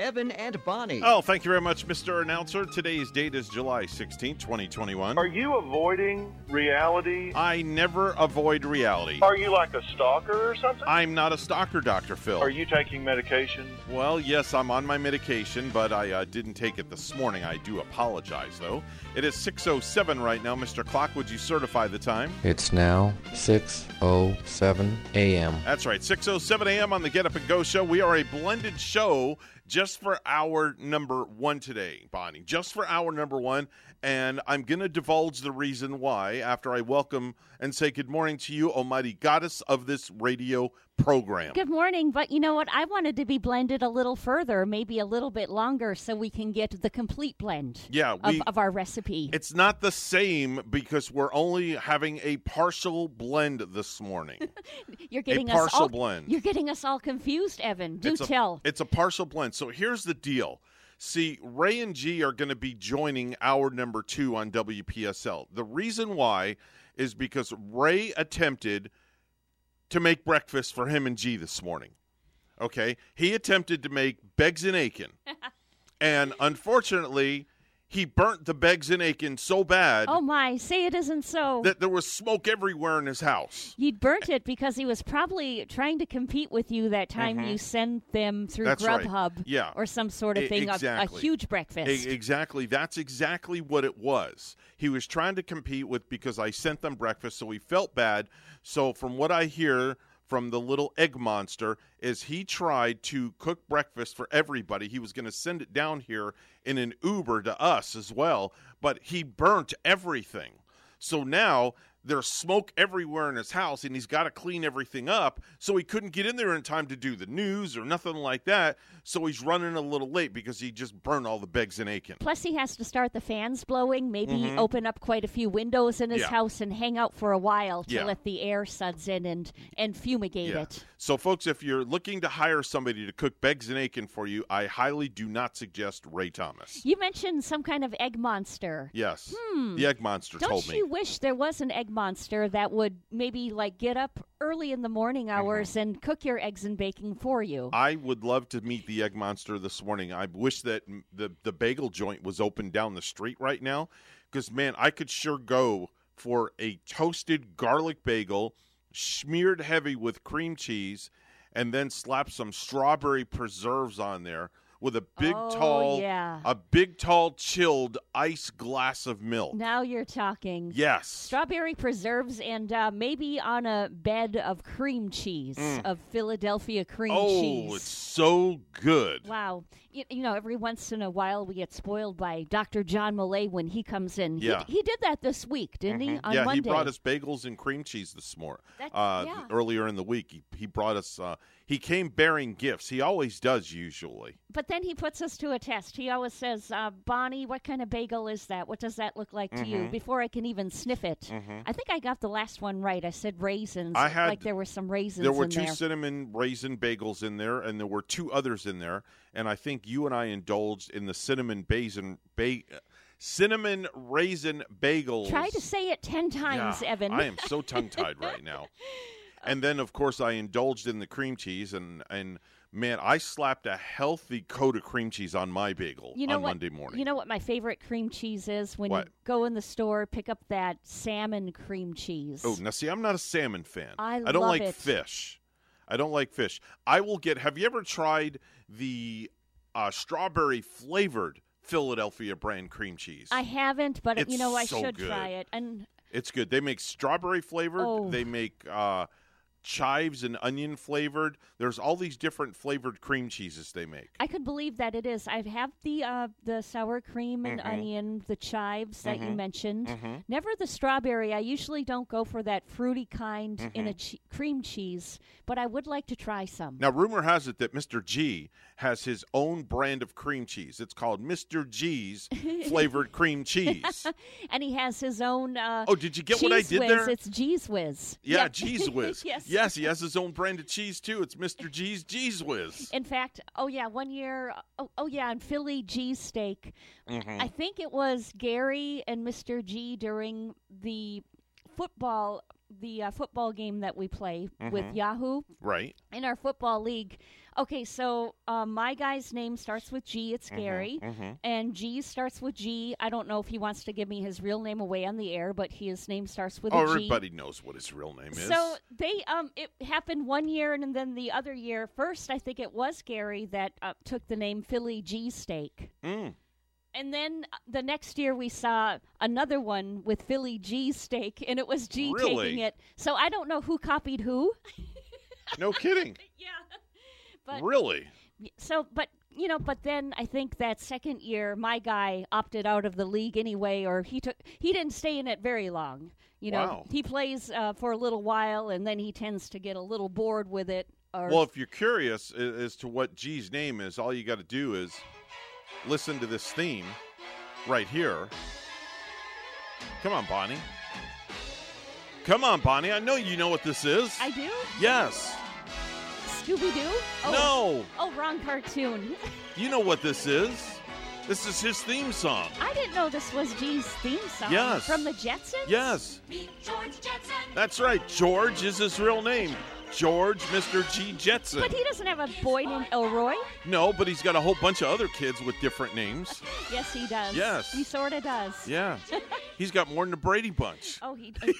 Evan and Bonnie. Oh, thank you very much, Mr. Announcer. Today's date is July 16, 2021. Are you avoiding reality? I never avoid reality. Are you like a stalker or something? I'm not a stalker, Dr. Phil. Are you taking medication? Well, yes, I'm on my medication, but I uh, didn't take it this morning. I do apologize, though. It is 6.07 right now. Mr. Clock, would you certify the time? It's now 6:07 a.m. That's right, 6.07 a.m. on the Get Up and Go show. We are a blended show just for our number one today, Bonnie. Just for our number one. And I'm going to divulge the reason why after I welcome and say good morning to you, Almighty Goddess of this radio program. Good morning, but you know what? I wanted to be blended a little further, maybe a little bit longer, so we can get the complete blend Yeah, of, we, of our recipe. it's not the same because we're only having a partial blend this morning. You're getting us partial all, blend. You're getting us all confused, Evan. Do it's tell. A, it's a partial blend. So here's the deal. See, Ray and G are going to be joining our number two on WPSL. The reason why is because Ray attempted to make breakfast for him and G this morning. Okay? He attempted to make Beggs and Aiken. and unfortunately, he burnt the Beggs and Aiken so bad oh my, say it isn't so. that there was smoke everywhere in his house. You'd burnt it because he was probably trying to compete with you that time you sent them through Mm-hmm. That's right. Grubhub Yeah. or some sort of thing, a- a, huge breakfast. E- exactly. That's exactly what it was. He was trying to compete with because I sent them breakfast, so he felt bad. So, from what I hear from the little egg monster, as he tried to cook breakfast for everybody. He was going to send it down here in an Uber to us as well, but he burnt everything. So now there's smoke everywhere in his house and he's got to clean everything up. So he couldn't get in there in time to do the news or nothing like that. So he's running a little late because he just burned all the Beggs and Aiken. Plus, he has to start the fans blowing, maybe open up quite a few windows in his Mm-hmm. Yeah. house and hang out for a while to Yeah. let the air suds in and, and fumigate Yeah. it. So, folks, if you're looking to hire somebody to cook Beggs and Aiken for you, I highly do not suggest Ray Thomas. You mentioned some kind of egg monster. Yes. The egg monster Hmm. Don't told me. you wish there was an egg monster that would maybe like get up early in the morning Mm-hmm. hours and cook your eggs and bacon for you? I would love to meet the egg monster this morning. I wish that the the bagel joint was open down the street right now, because man, I could sure go for a toasted garlic bagel, smeared heavy with cream cheese, and then slap some strawberry preserves on there with a big Oh, tall, yeah. a big tall chilled ice glass of milk. now you're talking. Yes. Strawberry preserves and uh, maybe on a bed of cream cheese, of Philadelphia cream Mm. oh, cheese. it's so good. Wow. You, you know, every once in a while we get spoiled by Dr. John Millay when he comes in. He- Yeah. He, did that this week, didn't he? On yeah, Monday. he brought us bagels and cream cheese this morning. Uh, yeah. Earlier in the week, he, he brought us. Uh, he came bearing gifts. He always does, usually. But then he puts us to a test. He always says, uh, Bonnie, what kind of bagel is that? What does that look like to you? Mm-hmm. Before I can even sniff it. I think I got the last one right. I said raisins. I had- like there were some raisins There were two there. cinnamon raisin bagels in there, and there were two others in there. And I think you and I indulged in the cinnamon raisin ba- cinnamon raisin bagels. Try to say it ten times, Yeah, Evan. I am so tongue tied right now. And then, of course, I indulged in the cream cheese, and and man, I slapped a healthy coat of cream cheese on my bagel You know on what? Monday morning. You know what my favorite cream cheese is? When What? you go in the store, pick up that salmon cream cheese. Oh, now see, I'm not a salmon fan. I don't love like it. fish. I don't like fish. I will get. Have you ever tried the uh, strawberry flavored Philadelphia brand cream cheese? I haven't, but It's you know I so should good. try it. And It's good. They make strawberry flavored. Oh. They make uh, chives and onion flavored. There's all these different flavored cream cheeses they make. I could believe that it is. I have had the uh, the sour cream and Mm-hmm. onion, the chives that you mentioned. Never the strawberry. I usually don't go for that fruity kind in Mm-hmm. a che- cream cheese, but I would like to try some. Now, rumor has it that Mr. G has his own brand of cream cheese. It's called Mr. G's flavored cream cheese. And he has his own. Uh, Oh, did you get what I did Whiz. there? It's Cheez Whiz. Yeah, Cheez Whiz. yes. Yes, he has his own brand of cheese too. It's Mr. G's Cheez Whiz. In fact, oh yeah, one year, oh, oh yeah, in Philly G steak. Mm-hmm. I think it was Gary and Mr. G during the football the uh, football game that we play with Mhm. Yahoo Right. in our football league. Okay, so um, my guy's name starts with G. It's Gary. Mm-hmm. And G starts with G. I don't know if he wants to give me his real name away on the air, but his name starts with Oh, everybody knows what his real name is. So they um it happened one year and then the other year. First, I think it was Gary that uh, took the name Philly G Steak. Mm. And then uh, the next year we saw another one with Philly G's Steak and it was G Really? taking it. So I don't know who copied who. No kidding. yeah. But really? so but you know but then i think that second year my guy opted out of the league anyway or he took he didn't stay in it very long you know Wow. he plays uh, for a little while and then he tends to get a little bored with it or Well, if you're curious as to what G's name is, all you got to do is listen to this theme right here. Come on, Bonnie. Come on, Bonnie. I know you know what this is. i do yes. scooby-doo oh, No. oh wrong cartoon You know what this is. This is his theme song. i didn't know this was g's theme song Yes. from the jetsons Yes. Meet George Jetson. That's right. George is his real name. George Mr. G. Jetson. but he doesn't have a boy named elroy no, but he's got a whole bunch of other kids with different names. yes he does Yes. he sort of does Yeah. he's got more than the Brady Bunch. Oh, he uh,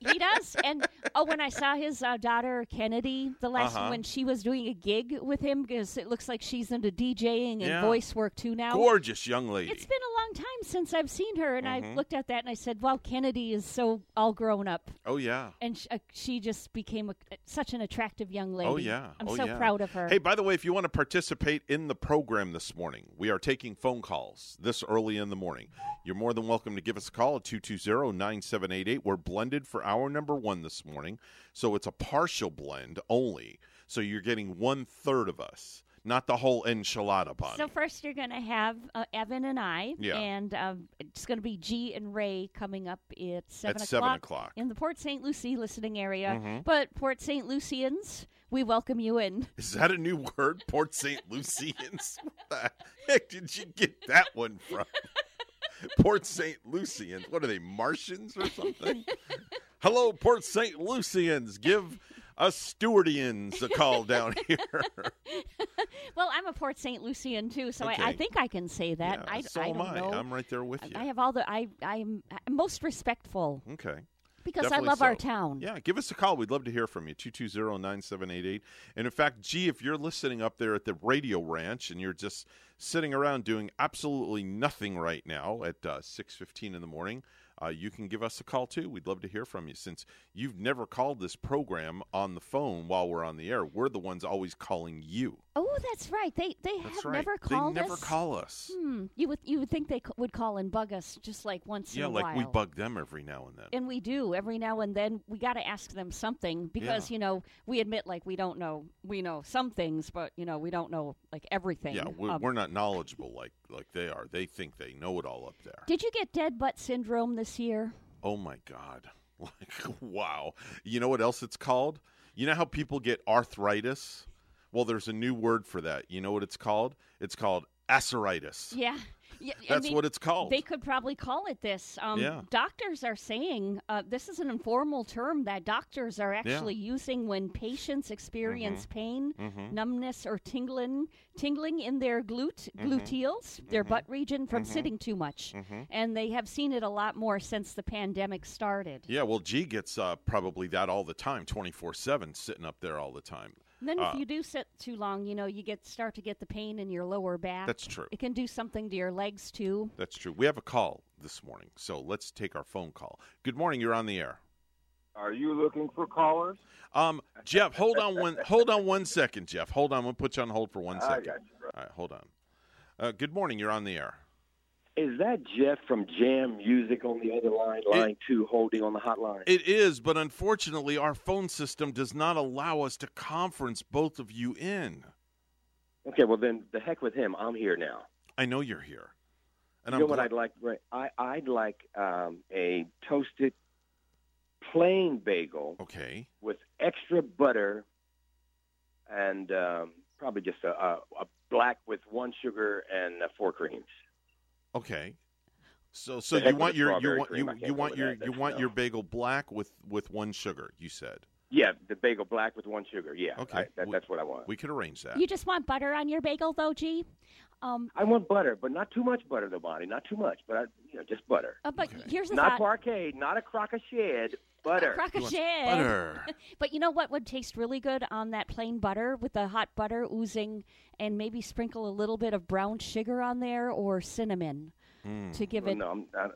he does. And oh, when I saw his uh, daughter Kennedy the last Uh-huh. when she was doing a gig with him, because it looks like she's into DJing and Yeah. voice work too now. Gorgeous young lady. It's been a long time since I've seen her, and Mhm. I looked at that and I said, "Wow, Kennedy is so all grown up." oh, yeah. And sh- uh, she just became a, such an attractive young lady. Oh, yeah. I'm oh, so yeah. proud of her. Hey, by the way, if you want to participate in the program this morning, we are taking phone calls this early in the morning. You're more than welcome to give us a call at 220 9788. We're blended for hour number one this morning, so it's a partial blend only. So you're getting one third of us, not the whole enchilada, Bonnie. So first, you're going to have uh, Evan and I, Yeah. and um, it's going to be G and Ray coming up at seven At o'clock 7 o'clock. in the Port St. Lucie listening area. Mhm. But Port St. Lucians, we welcome you in. Is that a new word? Port St. Lucians? What the heck did you get that one from? Port St. Lucians. What are they, Martians or something? Hello, Port St. Lucians. Give us Stewardians a call down here. Well, I'm a Port St. Lucian too, so I, I think I can say that. Yeah, I, so I am don't I. know. I'm right there with you. I have all the I I'm most respectful okay. Because Definitely I love our town. Yeah, give us a call. We'd love to hear from you. 220-9788. And in fact, gee, if you're listening up there at the radio ranch and you're just sitting around doing absolutely nothing right now at uh, 6.15 in the morning, uh, you can give us a call too. We'd love to hear from you since you've never called this program on the phone while we're on the air. We're the ones always calling you. Oh, that's right. They they That's have right. never called. Us. They never us. call us. Hmm. You would you would think they c- would call and bug us just like once Yeah, in a while. Yeah, like while. we bug them every now and then. and we do every now and then. We got to ask them something because Yeah. you know we admit like we don't know. We know some things, but you know we don't know like everything. yeah, we're, Um, we're not knowledgeable like like they are. They think they know it all up there. Did you get dead butt syndrome this year? Oh my god. Like wow. You know what else it's called? You know how people get arthritis? Well, there's a new word for that. You know what it's called? It's called aceritis. Yeah. Yeah, I That's mean, what it's called. They could probably call it this. Um, Yeah. Doctors are saying uh, this is an informal term that doctors are actually using when patients experience Mm-hmm. pain, Mhm. numbness, or tingling, tingling in their glute, Mm-hmm. gluteals, their butt region from sitting too much. Mm-hmm. And they have seen it a lot more since the pandemic started. yeah, well, G gets uh, probably that all the time, 24/7 sitting up there all the time. And then Uh, if you do sit too long, you know, you get start to get the pain in your lower back. That's true. It can do something to your legs too. That's true. We have a call this morning. So let's take our phone call. Good morning, you're on the air. Are you looking for callers? Um, Jeff, hold on one hold on one second, Jeff. Hold on, we'll put you on hold for one second. I got you, bro. All right. hold on. Uh, good morning, you're on the air. Is that Jeff from Jam Music on the other line, line two, holding on the hotline? It is, but unfortunately, our phone system does not allow us to conference both of you in. okay, well then, the heck with him. I'm here now. I know you're here, and you I'm know what glad- I'd like? Ray? I I'd like um, a toasted plain bagel okay. with extra butter, and um, probably just a, a, a black with one sugar and uh, four creams. Okay. So so you want the your you want cream, you, you want your that. you want no. your bagel black with with one sugar. You said Yeah, the bagel black with one sugar. Yeah, Okay. I, that, We- that's what I want. we could arrange that. You just want butter on your bagel, though, G. Um, I want butter, but not too much butter, though, Bonnie. Not too much, but I, you know, just butter. uh, but Okay. here's the Not thought. parquet, not a crock of shed, butter. Crock He of wants shit. butter. But you know what would taste really good on that plain butter with the hot butter oozing, and maybe sprinkle a little bit of brown sugar on there or cinnamon Mm. to give well, it. no, I'm, I,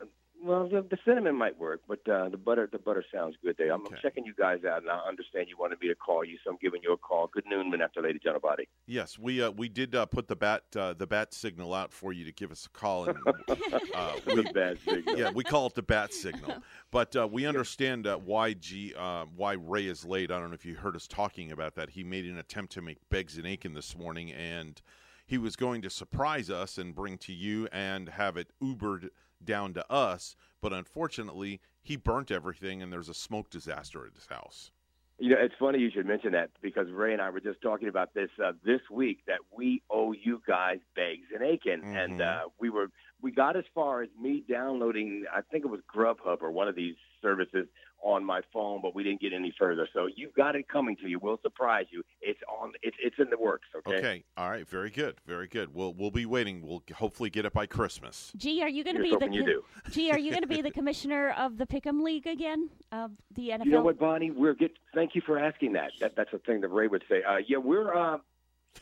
well, the, the cinnamon might work, but uh, the butter, the butter sounds good there. I'm, Okay. I'm checking you guys out, and I understand you wanted me to call you, so I'm giving you a call. Good noon, after Lady General Body. Yes, we uh, we did uh, put the bat uh, the bat signal out for you to give us a call, and uh, we, The bad signal. yeah, we call it the bat signal. But uh, we understand uh, why G uh, why Ray is late. I don't know if you heard us talking about that. He made an attempt to make Beggs and Aiken this morning, and he was going to surprise us and bring to you and have it Ubered down to us. But unfortunately, he burnt everything, and there's a smoke disaster at his house. You know, it's funny you should mention that because Ray and I were just talking about this uh, this week that we owe you guys Bags and Aiken, and Mhm. uh, we were we got as far as me downloading I think it was Grubhub or one of these services on my phone, but we didn't get any further. So you've got it coming to you. We'll surprise you. It's on. It's it's in the works. Okay. Okay, all right, very good, very good. We'll we'll be waiting. We'll hopefully get it by Christmas. Gee, are you going to be the you do. G? Are you going to be the commissioner of the Pick'em League again? Of the NFL? You know what, Bonnie? We're get. Thank you for asking that. that that's the thing that Ray would say. Uh, yeah, we're uh,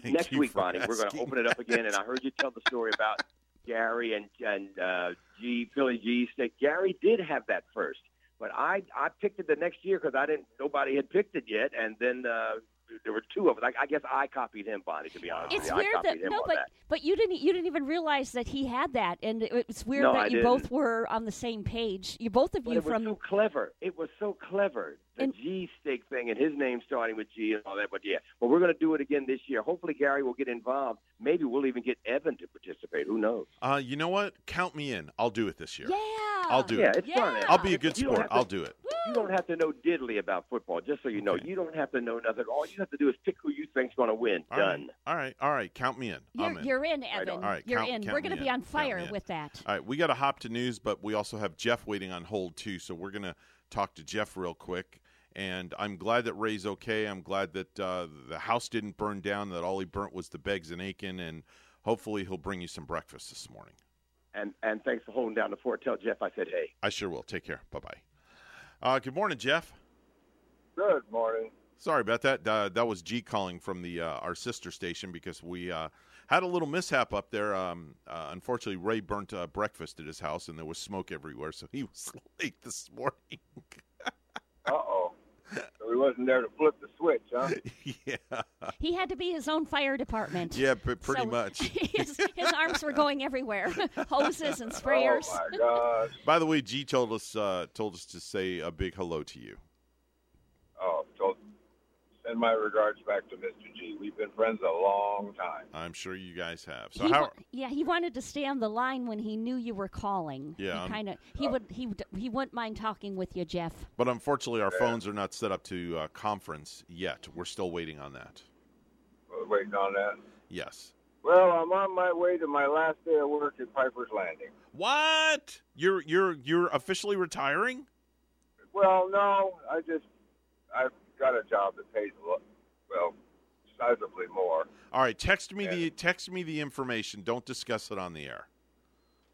Thank next week, Bonnie. We're going to open it up again, and I heard you tell the story about Gary and and uh, G Philly G stick. Gary did have that first, but I I picked it the next year because I didn't. Nobody had picked it yet, and then uh, there were two of us. I, I guess I copied him, Bonnie. To be honest, It's weird that no, but that. but you didn't you didn't even realize that he had that, and it, it's weird No, that I you both didn't. were on the same page. You both of But you it was from so clever. It was so clever. The And- G steak thing and his name starting with G and all that. But yeah, but we're going to do it again this year. Hopefully, Gary will get involved. Maybe we'll even get Evan to participate. Who knows? Uh, you know what? Count me in. I'll do it this year. yeah. I'll do yeah, it. it's fun. I'll be a good You sport. to- I'll do it. You don't have to know diddly about football. Just so you know, Okay. you don't have to know nothing. All you have to do is pick who you think's going to win. All right. Done. All right. All right. Count me in. You're, in. you're in, Evan. All right, You're count- in. count We're going to be on fire with that. All right. We got to hop to news, but we also have Jeff waiting on hold too. So we're going to talk to Jeff real quick. And I'm glad that Ray's okay. I'm glad that uh, the house didn't burn down. That all he burnt was the Beggs and Aiken. And hopefully he'll bring you some breakfast this morning. And and thanks for holding down the fort. Tell Jeff I said hey. I sure will. Take care. Bye bye. Uh, good morning, Jeff. Good morning. Sorry about that. Uh, that was G calling from the uh, our sister station because we uh, had a little mishap up there. Um, uh, unfortunately, Ray burnt uh, breakfast at his house, and there was smoke everywhere, so he was late this morning. Uh oh. So he wasn't there to flip the switch, huh? yeah, He had to be his own fire department. yeah, p- pretty So much. his, his arms were going everywhere, hoses and sprayers. Oh my gosh. By the way, G told us uh, told us to say a big hello to you. Oh, so send my regards back to Mr. G. We've been friends a long time. I'm sure you guys have. So he how? wa- yeah, he wanted to stay on the line when he knew you were calling. Yeah, he I'm- kind of he would he would he wouldn't mind talking with you, Jeff. But unfortunately, our phones are not set up to uh, conference yet. We're still waiting on that. We're waiting on that. Yes. Well, I'm on my way to my last day of work at Piper's Landing. What? You're you're you're officially retiring? Well, no, I just I've got a job that pays a lot, well, sizably more. All right, text me the text me the information. Don't discuss it on the air.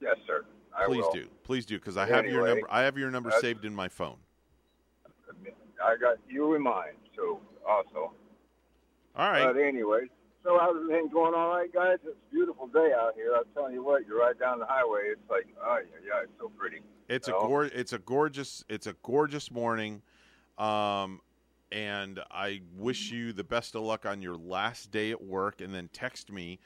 Yes, sir. I Please will. do. Please do because I have your number I have your number saved in my phone. I got you in mind, so also. All right. But anyway, so how's everything going all right, guys? It's a beautiful day out here. I'm telling you what, you're right down the highway. It's like, oh yeah, yeah, it's so pretty. It's a No. gor- it's a gorgeous it's a gorgeous morning. Um and I wish you the best of luck on your last day at work and then text me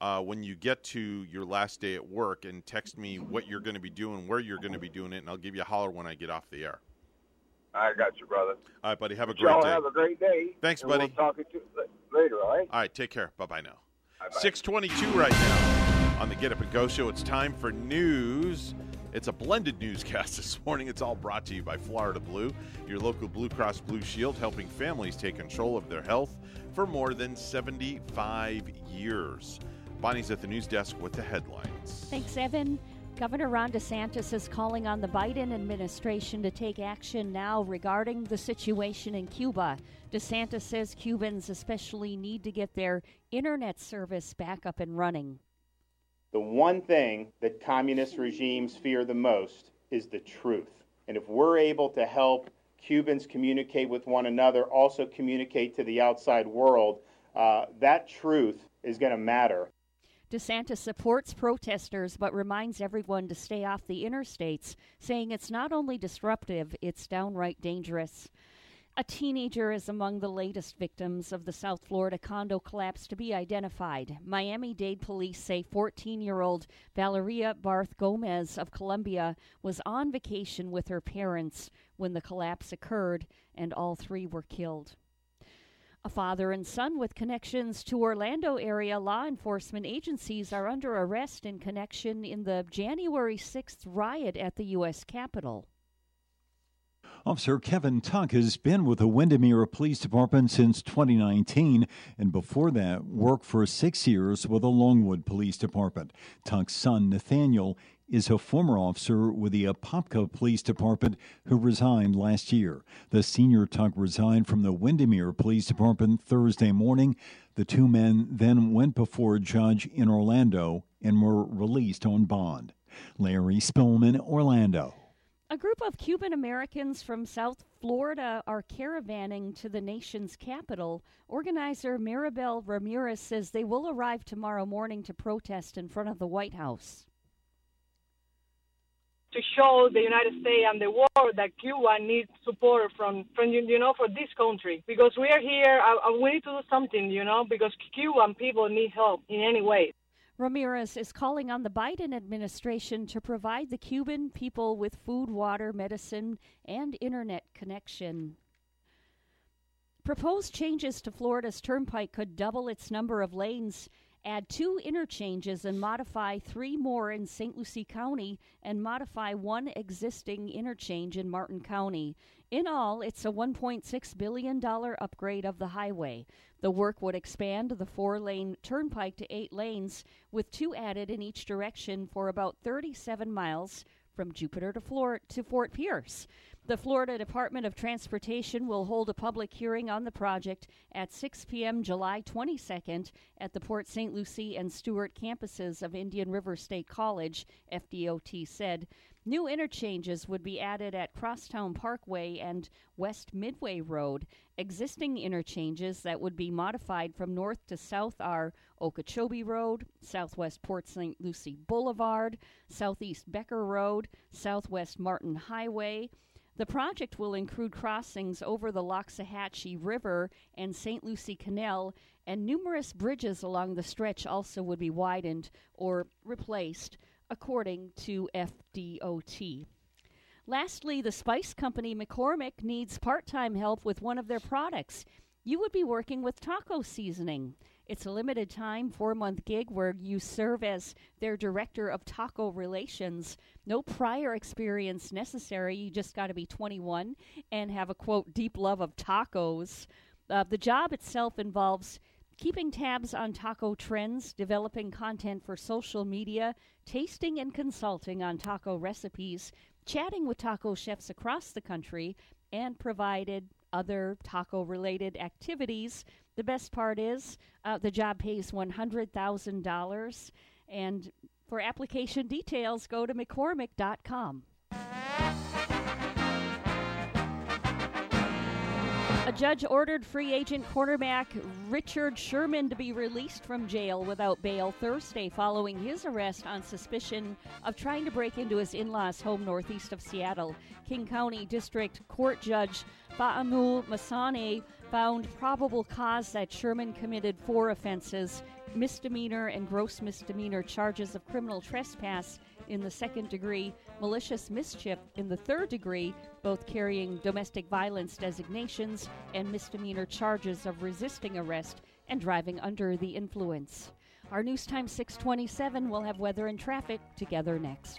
uh, when you get to your last day at work and text me what you're going to be doing, where you're going to be doing it, and I'll give you a holler when I get off the air. I got you, brother. All right, buddy. Have a great Y'all day. have a great day. Thanks, buddy. We'll talk to you later, all right? All right, take care. Bye bye now. 622 right now on the Get Up and Go show. It's time for news. It's a blended newscast this morning. It's all brought to you by Florida Blue, your local Blue Cross Blue Shield, helping families take control of their health for more than 75 years. Bonnie's at the news desk with the headlines. Thanks, Evan. Governor Ron DeSantis is calling on the Biden administration to take action now regarding the situation in Cuba. DeSantis says Cubans especially need to get their internet service back up and running. The one thing that communist regimes fear the most is the truth. And if we're able to help Cubans communicate with one another, also communicate to the outside world, uh, that truth is going to matter. DeSantis supports protesters but reminds everyone to stay off the interstates, saying it's not only disruptive, it's downright dangerous. A teenager is among the latest victims of the South Florida condo collapse to be identified. Miami Dade police say 14 year old Valeria Barth Gomez of Colombia was on vacation with her parents when the collapse occurred, and all three were killed. A father and son with connections to Orlando area law enforcement agencies are under arrest in connection in the January 6th riot at the U.S. Capitol. Officer Kevin Tuck has been with the Windermere Police Department since 2019 and before that worked for six years with the Longwood Police Department. Tuck's son, Nathaniel, is a former officer with the Apopka Police Department who resigned last year. The senior Tuck resigned from the Windermere Police Department Thursday morning. The two men then went before a judge in Orlando and were released on bond. Larry Spillman, Orlando. A group of Cuban Americans from South Florida are caravanning to the nation's capital. Organizer Maribel Ramirez says they will arrive tomorrow morning to protest in front of the White House. To show the United States and the world that Cuba needs support from, from you know, for this country. Because we are here, uh, we need to do something, you know, because Cuban people need help in any way. Ramirez is calling on the Biden administration to provide the Cuban people with food, water, medicine, and internet connection. Proposed changes to Florida's turnpike could double its number of lanes, add two interchanges, and modify three more in St. Lucie County and modify one existing interchange in Martin County. In all, it's a $1.6 billion upgrade of the highway. The work would expand the four lane turnpike to eight lanes, with two added in each direction for about 37 miles from Jupiter to, Flor- to Fort Pierce. The Florida Department of Transportation will hold a public hearing on the project at 6 p.m. July 22nd at the Port St. Lucie and Stuart campuses of Indian River State College, FDOT said. New interchanges would be added at Crosstown Parkway and West Midway Road. Existing interchanges that would be modified from north to south are Okeechobee Road, Southwest Port St. Lucie Boulevard, Southeast Becker Road, Southwest Martin Highway. The project will include crossings over the Loxahatchee River and St. Lucie Canal, and numerous bridges along the stretch also would be widened or replaced, according to FDOT. Lastly, the spice company McCormick needs part time help with one of their products. You would be working with taco seasoning. It's a limited time, four month gig where you serve as their director of taco relations. No prior experience necessary. You just got to be 21 and have a quote, deep love of tacos. Uh, the job itself involves keeping tabs on taco trends, developing content for social media, tasting and consulting on taco recipes, chatting with taco chefs across the country, and provided other taco related activities. The best part is uh, the job pays $100,000. And for application details, go to McCormick.com. A judge ordered free agent quarterback Richard Sherman to be released from jail without bail Thursday following his arrest on suspicion of trying to break into his in law's home northeast of Seattle. King County District Court Judge Ba'anul Masane found probable cause that Sherman committed four offenses misdemeanor and gross misdemeanor charges of criminal trespass in the second degree, malicious mischief in the third degree, both carrying domestic violence designations, and misdemeanor charges of resisting arrest and driving under the influence. Our News Time 627 will have weather and traffic together next.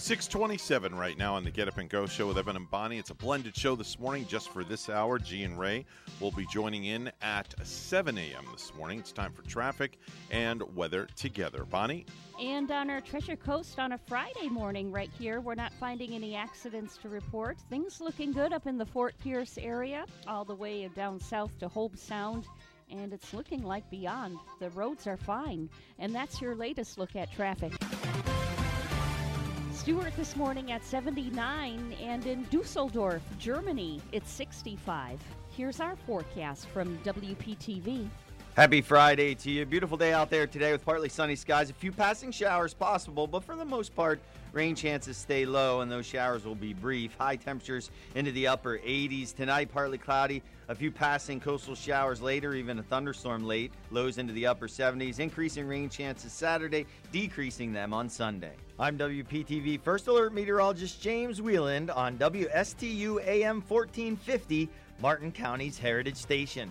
627 right now on the Get Up and Go show with Evan and Bonnie. It's a blended show this morning just for this hour. G and Ray will be joining in at 7 a.m. this morning. It's time for traffic and weather together. Bonnie? And on our Treasure Coast on a Friday morning, right here, we're not finding any accidents to report. Things looking good up in the Fort Pierce area, all the way down south to Hobe Sound, and it's looking like beyond. The roads are fine. And that's your latest look at traffic. Stuart this morning at 79, and in Dusseldorf, Germany, it's 65. Here's our forecast from WPTV. Happy Friday to you. Beautiful day out there today with partly sunny skies. A few passing showers possible, but for the most part, rain chances stay low and those showers will be brief. High temperatures into the upper 80s. Tonight, partly cloudy. A few passing coastal showers later, even a thunderstorm late. Lows into the upper 70s. Increasing rain chances Saturday, decreasing them on Sunday. I'm WPTV First Alert Meteorologist James Wieland on WSTU AM 1450, Martin County's Heritage Station.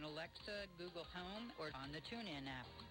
Alexa, Google Home, or on the TuneIn app.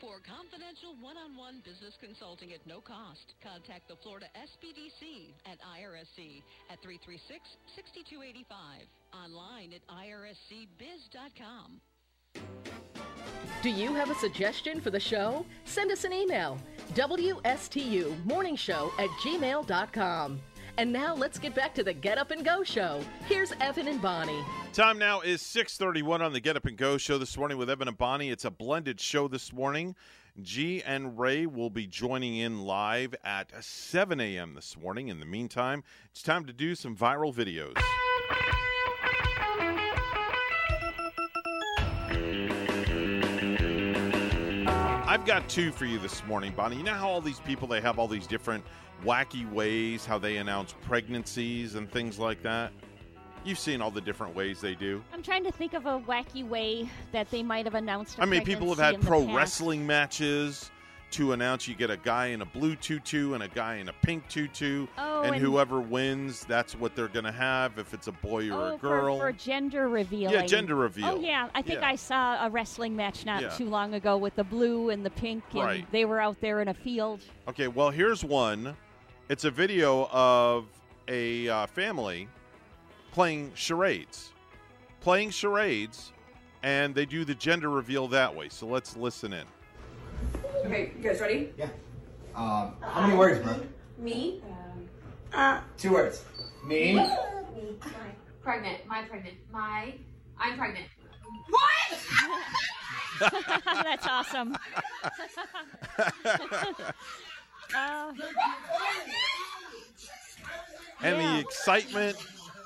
For confidential one-on-one business consulting at no cost, contact the Florida SBDC at IRSC at 336-6285. Online at irscbiz.com. Do you have a suggestion for the show? Send us an email. WSTU Morning Show at gmail.com. And now let's get back to the Get Up and Go show. Here's Evan and Bonnie. Time now is 6:31 on the Get Up and Go show this morning with Evan and Bonnie. It's a blended show this morning. G and Ray will be joining in live at 7 a.m. this morning. In the meantime, it's time to do some viral videos. I've got two for you this morning, Bonnie. You know how all these people they have all these different wacky ways how they announce pregnancies and things like that. You've seen all the different ways they do. I'm trying to think of a wacky way that they might have announced. I I mean, people have had pro wrestling matches. To announce you get a guy in a blue tutu and a guy in a pink tutu, Oh, and, and- whoever wins, that's what they're going to have if it's a boy or oh, a girl. For, for gender revealing. gender reveal. Oh yeah, I think Yeah. I saw a wrestling match not Yeah. too long ago with the blue and the pink, and Right. they were out there in a field. Okay, well, here's one. It's a video of a uh, family playing charades. Playing charades, and they do the gender reveal that way. So let's listen in. Okay, you guys ready? Yeah. Um, how many words, bro? Me. Two words. Me. Me. Pregnant. My pregnant. My. I'm pregnant. What? That's awesome. Uh, And Yeah. the excitement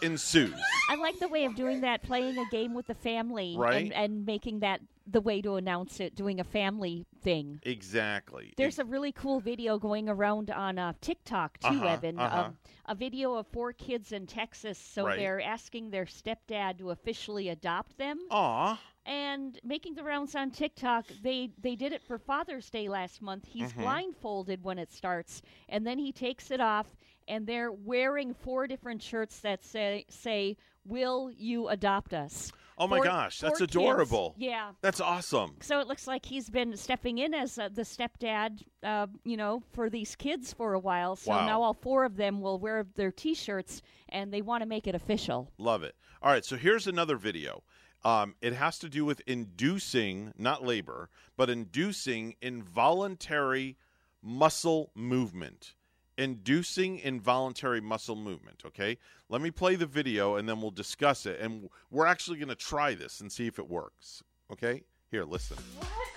ensues. I like the way of doing that, playing a game with the family, Right. and, and making that the way to announce it, doing a family thing. Exactly. There's a really cool video going around on uh, TikTok too, Uh-huh, Evan. uh-huh. Um, a video of four kids in Texas. So Right. they're asking their stepdad to officially adopt them. Aw. And making the rounds on TikTok, they they did it for Father's Day last month. He's Mhm. blindfolded when it starts, and then he takes it off, and they're wearing four different shirts that say say "Will you adopt us?" Oh my Four- gosh, that's four kids. adorable. Yeah. That's awesome. So it looks like he's been stepping in as uh, the stepdad, uh, you know, for these kids for a while. So Wow. now all four of them will wear their T-shirts, and they want to make it official. Love it. All right, so here's another video. Um, it has to do with inducing, not labor, but inducing involuntary muscle movement. Inducing involuntary muscle movement. Okay, let me play the video and then we'll discuss it. And we're actually going to try this and see if it works. Okay, here, listen.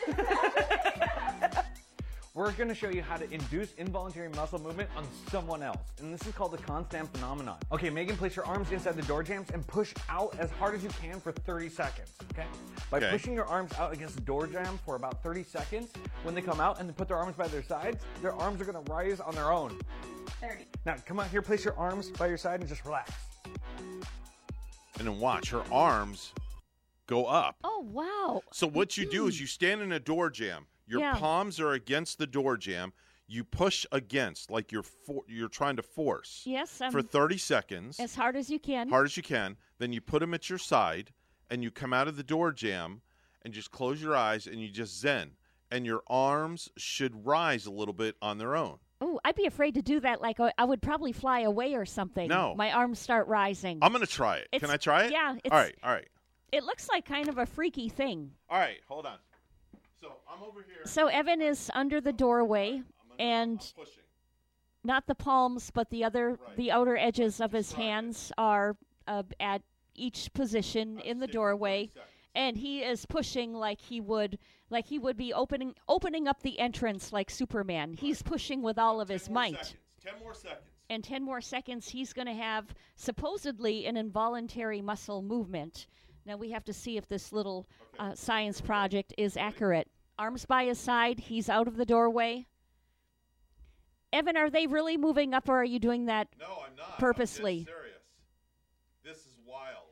We're going to show you how to induce involuntary muscle movement on someone else. And this is called the Kohnstamm phenomenon. Okay, Megan, place your arms inside the door jambs and push out as hard as you can for 30 seconds. Okay? By Okay. pushing your arms out against the door jam for about 30 seconds, when they come out and they put their arms by their sides, their arms are going to rise on their own. 30. Now, come out here, place your arms by your side and just relax. And then watch her arms go up. Oh wow! So what you do is you stand in a door jam. Your Yeah. palms are against the door jam. You push against, like you're for, you're trying to force. Yes, um, for thirty seconds, As hard as you can. hard as you can. Then you put them at your side, and you come out of the door jam, and just close your eyes, and you just zen, and your arms should rise a little bit on their own. Oh, I'd be afraid to do that. Like I I would probably fly away or something. No. my arms start rising. I'm gonna try it. Can I try it? yeah, it's- all right. All right. It looks like kind of a freaky thing. All right. Hold on. So I'm over here. So Evan is under the doorway, and not the palms, but the other, the outer edges of his hands are uh, at each position in the doorway, and he is pushing like he would, like he would be opening, opening up the entrance like Superman. He's pushing with all of his might. Ten more seconds. And 10 more seconds, he's going to have supposedly an involuntary muscle movement. Now we have to see if this little uh, science project is accurate. Arms by his side, he's out of the doorway. Evan, are they really moving up, or are you doing that No, I'm not. purposely? serious. This is wild.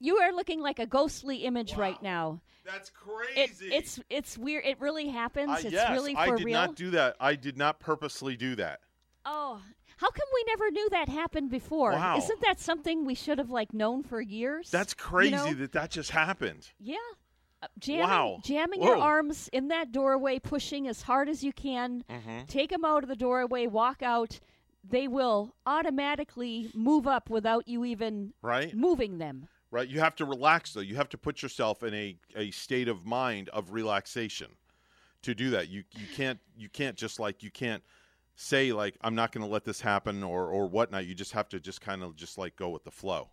You are looking like a ghostly image right now. That's It, crazy. it's it's weird. It really happens. Uh, it's yes, really for real. I did real. not do that. I did not purposely do that. oh, how come we never knew that happened before? Wow. Isn't that something we should have like known for years? That's You crazy know? that that just happened. Yeah. Uh, jamming, Wow. jamming your arms in that doorway, pushing as hard as you can. Mhm. Take them out of the doorway, walk out. They will automatically move up without you even Right? moving them. Right. You have to relax though. You have to put yourself in a, a state of mind of relaxation to do that. You you can't you can't just like you can't say like I'm not going to let this happen or or whatnot. You just have to just kind of just like go with the flow.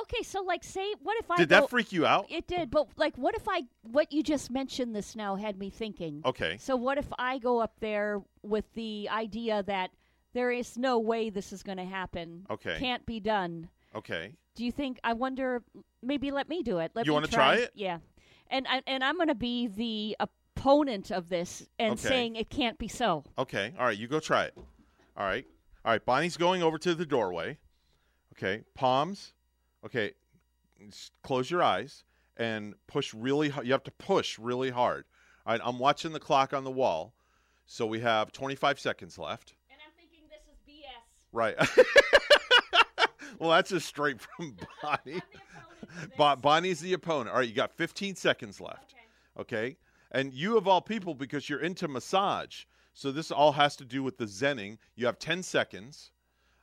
Okay, so like, say, what if I Did go- that freak you out? It did, but like, what if I? What you just mentioned this now had me thinking. Okay. So what if I go up there with the idea that there is no way this is going to happen? Okay. Can't be done. Okay. Do you think? I wonder. Maybe let me do it. Let You wanna try it? Yeah, and I, and I'm going to be the uh, opponent of this and Okay. saying it can't be so. Okay. All right. You go try it. All right. All right. Bonnie's going over to the doorway. Okay. Palms. Okay. S- Close your eyes and push really hard. You have to push really hard. All right, I'm watching the clock on the wall. So we have 25 seconds left. And I'm thinking this is BS. Right. well, that's just straight from Bonnie. Bo- Bonnie's the opponent. All right, you got 15 seconds left. Okay. And you, of all people, because you're into massage, so this all has to do with the zenning. You have 10 seconds.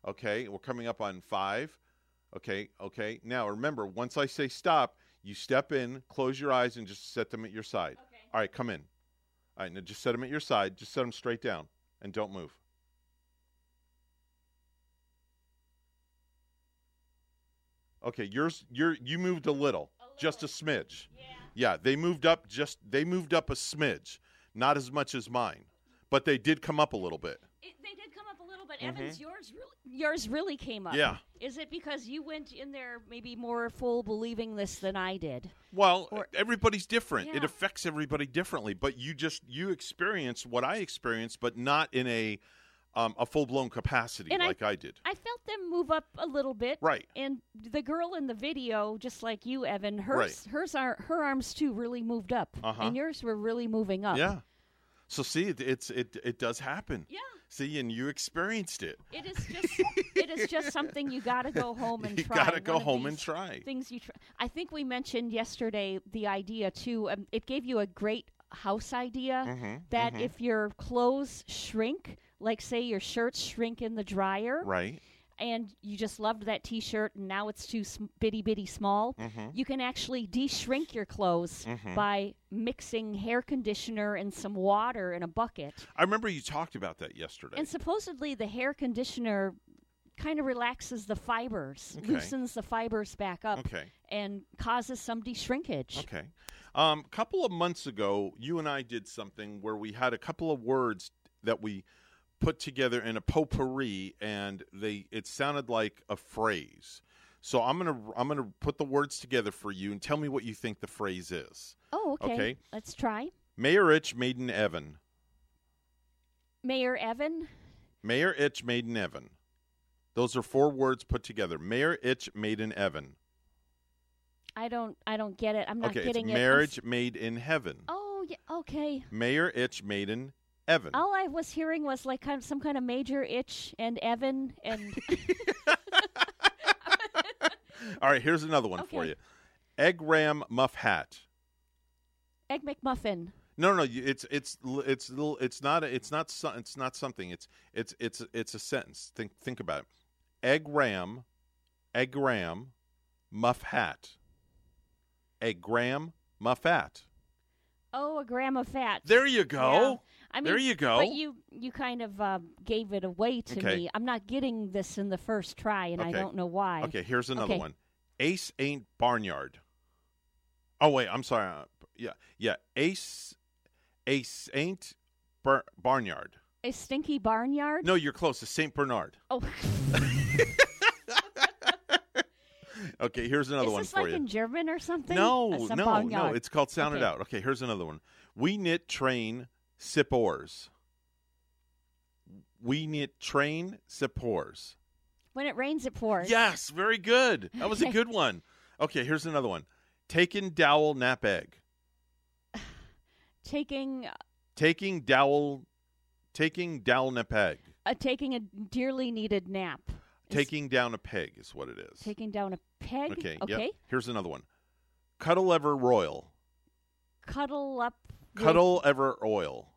Okay. We're coming up on five. Okay. Okay. Now, remember, once I say stop, you step in, close your eyes, and just set them at your side. All right, come in. All right, now just set them at your side. Just set them straight down and don't move. Okay, yours you're you moved a little, just a smidge. Yeah. They moved up just they moved up a smidge, not as much as mine, but they did come up a little bit. It, they did come up a little bit. Mhm. Evans, yours really, yours really came up. Yeah. Is it because you went in there maybe more full believing this than I did? Well, everybody's different. It affects everybody differently, but you just you experience what I experienced, but not in a um, a full blown capacity And like I did. I felt them move up a little bit. Right. And the girl in the video, just like you, Evan, hers, Right. hers are her arms too really moved up, Uh-huh. and yours were really moving up. Yeah. So see, it, it's it it does happen. Yeah. See, and you experienced it. It is just it is just something you got to go home and You try. gotta go home and try. things. You try. I think we mentioned yesterday the idea too. Um, it gave you a great house idea Mhm, that mhm. if your clothes shrink, like say your shirts shrink in the dryer, Right. and you just loved that T-shirt, and now it's too sm- bitty bitty small. Mhm. You can actually de-shrink your clothes Mhm. by mixing hair conditioner and some water in a bucket. I remember you talked about that yesterday. And supposedly the hair conditioner kind of relaxes the fibers, Okay. loosens the fibers back up, Okay. and causes some de-shrinkage. Okay. A um, couple of months ago, you and I did something where we had a couple of words that we put together in a potpourri, and they it sounded like a phrase. So I'm gonna I'm gonna put the words together for you and tell me what you think the phrase is. Oh, okay. Okay. Let's try. Mayor Itch, Maiden Evan. Mayor Evan. Mayor Itch, Maiden Evan. Those are four words put together. Mayor Itch, Maiden Evan. I don't. I don't get it. I'm not okay, getting it's it. Marriage made in heaven. Oh, yeah. Okay. Mayor Itch, Maiden Evan. All I was hearing was like kind of some kind of major itch and Evan and All right, here's another one for you. Egg ram muff hat. Egg McMuffin. No, no, it's it's it's little. It's not. a- It's not. It's not something. It's it's it's it's a sentence. Think think about it. Egg ram, egg ram, muff hat. Egg gram muff hat. Oh, a gram of fat. There you go. I mean, There you go. But you you kind of uh, gave it away to Okay. me. I'm not getting this in the first try, and I don't know why. Okay, here's another Okay. one. Ace ain't barnyard. Oh wait, I'm sorry. Uh, yeah, yeah. Ace, Ace ain't bar- barnyard. A stinky barnyard. No, you're close. It's Saint Bernard. Oh, Okay, here's another is one this for like you. in German or something? No, Uh, no, no. It's called Sound It Out. Okay, here's another one. We knit train sip oars. We need train sip oars. When it rains, it pours. Yes, very good. That was a good one. Okay, here's another one. Taking dowel nap egg. Taking Taking dowel, taking down a peg. uh, taking a dearly needed nap. Is Taking down a peg is what it is. taking down a peg. Okay. Okay. Yep. Here's another one. Cuddle ever royal. Cuddle up. Cuddle ever oil.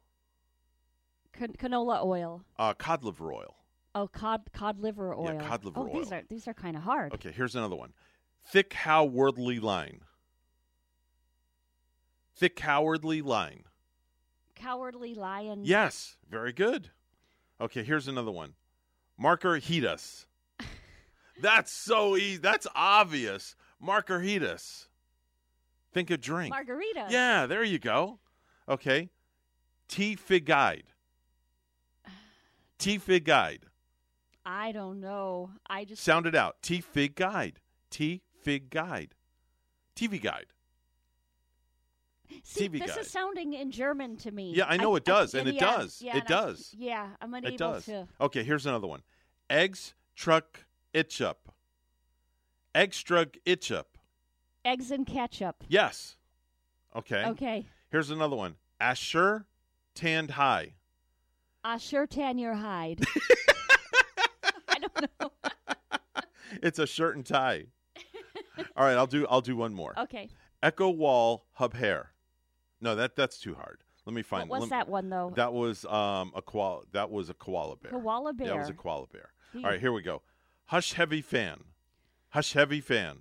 can- canola oil. Uh, cod liver oil. Oh, cod cod liver oil. Yeah, cod liver oh, these oil. are these are kind of hard. Okay. Here's another one. Thick how worldly line. Thick cowardly line. Cowardly lion. Yes. Very good. Okay. Here's another one. Marker heat us. That's so easy. That's obvious. Margaritas. Think of drink. Margarita. Yeah, there you go. Okay. T Fig Guide. T Fig Guide. I don't know. I just Sound it out. T Fig Guide. T Fig Guide. TV Guide. see. TV this guide. is sounding in German to me. Yeah, I know it does, and it yeah, does. yeah, It I- does. yeah, I'm unable It does. to. Okay, here's another one. Eggs truck itch up. Eggs truck itch up. Eggs and ketchup. Yes. Okay. Okay. Here's another one. Asher tanned high. Sure tan your hide. I don't know. it's a shirt and tie. All right, I'll do I'll do one more. Okay. Echo wall hub hair. No, that that's too hard. Let me find. What was let- that one though? That was um a koala. That was a koala bear. Koala bear. That was a koala bear. All right, here we go. Hush heavy fan. Hush heavy fan.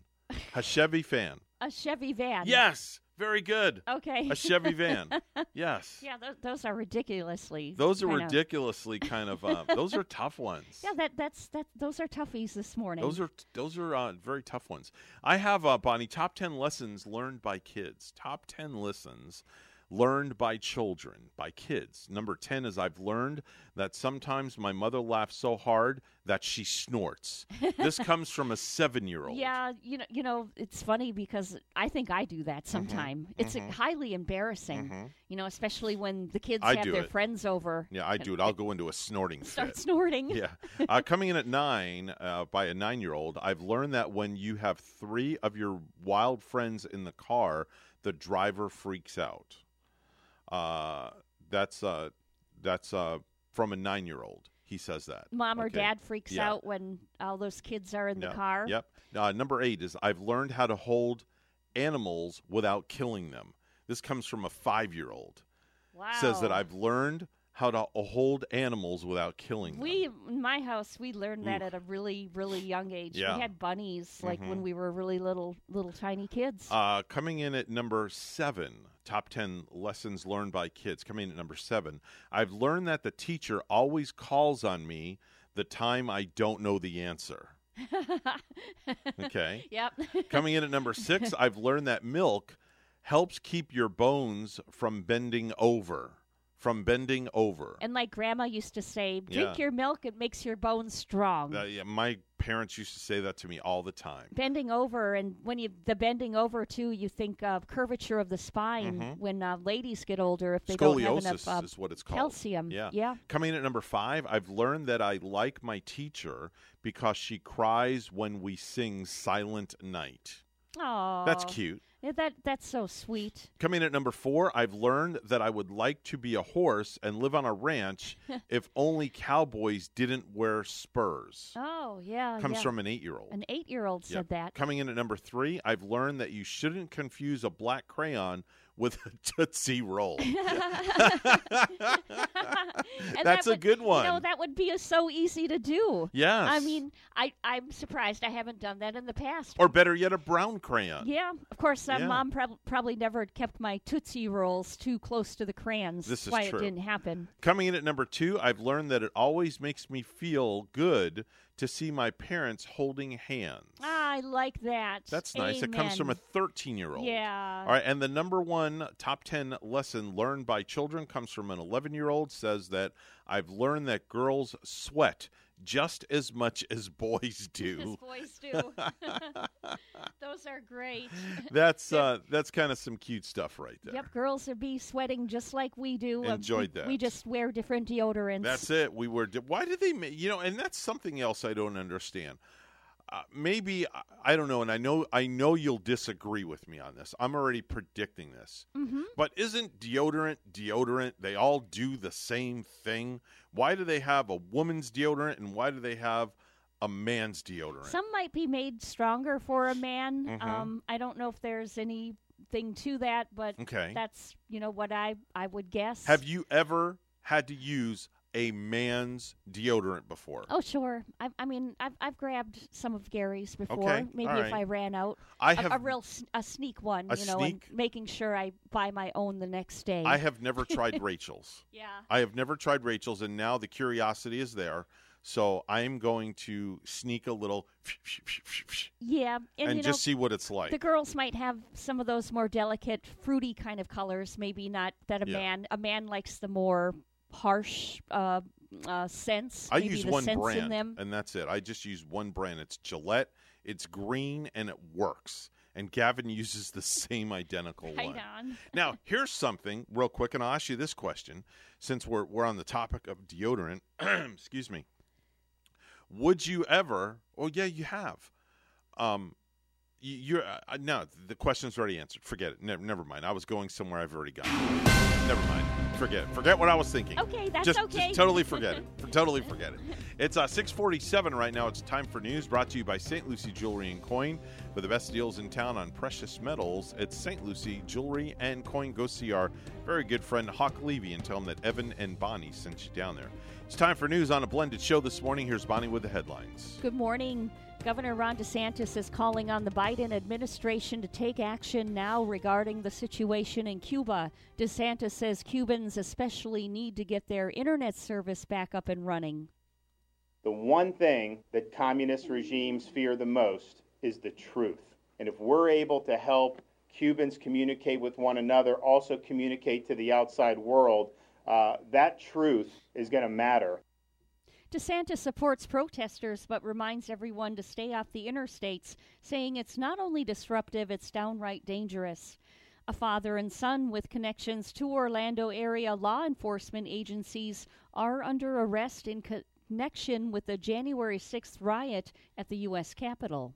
Hush heavy fan. A Chevy van. Yes, very good. Okay. A Chevy van. Yes. Yeah, th- those are ridiculously. Those are kinda- ridiculously kind of. Uh, those are tough ones. Yeah, that that's that. Those are toughies this morning. Those are those are uh, very tough ones. I have uh, Bonnie top ten lessons learned by kids. Top ten lessons learned by children by kids. Number ten is I've learned that sometimes my mother laughs so hard that she snorts. this comes from a seven-year-old. Yeah, you know, you know, it's funny because I think I do that Mm-hmm. It's uh, mhm. highly embarrassing, you know, especially when the kids I have their it. friends over. Yeah, I do it. I'll go into a snorting Start fit. snorting. Yeah. Uh, coming in at nine uh, by a nine year old, I've learned that when you have three of your wild friends in the car, the driver freaks out. Uh, that's uh, that's uh, from a nine year old. He says that. Mom or Okay. dad freaks Yeah. out when all those kids are in the car. Yep. Uh, number eight is I've learned how to hold animals without killing them. This comes from a five year old. Wow. Says that I've learned how to hold animals without killing them. We in my house we learned that Oof. at a really really young age. Yeah. We had bunnies like when Mhm. we were really little little tiny kids. Uh, coming in at number seven, top 10 lessons learned by kids. Coming in at number seven, I've learned that the teacher always calls on me the time I don't know the answer. Okay. Yep. Coming in at number six, I've learned that milk helps keep your bones from bending over. From bending over. and like grandma used to say, drink Yeah. your milk, it makes your bones strong. Uh, yeah, my parents used to say that to me all the time. bending over and when you the bending over too you think of curvature of the spine Mhm. when uh, ladies get older if they don't have enough uh, is what it's called. calcium Yeah. yeah Coming in at number five, I've learned that I like my teacher because she cries when we sing Silent Night. Oh That's cute. yeah, that that's so sweet Coming in at number four, I've learned that I would like to be a horse and live on a ranch if only cowboys didn't wear spurs. oh yeah Comes yeah. from an eight year old. an eight year old said that Coming in at number three, I've learned that you shouldn't confuse a black crayon with a Tootsie Roll. That's that a good one. You know, that would be so easy to do. Yes. I mean, I, I'm surprised I haven't done that in the past. or better yet, a brown crayon. Yeah, of course. Uh, Yeah. Mom prob- probably never kept my Tootsie Rolls too close to the crayons. This is why true. it didn't happen. Coming in at number two, I've learned that it always makes me feel good to see my parents holding hands. Ah, I like that. That's nice. It comes from a 13 year old. Yeah. All right. And the number one top 10 lesson learned by children comes from an 11 year old says that I've learned that girls sweat just as much as boys do. As boys do. Those are great. that's uh, that's kind of some cute stuff right there. Yep, girls would be sweating just like we do. Uh, Enjoyed we, that. We just wear different deodorants. That's it. We were. Why did they? ma- You know, and that's something else I don't understand. Uh, maybe I- I don't know, and I know I know you'll disagree with me on this. I'm already predicting this. Mhm. But isn't deodorant deodorant? They all do the same thing. Why do they have a woman's deodorant and why do they have a man's deodorant? Some might be made stronger for a man. Mhm. Um, I don't know if there's anything to that, but Okay. that's you know what I I would guess. have you ever had to use a man's deodorant before? Oh sure. I, I mean, I've I've grabbed some of Gary's before. Okay, Maybe all if right. I ran out. I A- have- a, real s- a sneak one, A you know, sneak? and making sure I buy my own the next day. I have never tried Rachel's. Yeah. I have never tried Rachel's, and now the curiosity is there. So I am going to sneak a little Yeah, and, and just know, see what it's like. The girls might have some of those more delicate, fruity kind of colors. Maybe not that a Yeah. man. A man likes the more harsh uh, uh, scents. I use one brand, and that's it. I just use one brand. It's Gillette. It's green, and it works. And Gavin uses the same identical Right one. on. now, here's something real quick, and I'll ask you this question since we're we're on the topic of deodorant. excuse me. Would you ever? Oh, yeah, you have. Um, You're uh, no. The question's already answered. Forget it. Never, never mind. I was going somewhere I've already gone. Never mind. Forget. Forget what I was thinking. Okay, that's just, okay. Just totally forget it. Totally forget it. It's uh, 647 right now. It's time for news brought to you by St. Lucie Jewelry and Coin. For the best deals in town on precious metals, it's St. Lucie Jewelry and Coin. Go see our very good friend Hawk Levy and tell him that Evan and Bonnie sent you down there. It's time for news on a blended show this morning. Here's Bonnie with the headlines. Good morning. Governor Ron DeSantis is calling on the Biden administration to take action now regarding the situation in Cuba. DeSantis says Cubans especially need to get their internet service back up and running. The one thing that communist regimes fear the most is the truth. And if we're able to help Cubans communicate with one another, also communicate to the outside world, uh, that truth is going to matter. DeSantis supports protesters but reminds everyone to stay off the interstates, saying it's not only disruptive, it's downright dangerous. A father and son with connections to Orlando area law enforcement agencies are under arrest in connection with the January 6th riot at the U.S. Capitol.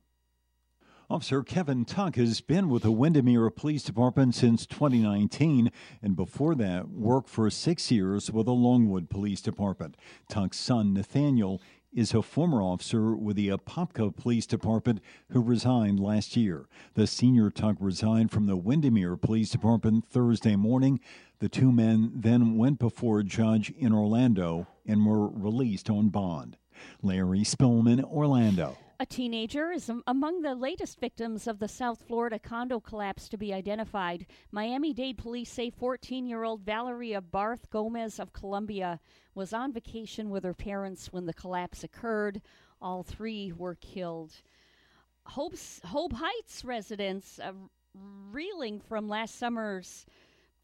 Officer Kevin Tuck has been with the Windermere Police Department since 2019, and before that, worked for six years with the Longwood Police Department. Tuck's son, Nathaniel, is a former officer with the Apopka Police Department who resigned last year. The senior Tuck resigned from the Windermere Police Department Thursday morning. The two men then went before a judge in Orlando and were released on bond. Larry Spillman, Orlando. A teenager is among the latest victims of the South Florida condo collapse to be identified. Miami Dade police say 14 year old Valeria Barth Gomez of Colombia was on vacation with her parents when the collapse occurred. All three were killed. Hope's, Hobe Heights residents uh, reeling from last summer's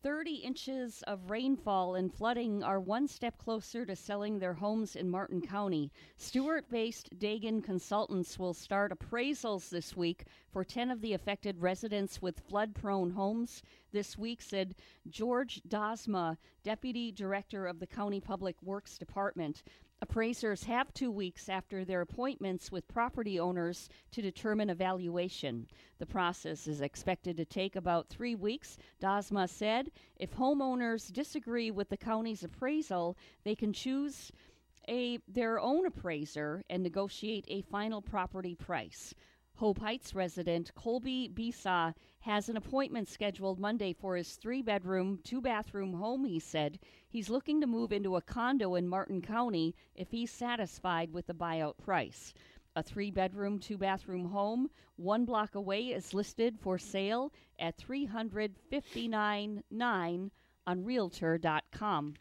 30 inches of rainfall and flooding are one step closer to selling their homes in Martin County. Stuart based Dagan Consultants will start appraisals this week for 10 of the affected residents with flood prone homes. This week, said George Dosma, Deputy Director of the County Public Works Department. Appraisers have two weeks after their appointments with property owners to determine evaluation. The process is expected to take about three weeks. Dasma said if homeowners disagree with the county's appraisal, they can choose a their own appraiser and negotiate a final property price. Hobe Heights resident Colby Bisa has an appointment scheduled Monday for his three bedroom, two bathroom home, he said. He's looking to move into a condo in Martin County if he's satisfied with the buyout price. A three bedroom, two bathroom home one block away is listed for sale at 3599 on Realtor.com.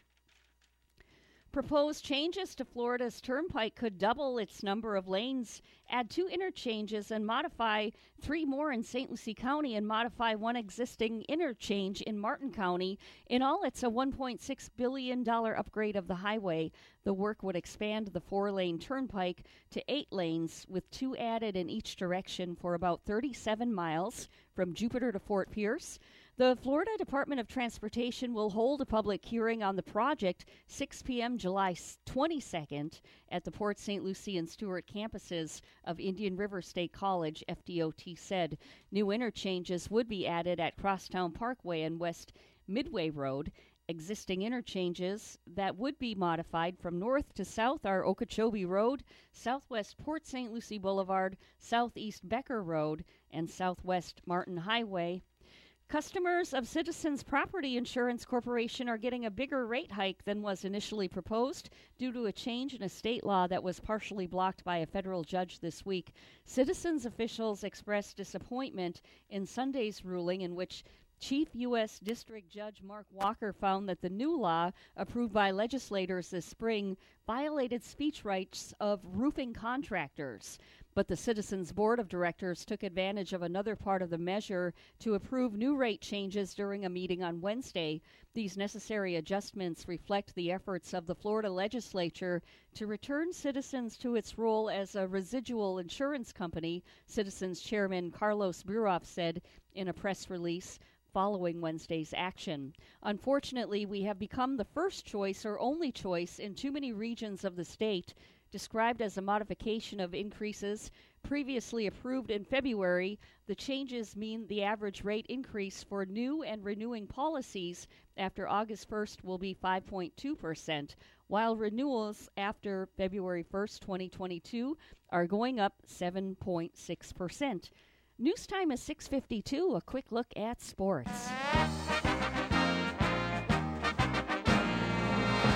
Proposed changes to Florida's turnpike could double its number of lanes, add two interchanges, and modify three more in St. Lucie County and modify one existing interchange in Martin County. In all, it's a $1.6 billion upgrade of the highway. The work would expand the four lane turnpike to eight lanes, with two added in each direction for about 37 miles from Jupiter to Fort Pierce. The Florida Department of Transportation will hold a public hearing on the project 6 p.m. July 22nd at the Port St. Lucie and Stuart campuses of Indian River State College, FDOT said. New interchanges would be added at Crosstown Parkway and West Midway Road. Existing interchanges that would be modified from north to south are Okeechobee Road, Southwest Port St. Lucie Boulevard, Southeast Becker Road, and Southwest Martin Highway. Customers of Citizens Property Insurance Corporation are getting a bigger rate hike than was initially proposed due to a change in a state law that was partially blocked by a federal judge this week. Citizens officials expressed disappointment in Sunday's ruling, in which Chief U.S. District Judge Mark Walker found that the new law, approved by legislators this spring, violated speech rights of roofing contractors. But the Citizens Board of Directors took advantage of another part of the measure to approve new rate changes during a meeting on Wednesday. These necessary adjustments reflect the efforts of the Florida legislature to return Citizens to its role as a residual insurance company, Citizens Chairman Carlos Beruff said in a press release following Wednesday's action. Unfortunately, we have become the first choice or only choice in too many regions of the state Described as a modification of increases previously approved in February, the changes mean the average rate increase for new and renewing policies after August 1st will be 5.2%, while renewals after February 1st, 2022 are going up 7.6%. News time is 6:52. A quick look at sports.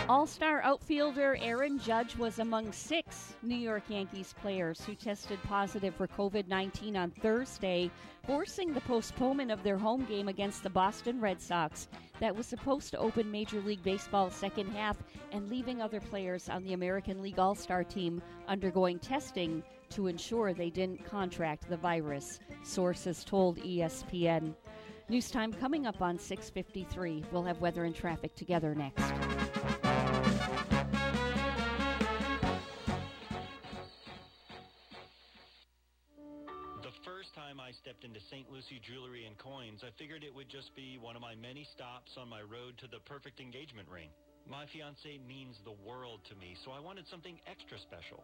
All star outfielder Aaron Judge was among six New York Yankees players who tested positive for COVID 19 on Thursday, forcing the postponement of their home game against the Boston Red Sox that was supposed to open Major League Baseball's second half and leaving other players on the American League All Star team undergoing testing to ensure they didn't contract the virus, sources told ESPN. News time coming up on 6:53. We'll have weather and traffic together next. The first time I stepped into St. Lucie Jewelry and Coins, I figured it would just be one of my many stops on my road to the perfect engagement ring. My fiance means the world to me, so I wanted something extra special.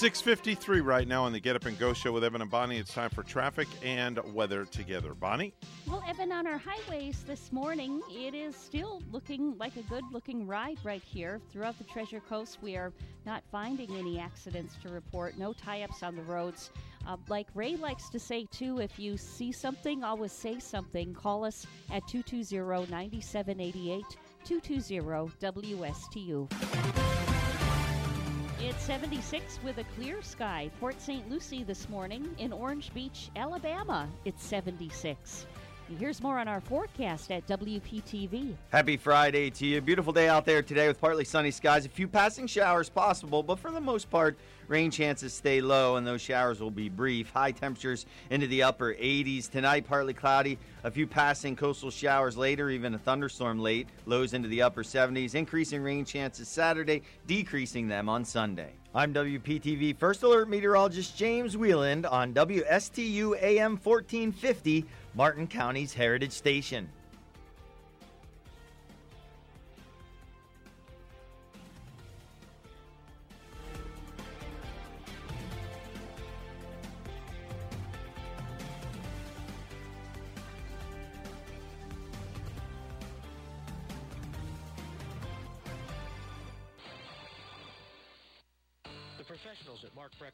653 right now on the Get Up and Go show with Evan and Bonnie. It's time for traffic and weather together. Bonnie? Well, Evan, on our highways this morning, it is still looking like a good looking ride right here. Throughout the Treasure Coast, we are not finding any accidents to report, no tie ups on the roads. Uh, like Ray likes to say, too, if you see something, always say something. Call us at 220 9788 220 WSTU. It's 76 with a clear sky. Port St. Lucie this morning. In Orange Beach, Alabama, it's 76. Here's more on our forecast at WPTV. Happy Friday to you. Beautiful day out there today with partly sunny skies. A few passing showers possible, but for the most part, rain chances stay low and those showers will be brief. High temperatures into the upper 80s. Tonight, partly cloudy. A few passing coastal showers later, even a thunderstorm late. Lows into the upper 70s. Increasing rain chances Saturday, decreasing them on Sunday. I'm WPTV First Alert Meteorologist James Wieland on WSTU AM 1450, Martin County's Heritage Station.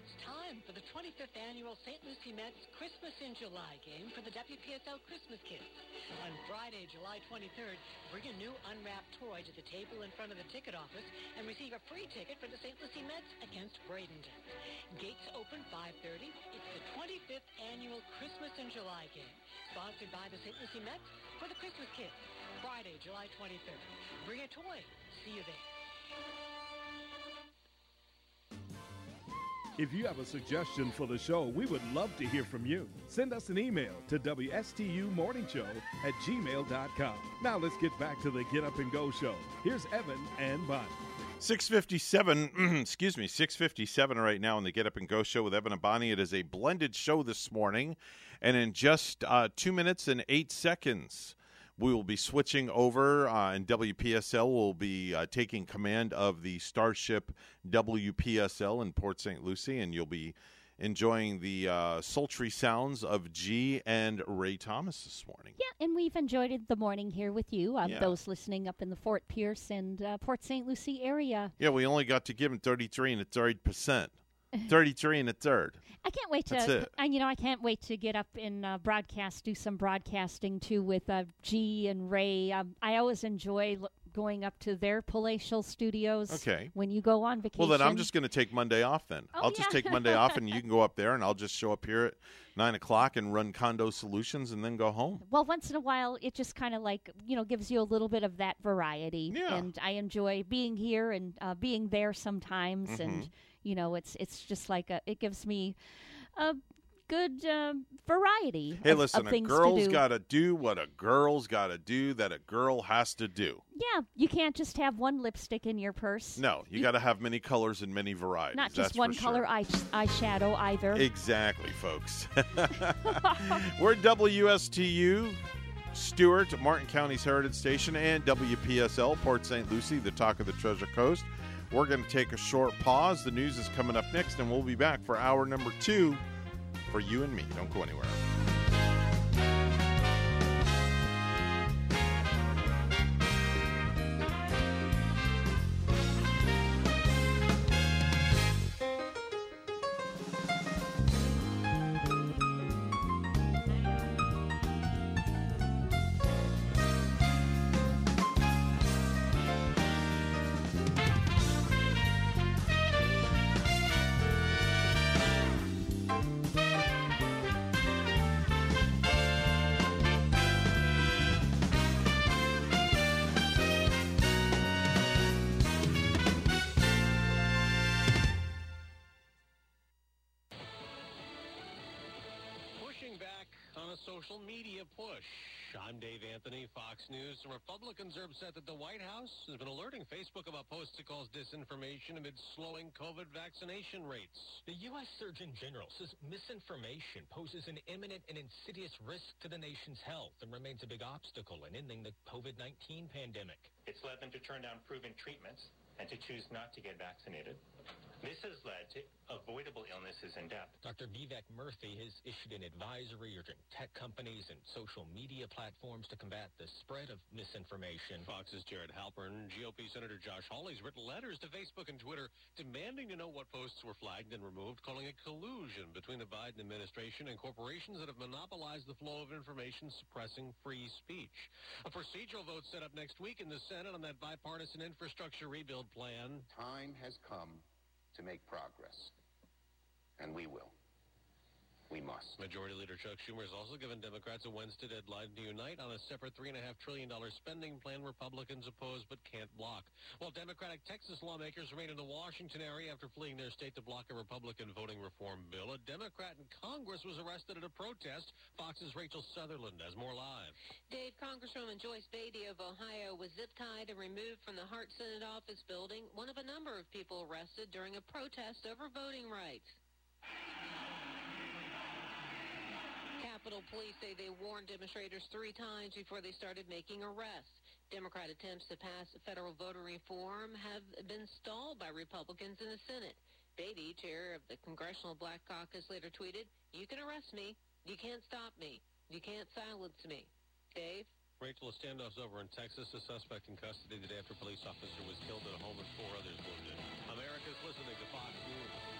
It's time for the 25th annual St. Lucie Mets Christmas in July game for the WPSL Christmas Kids. On Friday, July 23rd, bring a new unwrapped toy to the table in front of the ticket office and receive a free ticket for the St. Lucie Mets against Bradenton. Gates open 5.30. It's the 25th annual Christmas in July game, sponsored by the St. Lucie Mets for the Christmas Kids. Friday, July 23rd. Bring a toy. See you there. If you have a suggestion for the show, we would love to hear from you. Send us an email to WSTUmorningshow at gmail.com. Now let's get back to the Get Up and Go show. Here's Evan and Bonnie. 657, excuse me, 657 right now on the Get Up and Go show with Evan and Bonnie. It is a blended show this morning. And in just uh, two minutes and eight seconds, we will be switching over, uh, and WPSL will be uh, taking command of the Starship WPSL in Port St. Lucie, and you'll be enjoying the uh, sultry sounds of G and Ray Thomas this morning. Yeah, and we've enjoyed it the morning here with you, uh, Yeah. those listening up in the Fort Pierce and uh, Port St. Lucie area. Yeah, we only got to give him 33 and a third percent. 33 and a third. I can't wait to. I, you know, I can't wait to get up and uh, broadcast, do some broadcasting too with uh, G and Ray. Um, I always enjoy l- going up to their palatial studios. Okay. When you go on vacation. Well, then I'm just going to take Monday off. Then Oh, I'll just yeah. take Monday off, and you can go up there, and I'll just show up here at nine o'clock and run Condo Solutions, and then go home. Well, once in a while, it just kind of like you know gives you a little bit of that variety. Yeah. And I enjoy being here and uh, being there sometimes, and Mhm. You know it's it's just like a, it gives me a good um variety. Hey, of, listen, of a girl's got to do what a girl's got to do that a girl has to do. Yeah, you can't just have one lipstick in your purse. No, you, got to have many colors and many varieties. Not just one color Sure. eye eyeshadow either. Exactly, folks. We're WSTU, Stuart, Martin County's Heritage Station, and WPSL, Port St. Lucie, the talk of the Treasure Coast. We're going to take a short pause. The news is coming up next, and we'll be back for hour number two for you and me. Don't go anywhere. Amid slowing COVID vaccination rates. The U.S. Surgeon General says misinformation poses an imminent and insidious risk to the nation's health and remains a big obstacle in ending the COVID-19 pandemic. It's led them to turn down proven treatments and to choose not to get vaccinated. This has led to avoidable illnesses and death. Dr. Vivek Murthy has issued an advisory urging tech companies and social media platforms to combat the spread of misinformation. Fox's Jared Halpern, GOP Senator Josh Hawley's written letters to Facebook and Twitter demanding to know what posts were flagged and removed, calling it collusion between the Biden administration and corporations that have monopolized the flow of information, suppressing free speech. A procedural vote set up next week in the Senate on that bipartisan infrastructure rebuild plan. Time has come to make progress. And we will. We must. Majority Leader Chuck Schumer has also given Democrats a Wednesday deadline to unite on a separate $3.5 trillion spending plan Republicans oppose but can't block. While Democratic Texas lawmakers remain in the Washington area after fleeing their state to block a Republican voting reform bill, a Democrat in Congress was arrested at a protest. Fox's Rachel Sutherland has more live. Dave, Congresswoman Joyce Beatty of Ohio was zip-tied and removed from the Hart Senate office building, one of a number of people arrested during a protest over voting rights. Capitol Police say they warned demonstrators three times before they started making arrests. Democrat attempts to pass federal voter reform have been stalled by Republicans in the Senate. Beatty, chair of the Congressional Black Caucus, later tweeted, You can arrest me. You can't stop me. You can't silence me. Dave? Rachel, a standoff's over in Texas. A suspect in custody the day after a police officer was killed at a home and four others wounded. America's listening to Fox News.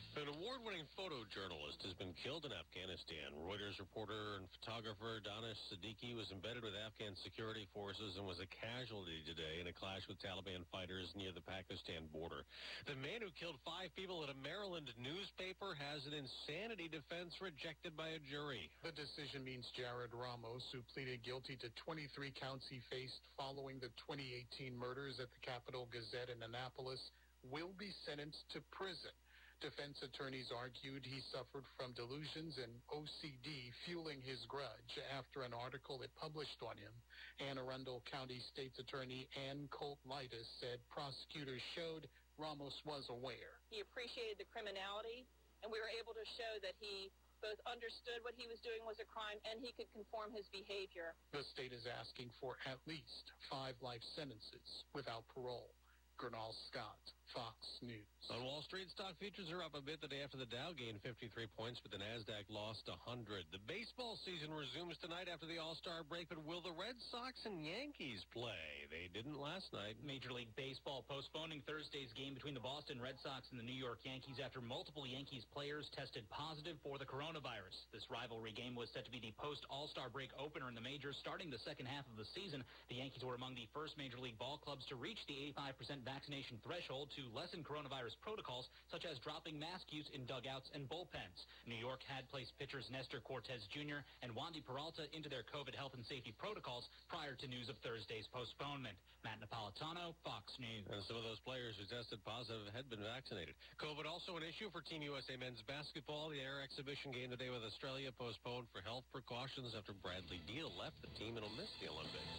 An award-winning photojournalist has been killed in Afghanistan. Reuters reporter and photographer Danish Siddiqui was embedded with Afghan security forces and was a casualty today in a clash with Taliban fighters near the Pakistan border. The man who killed five people at a Maryland newspaper has an insanity defense rejected by a jury. The decision means Jarrod Ramos, who pleaded guilty to 23 counts he faced following the 2018 murders at the Capital Gazette in Annapolis, will be sentenced to prison. Defense attorneys argued he suffered from delusions and OCD fueling his grudge after an article it published on him. Anne Arundel County State's Attorney Anne Colt Leitess said prosecutors showed Ramos was aware. He appreciated the criminality, and we were able to show that he both understood what he was doing was a crime and he could conform his behavior. The state is asking for at least five life sentences without parole. Gernal Scott, Fox News. On Wall Street, stock futures are up a bit the day after the Dow gained 53 points, but the Nasdaq lost 100. The baseball season resumes tonight after the All-Star break, but will the Red Sox and Yankees play? They didn't last night. Major League Baseball postponing Thursday's game between the Boston Red Sox and the New York Yankees after multiple Yankees players tested positive for the coronavirus. This rivalry game was set to be the post-All-Star break opener in the majors starting the second half of the season. The Yankees were among the first Major League ball clubs to reach the 85% vaccination threshold to lessen coronavirus protocols, such as dropping mask use in dugouts and bullpens. New York had placed pitchers Nestor Cortes Jr. and Wandy Peralta into their COVID health and safety protocols prior to news of Thursday's postponement. Matt Napolitano, Fox News. And some of those players who tested positive had been vaccinated. COVID also an issue for Team USA men's basketball. The air exhibition game today with Australia postponed for health precautions after Bradley Beal left the team and will miss the Olympics.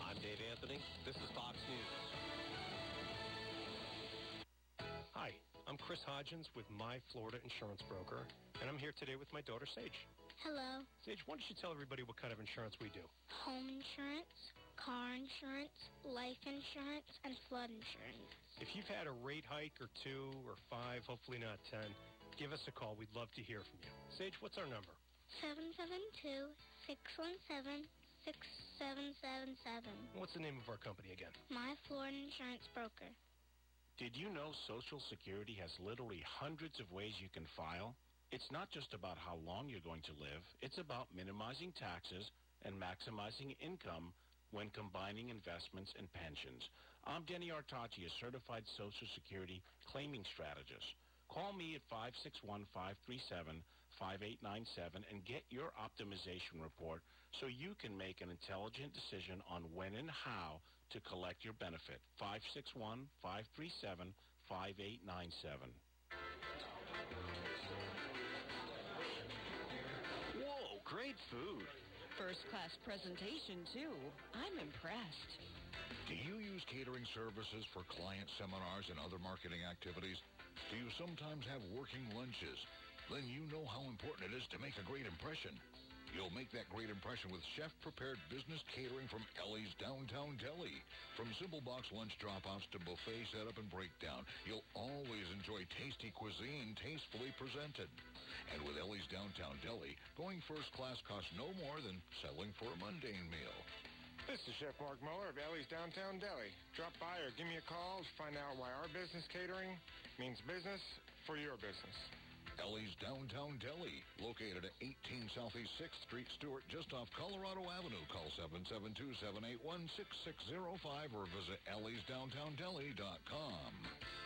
I'm Dave Anthony. This is Fox News. I'm Chris Hodgins with My Florida Insurance Broker, and I'm here today with my daughter, Sage. Hello. Sage, why don't you tell everybody what kind of insurance we do? Home insurance, car insurance, life insurance, and flood insurance. If you've had a rate hike or two or five, hopefully not ten, give us a call. We'd love to hear from you. Sage, what's our number? 772-617-6777. What's the name of our company again? My Florida Insurance Broker. Did you know Social Security has literally hundreds of ways you can file? It's not just about how long you're going to live. It's about minimizing taxes and maximizing income when combining investments and pensions. I'm Denny Artachi, a certified Social Security claiming strategist. Call me at 561-537-5897 and get your optimization report so you can make an intelligent decision on when and how to collect your benefit. 561-537-5897. Whoa, great food. First class presentation, too. I'm impressed. Do you use catering services for client seminars and other marketing activities? Do you sometimes have working lunches? Then you know how important it is to make a great impression. You'll make that great impression with chef-prepared business catering from Ellie's Downtown Deli. From simple box lunch drop-offs to buffet setup and breakdown, you'll always enjoy tasty cuisine tastefully presented. And with Ellie's Downtown Deli, going first class costs no more than settling for a mundane meal. This is Chef Mark Muller of Ellie's Downtown Deli. Drop by or give me a call to find out why our business catering means business for your business. Ellie's Downtown Deli, located at 18 Southeast 6th Street, Stuart, just off Colorado Avenue. Call 772-781-6605 or visit elliesdowntowndeli.com.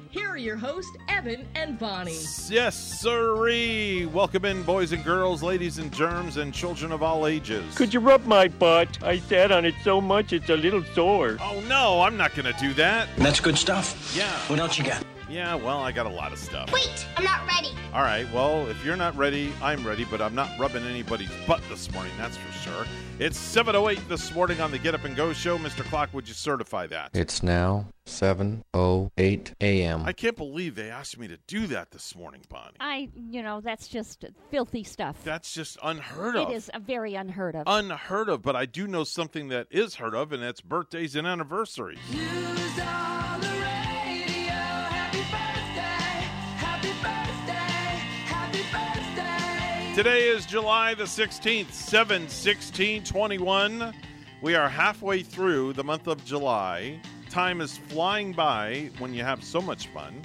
here are your hosts, Evan and Bonnie. Yes, sirree. Welcome in, boys and girls, ladies and germs, and children of all ages. Could you rub my butt? I sat on it so much it's a little sore. Oh, no, I'm not going to do that. That's good stuff. Yeah. What else you got? Yeah, well, I got a lot of stuff. Wait, I'm not ready. All right, well, if you're not ready, I'm ready, but I'm not rubbing anybody's butt this morning, that's for sure. It's 7.08 this morning on the Get Up and Go show. Mr. Clock, would you certify that? It's now 7:08 a.m. I can't believe they asked me to do that this morning, Bonnie. I, you know, that's just filthy stuff. That's just unheard of. It is a very unheard of. Unheard of, but I do know something that is heard of, and that's birthdays and anniversaries. Today is July the 16th, 7 16 21. We are halfway through the month of July. Time is flying by when you have so much fun.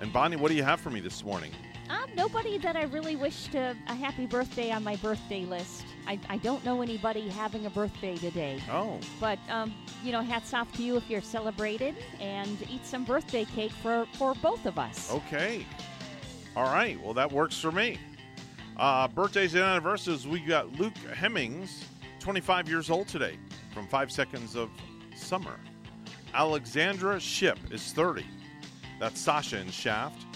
And Bonnie, what do you have for me this morning? Um, nobody that I really wished a, a happy birthday on my birthday list. I, I don't know anybody having a birthday today. Oh. But, um, you know, hats off to you if you're celebrated and eat some birthday cake for, for both of us. Okay. All right. Well, that works for me. Uh, birthdays and anniversaries, we got Luke Hemmings, 25 years old today, from Five Seconds of Summer. Alexandra Shipp is 30. That's Sasha in Shaft.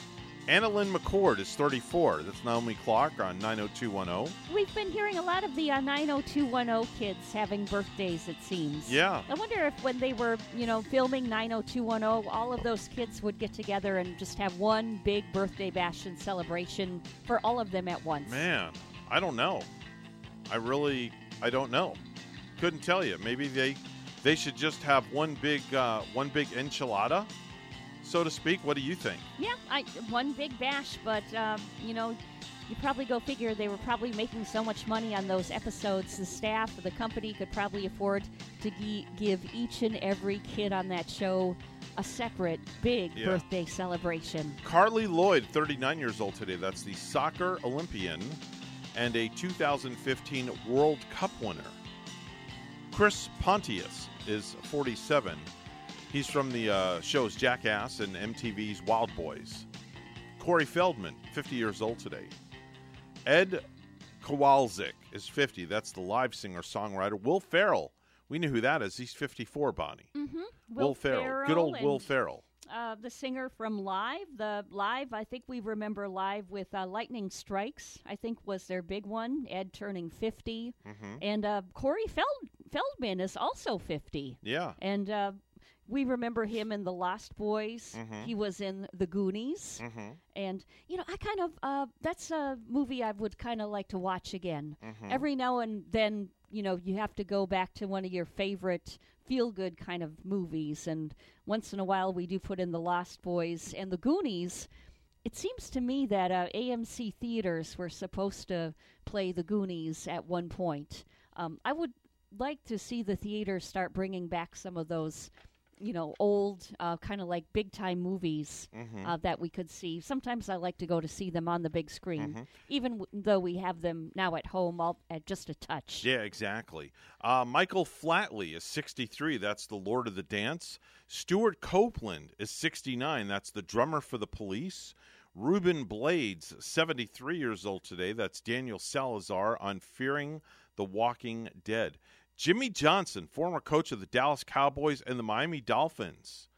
AnnaLynne McCord is 34. That's Naomi Clark on 90210. We've been hearing a lot of the uh, 90210 kids having birthdays, it seems. Yeah. I wonder if when they were, you know, filming 90210, all of those kids would get together and just have one big birthday bash and celebration for all of them at once. Man, I don't know. I really, I don't know. Couldn't tell you. Maybe they, they should just have one big, uh, one big enchilada, so to speak. What do you think? Yeah, I, one big bash, but, um, you know, you probably go figure they were probably making so much money on those episodes. The staff, the company could probably afford to gi- give each and every kid on that show a separate big Yeah. birthday celebration. Carli Lloyd, 39 years old today. That's the soccer Olympian and a 2015 World Cup winner. Chris Pontius is 47. He's from the uh, shows Jackass and MTV's Wildboyz. Corey Feldman, 50 years old today. Ed Kowalczyk is 50. That's the live singer songwriter. Will Ferrell, we knew who that is. He's 54, Bonnie. Mm-hmm. Will Ferrell. Good old Will and, Ferrell. Uh, the singer from Live. The Live, I think we remember Live with uh, Lightning Strikes, I think was their big one. Ed turning 50. Mhm. And uh, Corey Feld- Feldman is also 50. Yeah. And uh, we remember him in The Lost Boys. Mhm. He was in The Goonies. Mhm. And, you know, I kind of, uh, that's a movie I would kind of like to watch again. Mhm. Every now and then, you know, you have to go back to one of your favorite feel good kind of movies. And once in a while, we do put in The Lost Boys and The Goonies. It seems to me that uh, AMC theaters were supposed to play The Goonies at one point. Um, I would like to see the theaters start bringing back some of those, you know, old, uh, kind of like big time movies Mhm. uh, that we could see. Sometimes I like to go to see them on the big screen, Mhm. even w- though we have them now at home all at just a touch. Yeah, exactly. Uh, Michael Flatley is 63. That's the Lord of the Dance. Stewart Copeland is 69. That's the drummer for the police. Ruben Blades, 73 years old today. That's Daniel Salazar on Fearing the Walking Dead. Jimmy Johnson, former coach of the Dallas Cowboys and the Miami Dolphins,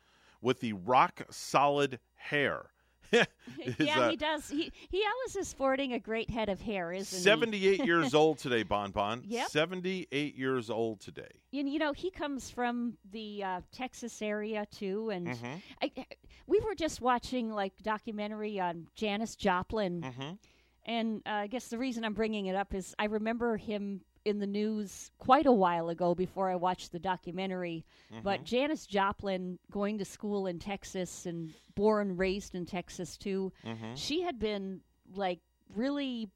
with the rock solid hair. yeah, he does. He he always is sporting a great head of hair, isn't he? 78 years old today, Bon Bon. Yep. 78 years old today. And you know, he comes from the uh, Texas area too, and Mhm. I, we were just watching like documentary on Janis Joplin, Mhm. and uh, I guess the reason I'm bringing it up is I remember him in the news quite a while ago before I watched the documentary. But Mhm. Janis Joplin, going to school in Texas and born raised in Texas too, Mhm. she had been like really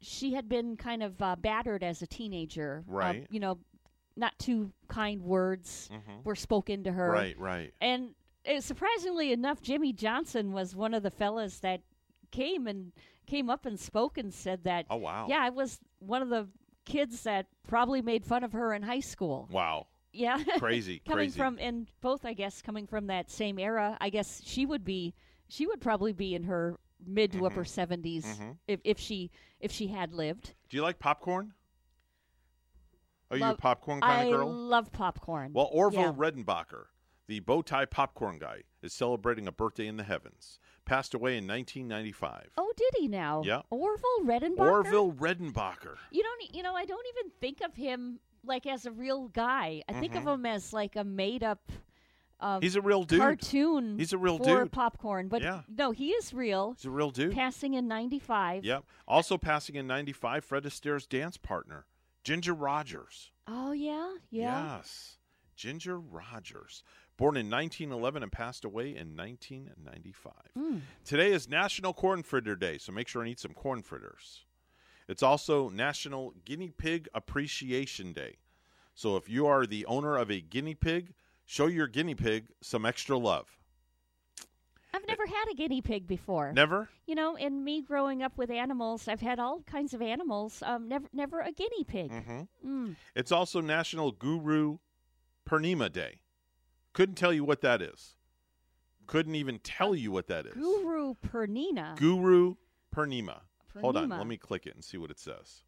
she had been kind of uh, battered as a teenager. Uh, Right. you know, not too kind words Mhm. were spoken to her. Right, right. And uh, surprisingly enough, Jimmy Johnson was one of the fellas that came and came up and spoke and said that. Oh, wow. Yeah, I was one of the kids that probably made fun of her in high school. Wow. Yeah. Crazy, coming crazy. from and both I guess coming from that same era, I guess she would be she would probably be in her mid to upper 70s Mhm. if if she if she had lived. Do you like popcorn? Are you a popcorn kind I of girl? I love popcorn. Well, Orville Yeah. Redenbacher, the bow tie popcorn guy, is celebrating a birthday in the heavens. Passed away in 1995. Oh, did he now? Yeah. Orville Redenbacher. Orville Redenbacher. You don't. You know, I don't even think of him like as a real guy. I think of Mhm. him as like a made up. Uh, He's a real dude. Cartoon. He's a real for dude. popcorn, but Yeah. no, he is real. He's a real dude. Passing in '95. Yep. Also passing in 95, Fred Astaire's dance partner, Ginger Rogers. Oh yeah, yeah. Yes. Ginger Rogers. Born in 1911 and passed away in 1995. Mm. Today is National Corn Fritter Day, so make sure and eat some corn fritters. It's also National Guinea Pig Appreciation Day. So if you are the owner of a guinea pig, show your guinea pig some extra love. I've never had a guinea pig before. Never? You know, in me growing up with animals, I've had all kinds of animals. Um, never, never a guinea pig. Mhm. Mm. It's also National Guru Purnima Day. Couldn't tell you what that is. Couldn't even tell you what that is. Guru Purnina. Guru Purnima. Hold on, let me click it and see what it says.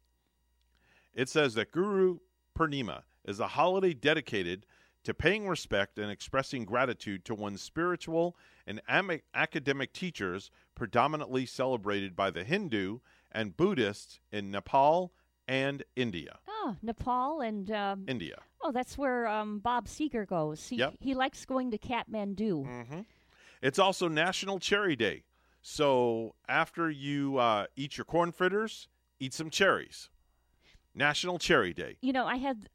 It says that Guru Purnima is a holiday dedicated to paying respect and expressing gratitude to one's spiritual and am- academic teachers, predominantly celebrated by the Hindu and Buddhists in Nepal and India. Oh, Nepal and um, India. oh, that's where um, Bob Seger goes. He Yep. he likes going to Kathmandu. Mm-hmm. It's also National Cherry Day. So after you uh, eat your corn fritters, eat some cherries. National Cherry Day. You know, I had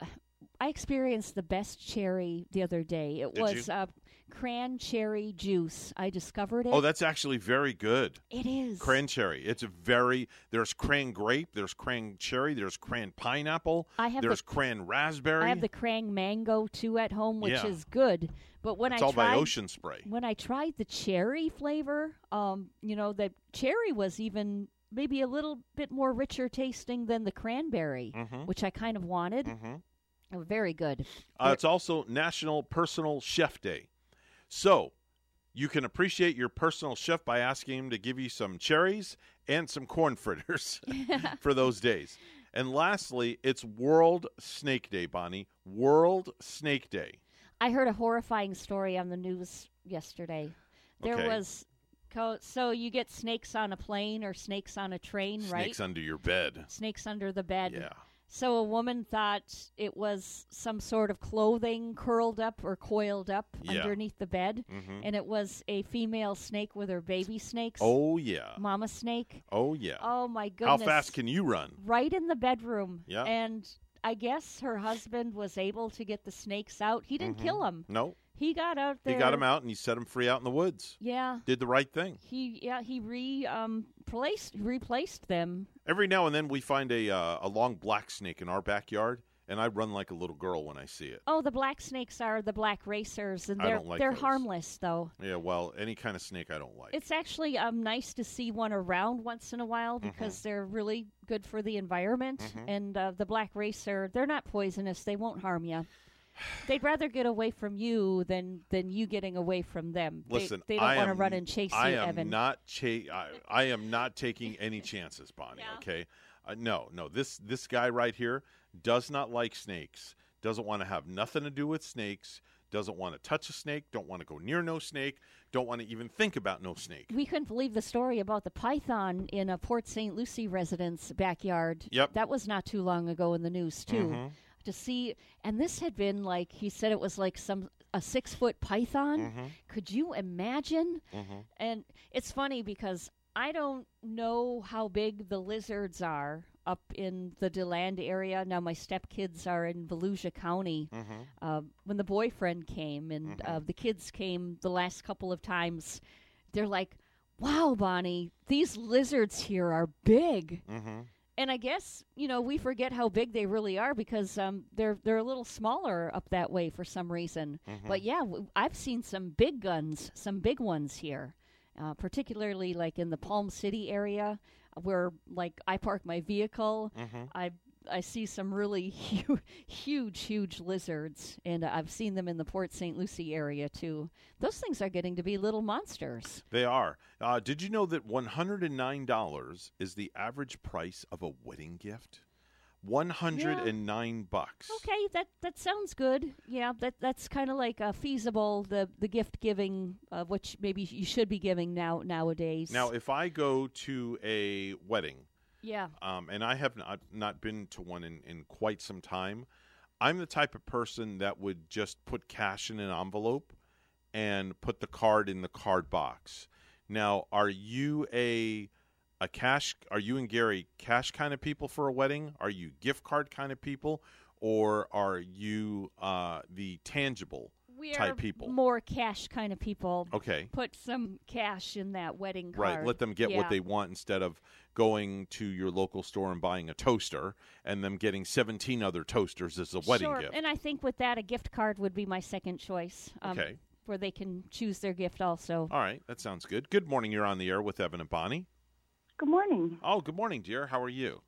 I experienced the best cherry the other day. It Did was uh, cran cherry juice. I discovered it. Oh, that's actually very good. It is. Cran cherry. It's a very there's cran grape, there's cran cherry, there's cran pineapple, I have there's the- cran raspberry. I have the cran mango too at home, which Yeah. is good. But when it's I all tried by Ocean Spray. when I tried the cherry flavor, um, you know, the cherry was even maybe a little bit more richer tasting than the cranberry, Mhm. which I kind of wanted. Mhm. Oh, very good. Uh, it's also National Personal Chef Day. So you can appreciate your personal chef by asking him to give you some cherries and some corn fritters for those days. And lastly, it's World Snake Day, Bonnie. World Snake Day. I heard a horrifying story on the news yesterday. There Okay. was co- so you get snakes on a plane or snakes on a train, right? Snakes under your bed. snakes under the bed. Yeah. So a woman thought it was some sort of clothing curled up or coiled up Yeah. underneath the bed, Mhm. and it was a female snake with her baby snakes. Oh, yeah. mama snake. Oh, yeah. Oh my goodness! How fast can you run? Right in the bedroom. Yeah. And I guess her husband was able to get the snakes out. He didn't Mhm. kill them. No. He got out there. He got him out and he set him free out in the woods. Yeah. Did the right thing. He yeah he re um placed replaced them. Every now and then we find a uh, a long black snake in our backyard, and I run like a little girl when I see it. Oh, the black snakes are the black racers, and they're like they're those. harmless though. Yeah, well, any kind of snake I don't like. It's actually um nice to see one around once in a while Mm-hmm. because they're really good for the environment. Mhm. And uh, the black racer, they're not poisonous; they won't harm you. They'd rather get away from you than than you getting away from them. They- Listen, they, don't want to run and chase I you, am Evan. not cha- I, I am not taking any chances, Bonnie. Okay, uh, no, no. This this guy right here does not like snakes. Doesn't want to have nothing to do with snakes. doesn't want to touch a snake, don't want to go near no snake, don't want to even think about no snake. We couldn't believe the story about the python in a Port St. Lucie residence backyard. Yep. That was not too long ago in the news, too. Mhm. To see, and this had been like, he said it was like some a six foot python. Mhm. Could you imagine? Mhm. And it's funny because I don't know how big the lizards are up in the DeLand area. Now, my stepkids are in Volusia County. Mhm. Uh, when the boyfriend came and uh, the kids came the last couple of times, they're like, wow, Bonnie, these lizards here are big. Mm-hmm. And I guess you know we forget how big they really are because um, they're they're a little smaller up that way for some reason. Mhm. But yeah, w- I've seen some big guns, some big ones here, uh, particularly like in the Palm City area where like I park my vehicle. Mhm. I I see some really huge, huge, huge lizards, and I've seen them in the Port St. Lucie area too. Those things are getting to be little monsters. They are. Uh, did you know that one hundred and nine dollars is the average price of a wedding gift? One hundred and nine bucks. Okay, that that sounds good. Yeah, that that's kind of like uh, feasible. The the gift giving, uh, which maybe you should be giving now nowadays. Now, if I go to a wedding, yeah, um, and I have not, not been to one in, in quite some time, I'm the type of person that would just put cash in an envelope and put the card in the card box. Now, are you a a cash? Are you and Gary cash kind of people for a wedding? Are you gift card kind of people, or are you uh, the tangible we are type people? more cash kind of people. Okay. put some cash in that wedding card. Right, let them get Yeah. what they want instead of going to your local store and buying a toaster and them getting 17 other toasters as a wedding sure. gift. And I think with that, a gift card would be my second choice. Um, Okay. Where they can choose their gift also. All right, that sounds good. Good morning. You're on the air with Evan and Bonnie. Good morning. Oh, good morning, dear. How are you?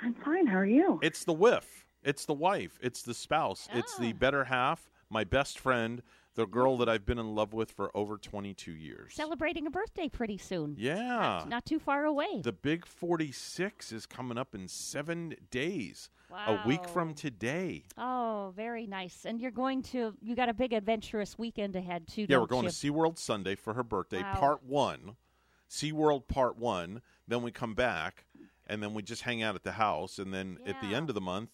I'm fine. How are you? It's the whiff. It's the wife. It's the spouse. It's Ah. the better half, my best friend, the girl that I've been in love with for over 22 years. Celebrating a birthday pretty soon. Yeah. Not, not too far away. The big 46 is coming up in seven days, Wow. a week from today. Oh, very nice. And you're going to, you got a big adventurous weekend ahead, too. Yeah, we're going you? to SeaWorld Sunday for her birthday, Wow. part one. SeaWorld part one. Then we come back, and then we just hang out at the house. And then at the end of the month,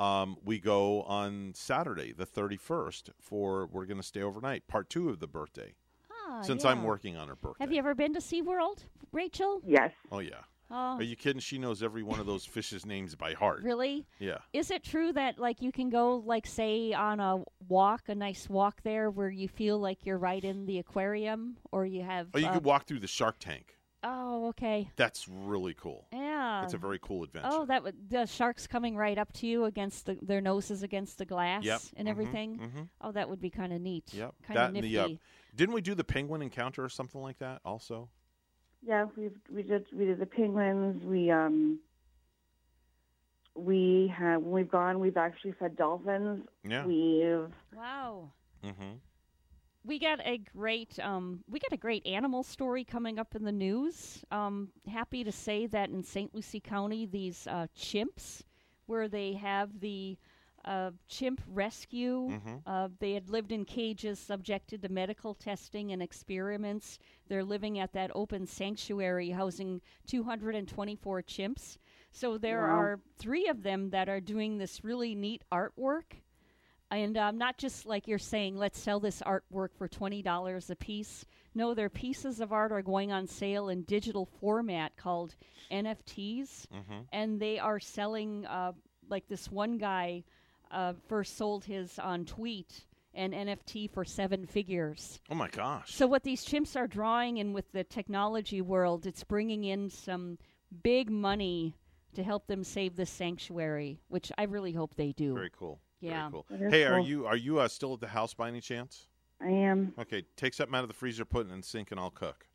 um, we go on Saturday, the 31st, for we're going to stay overnight, part two of the birthday. Ah, since I'm working on her birthday. Have you ever been to SeaWorld, Rachel? Yes. Oh, yeah. Oh. Are you kidding? She knows every one of those fishes' names by heart. Really? Yeah. Is it true that like you can go like say on a walk, a nice walk there where you feel like you're right in the aquarium or you have Oh, you uh, could walk through the Shark Tank. Oh, okay. That's really cool. Yeah. It's a very cool adventure. Oh, that would the sharks coming right up to you against the, their noses against the glass Yep. and Mhm, everything. mhm. Oh, that would be kind of neat. Yep. Kind that of nifty. the uh, didn't we do the penguin encounter or something like that also? Yeah, we we did we did the penguins. We um we have when we've gone. We've actually fed dolphins. Yeah. We've Wow. Mm-hmm. We got a great um, we got a great animal story coming up in the news. Um, happy to say that in St. Lucie County, these uh, chimps, where they have the uh, chimp rescue, Mhm. uh, they had lived in cages, subjected to medical testing and experiments. They're living at that open sanctuary, housing 224 chimps. So there Wow. are three of them that are doing this really neat artwork and um, not just like you're saying, let's sell this artwork for twenty dollars a piece. No, their pieces of art are going on sale in digital format called NFTs, Mhm. and they are selling. Uh, like this one guy uh, first sold his on Tweet an NFT for seven figures. Oh my gosh. So what these chimps are drawing in with the technology world, it's bringing in some big money to help them save this sanctuary, which I really hope they do. Very cool. Yeah. Very cool. That is Hey, are you are you uh, still at the house by any chance? I am Okay, take something out of the freezer, put it in the sink, and I'll cook.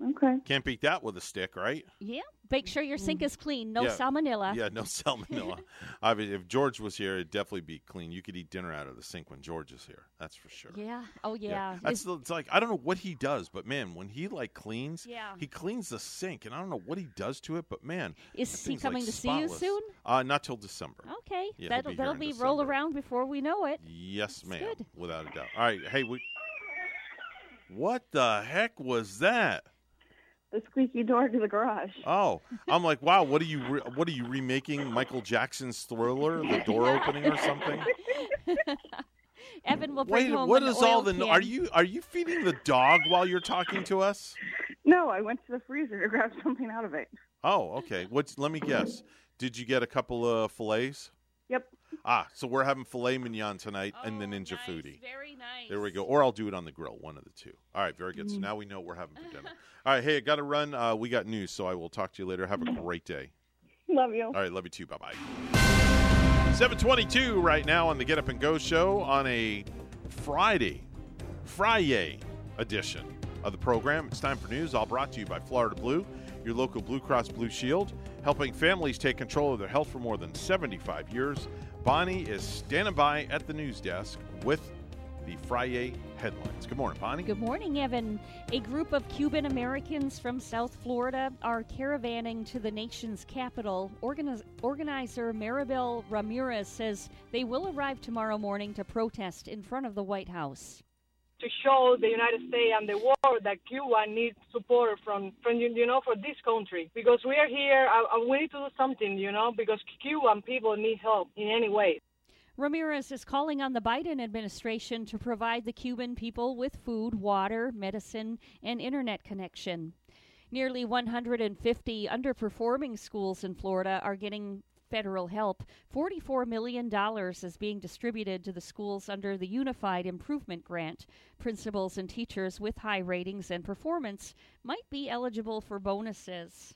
Okay. Can't beat that with a stick, right? Yeah. Make sure your sink is clean. No Yeah. salmonella. Yeah, no salmonella. I mean, if George was here, it'd definitely be clean. You could eat dinner out of the sink when George is here. That's for sure. Yeah. Oh yeah. That's Is- it's like I don't know what he does, but man, when he like cleans, Yeah. he cleans the sink, and I don't know what he does to it, but man, Is he thing's, like, coming to see you soon? Uh, not till December. okay. Yeah, that'll be that'll be December. roll around before we know it. Yes, ma'am, good. without a doubt. All right, hey, we. What the heck was that? The squeaky door to the garage. Oh, I'm like, wow. What are you? Re- what are you remaking? Michael Jackson's Thriller, the door opening or something? Evan will bring Wait, home what is all the? can. Are you are you feeding the dog while you're talking to us? No, I went to the freezer to grab something out of it. Oh, okay. What's? Let me guess. Did you get a couple of fillets? Yep. Ah, so we're having filet mignon tonight and the Ninja Foodi. Very nice. There we go. Or I'll do it on the grill, one of the two. All right, very good. So Mm. now we know what we're having for dinner. All right, hey, I got to run. Uh, we got news, so I will talk to you later. Have a great day. Love you. All right, love you too. Bye bye. 722 right now on the Get Up and Go show on a Friday, Friday edition of the program. It's time for news, all brought to you by Florida Blue, your local Blue Cross Blue Shield, helping families take control of their health for more than 75 years. Bonnie is standing by at the news desk with the Friday headlines. Good morning, Bonnie. Good morning, Evan. A group of Cuban Americans from South Florida are caravanning to the nation's capital. Organiz- organizer Maribel Ramirez says they will arrive tomorrow morning to protest in front of the White House. To show the United States and the world that Cuba needs support from, from you know, for this country. Because we are here, uh, uh, we need to do something, you know, because Cuban people need help in any way. Ramirez is calling on the Biden administration to provide the Cuban people with food, water, medicine, and internet connection. Nearly 150 underperforming schools in Florida are getting federal help. $44 million is being distributed to the schools under the Unified Improvement Grant. Principals and teachers with high ratings and performance might be eligible for bonuses.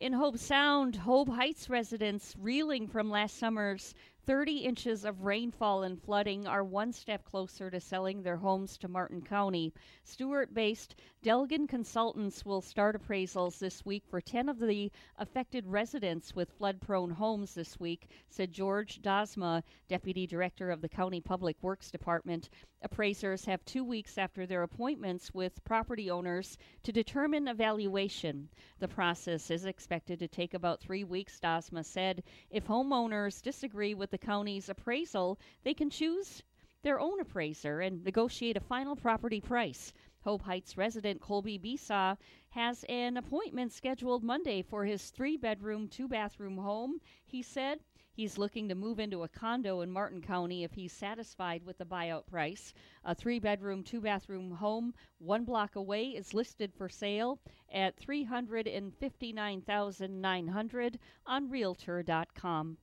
In Hobe Sound, Hobe Heights residents reeling from last summer's 30 inches of rainfall and flooding are one step closer to selling their homes to Martin County. Stuart based Delgan Consultants will start appraisals this week for 10 of the affected residents with flood prone homes this week, said George Dzama, Deputy Director of the County Public Works Department. Appraisers have two weeks after their appointments with property owners to determine evaluation. The process is expected to take about three weeks, Dzama said. If homeowners disagree with the county's appraisal, they can choose their own appraiser and negotiate a final property price. Hobe Heights resident Colby Besaw has an appointment scheduled Monday for his three bedroom, two bathroom home. He said he's looking to move into a condo in Martin County if he's satisfied with the buyout price. A three bedroom, two bathroom home one block away is listed for sale at 359900 on realtor.com.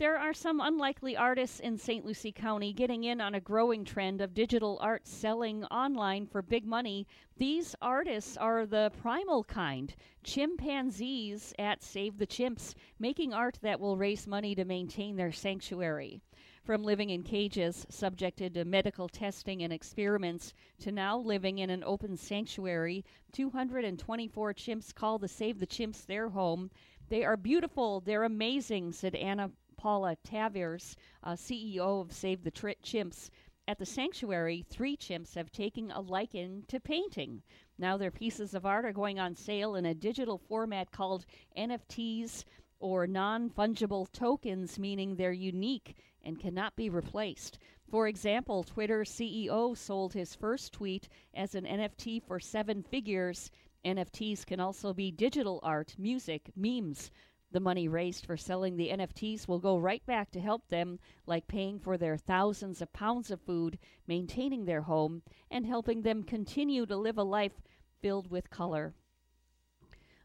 There are some unlikely artists in St. Lucie County getting in on a growing trend of digital art selling online for big money. These artists are the primal kind chimpanzees at Save the Chimps, making art that will raise money to maintain their sanctuary. From living in cages subjected to medical testing and experiments to now living in an open sanctuary, 224 chimps call the Save the Chimps their home. They are beautiful, they're amazing, said Anna Paula Tavares, uh, CEO of Save the Tri- Chimps. At the sanctuary, three chimps have taken a liking to painting. Now their pieces of art are going on sale in a digital format called NFTs or non fungible tokens, meaning they're unique and cannot be replaced. For example, Twitter CEO sold his first tweet as an NFT for seven figures. NFTs can also be digital art, music, memes. The money raised for selling the NFTs will go right back to help them, like paying for their thousands of pounds of food, maintaining their home, and helping them continue to live a life filled with color.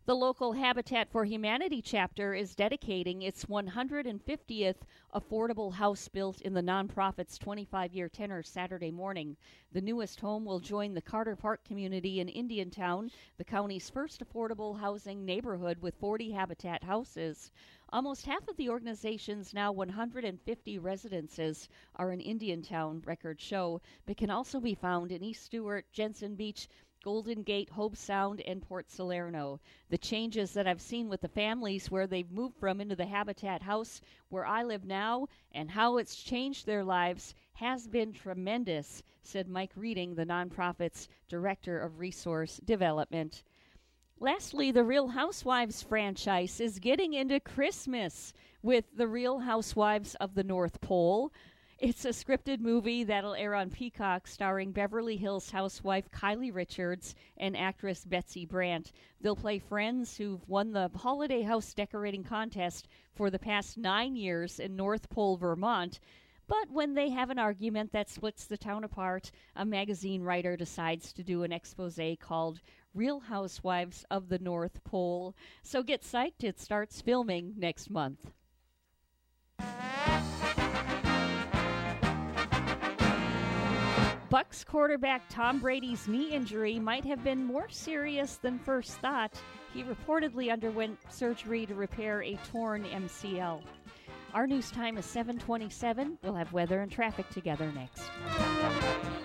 The local Habitat for Humanity chapter is dedicating its 150th affordable house built in the nonprofit's 25 year tenor Saturday morning. The newest home will join the Carter Park community in Indiantown, the county's first affordable housing neighborhood with 40 Habitat houses. Almost half of the organization's now 150 residences are in Indiantown, records show, but can also be found in East Stuart, Jensen Beach, Golden Gate, Hobe Sound, and Port Salerno. The changes that I've seen with the families where they've moved from into the Habitat House where I live now and how it's changed their lives has been tremendous, said Mike Reading, the nonprofit's Director of Resource Development. Lastly, the Real Housewives franchise is getting into Christmas with The Real Housewives of the North Pole. It's a scripted movie that'll air on Peacock starring Beverly Hills housewife Kylie Richards and actress Betsy Brandt. They'll play friends who've won the holiday house decorating contest for the past nine years in North Pole, Vermont. But when they have an argument that splits the town apart, a magazine writer decides to do an expose called Real Housewives of the North Pole. So get psyched, it starts filming next month. Bucs quarterback Tom Brady's knee injury might have been more serious than first thought. He reportedly underwent surgery to repair a torn MCL. Our news time is 727. We'll have weather and traffic together next.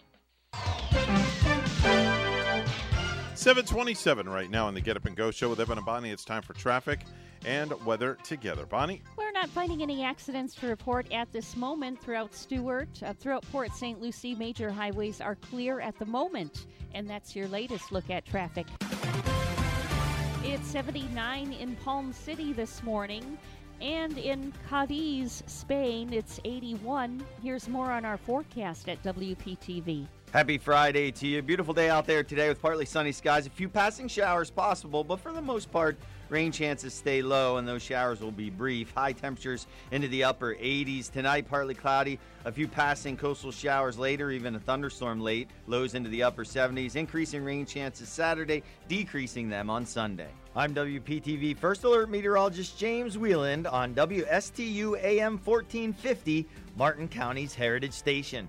727 right now on the Get Up and Go show with Evan and Bonnie. It's time for traffic and weather together. Bonnie? We're not finding any accidents to report at this moment throughout Stuart. Uh, throughout Port St. Lucie, major highways are clear at the moment. And that's your latest look at traffic. It's 79 in Palm City this morning. And in Cadiz, Spain, it's 81. Here's more on our forecast at WPTV. Happy Friday to you. Beautiful day out there today with partly sunny skies. A few passing showers possible, but for the most part, rain chances stay low and those showers will be brief. High temperatures into the upper 80s. Tonight, partly cloudy. A few passing coastal showers later, even a thunderstorm late. Lows into the upper 70s. Increasing rain chances Saturday, decreasing them on Sunday. I'm WPTV First Alert Meteorologist James Wieland on WSTU AM 1450, Martin County's Heritage Station.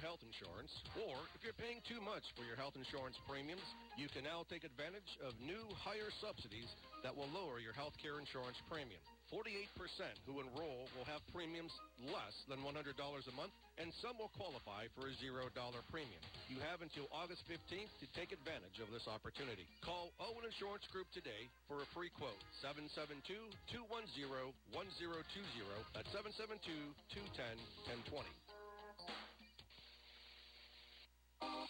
Health insurance, or if you're paying too much for your health insurance premiums, you can now take advantage of new higher subsidies that will lower your health care insurance premium. 48% who enroll will have premiums less than $100 a month, and some will qualify for a $0 premium. You have until August 15th to take advantage of this opportunity. Call Owen Insurance Group today for a free quote. 772-210-1020. That's 772-210-1020.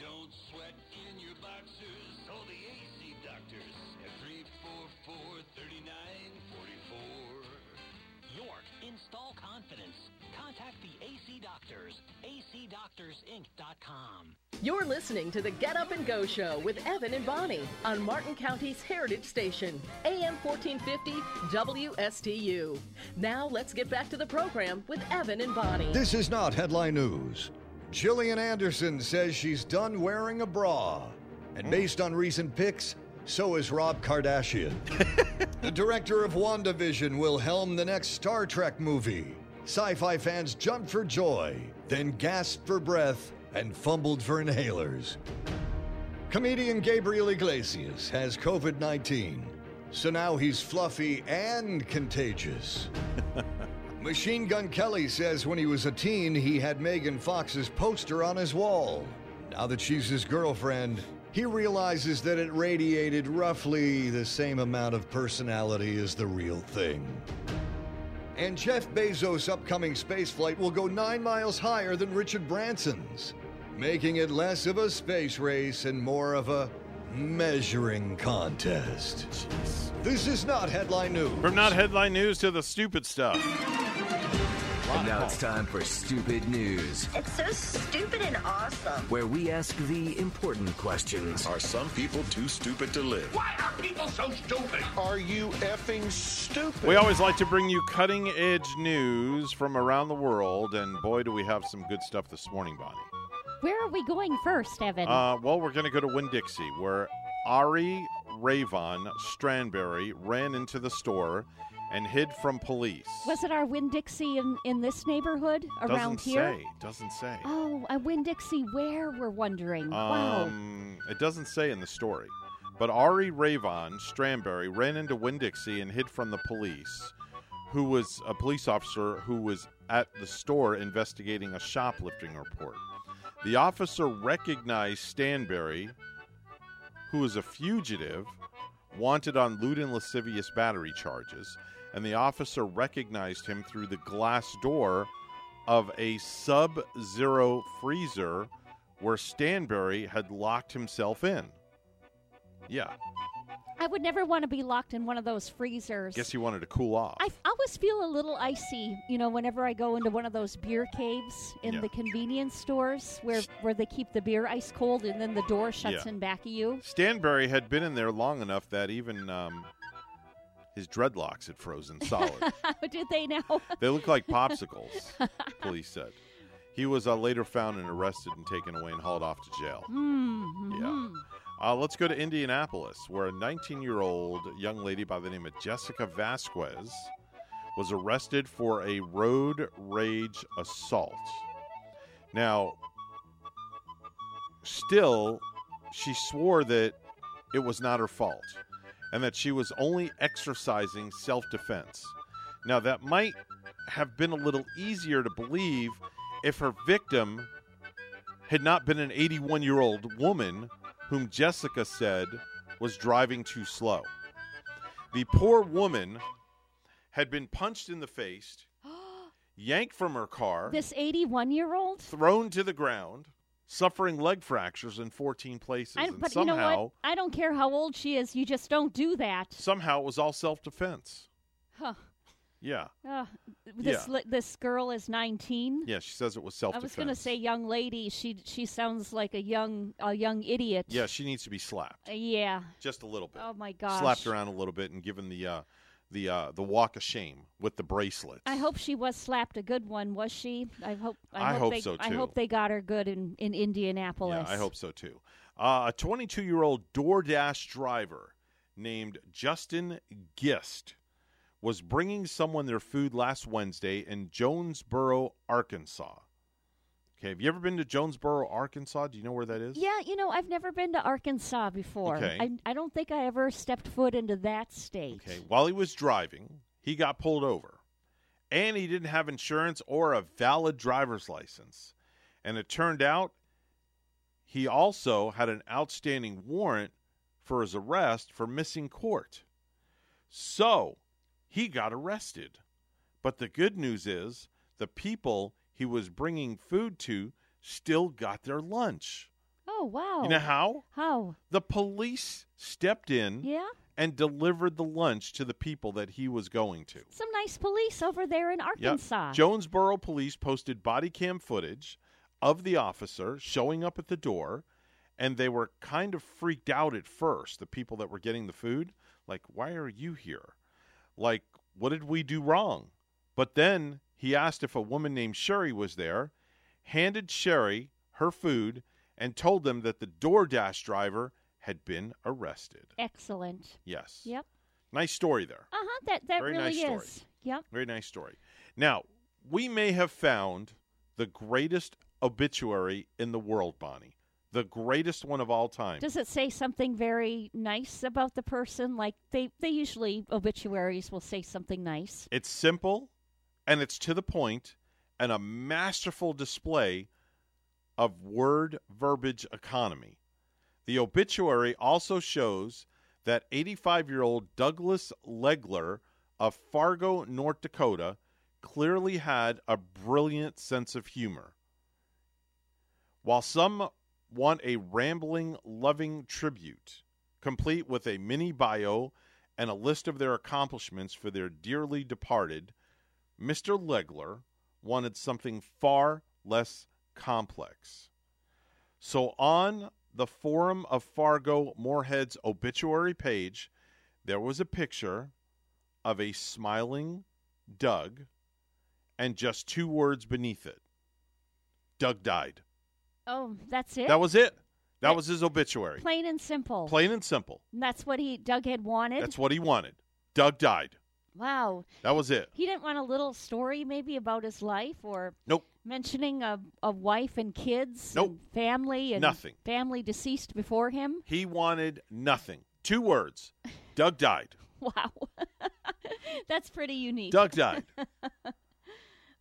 Don't sweat in your boxers. Call the AC doctors at 344-3944. York, install confidence. Contact the AC Doctors. acdoctorsinc.com. You're listening to the Get Up and Go Show with Evan and Bonnie on Martin County's Heritage Station, AM 1450 WSTU. Now let's get back to the program with Evan and Bonnie. This is not headline news. Gillian Anderson says she's done wearing a bra. And hmm. based on recent pics, so is Rob Kardashian. the director of WandaVision will helm the next Star Trek movie. Sci fi fans jumped for joy, then gasped for breath and fumbled for inhalers. Comedian Gabriel Iglesias has COVID 19, so now he's fluffy and contagious. Machine Gun Kelly says when he was a teen, he had Megan Fox's poster on his wall. Now that she's his girlfriend, he realizes that it radiated roughly the same amount of personality as the real thing. And Jeff Bezos' upcoming spaceflight will go nine miles higher than Richard Branson's, making it less of a space race and more of a measuring contest. This is not headline news. From not headline news to the stupid stuff. And now it's time for Stupid News, It's so stupid and awesome. where we ask the important questions. Are some people too stupid to live? Why are people so stupid? Are you effing stupid? We always like to bring you cutting edge news from around the world, and boy, do we have some good stuff this morning, Bonnie. Where are we going first, Evan? Uh, well, we're going to go to Winn Dixie, where Ari Ravon Stranberry ran into the store and hid from police. Was it our Winn Dixie in, in this neighborhood around doesn't here? say. Doesn't say. Oh, a Winn Dixie where? We're wondering. wow. Um, it doesn't say in the story. But Ari Ravon Stranberry ran into Winn Dixie and hid from the police, who was a police officer who was at the store investigating a shoplifting report. The officer recognized Stanberry, who is a fugitive, wanted on lewd and lascivious battery charges, and the officer recognized him through the glass door of a sub zero freezer where Stanberry had locked himself in. Yeah. I would never want to be locked in one of those freezers. Guess you wanted to cool off. I f- always feel a little icy, you know, whenever I go into one of those beer caves in Yeah. the convenience stores where, where they keep the beer ice cold and then the door shuts Yeah. in back of you. Stanberry had been in there long enough that even um, his dreadlocks had frozen solid. What did they now? they look like popsicles, police said. He was uh, later found and arrested and taken away and hauled off to jail. Mm-hmm. Yeah. Uh, let's go to Indianapolis, where a 19 year old young lady by the name of Jessica Vasquez was arrested for a road rage assault. Now, still, she swore that it was not her fault and that she was only exercising self defense. Now, that might have been a little easier to believe if her victim had not been an 81 year old woman whom Jessica said was driving too slow. The poor woman had been punched in the face, yanked from her car, This 81 year old? thrown to the ground, suffering leg fractures in 14 places. I, and but you know somehow, what? I don't care how old she is. You just don't do that. somehow it was all self defense. Huh. Yeah. Uh, this Yeah. li- this girl is 19. Yeah, she says it was self I was going to say young lady. She she sounds like a young a young idiot. Yeah, she needs to be slapped. Uh, yeah. Just a little bit. Oh my gosh. Slapped around a little bit and given the uh, the uh, the walk of shame with the bracelet. I hope she was slapped a good one. Was she? I hope. I hope, hope they, so, I hope they got her good in in Indianapolis. Yeah, I hope so too. Uh, a 22 year old DoorDash driver named Justin Gist was bringing someone their food last Wednesday in Jonesboro, Arkansas. Okay, have you ever been to Jonesboro, Arkansas? Do you know where that is? Yeah, you know, I've never been to Arkansas before. Okay. I, I don't think I ever stepped foot into that state. Okay, while he was driving, he got pulled over. And he didn't have insurance or a valid driver's license. And it turned out he also had an outstanding warrant for his arrest for missing court. So he got arrested. But the good news is the people he was bringing food to still got their lunch. Oh, wow. You know how? How? The police stepped in Yeah? and delivered the lunch to the people that he was going to. Some nice police over there in Yep. Arkansas. Jonesboro police posted body cam footage of the officer showing up at the door, and they were kind of freaked out at first, the people that were getting the food. Like, why are you here? Like, what did we do wrong? But then he asked if a woman named Sherry was there, handed Sherry her food, and told them that the DoorDash driver had been arrested. Excellent. Yes. Yep. Nice story there. Uh huh. That that Very really nice story. is. Yep. Very nice story. Now, we may have found the greatest obituary in the world, Bonnie. The greatest one of all time. Does it say something very nice about the person? Like they they usually obituaries will say something nice. It's simple and it's to the point and a masterful display of word verbiage economy. The obituary also shows that 85 year old Douglas Legler of Fargo, North Dakota, clearly had a brilliant sense of humor. While some want a rambling, loving tribute, complete with a mini bio and a list of their accomplishments for their dearly departed, Mr. Legler wanted something far less complex. So on the Forum of Fargo Moorhead's obituary page, there was a picture of a smiling Doug and just two words beneath it Doug died. Oh, that's it. That was it. That That- was his obituary. plain and simple. Plain and simple. And that's what he Doug had wanted. That's what he wanted. Doug died. wow. That was it. He didn't want a little story maybe about his life or Nope. mentioning a, a wife and kids Nope. and family and Nothing. family deceased before him. He wanted nothing. Two words. Doug died. Wow. That's pretty unique. Doug died.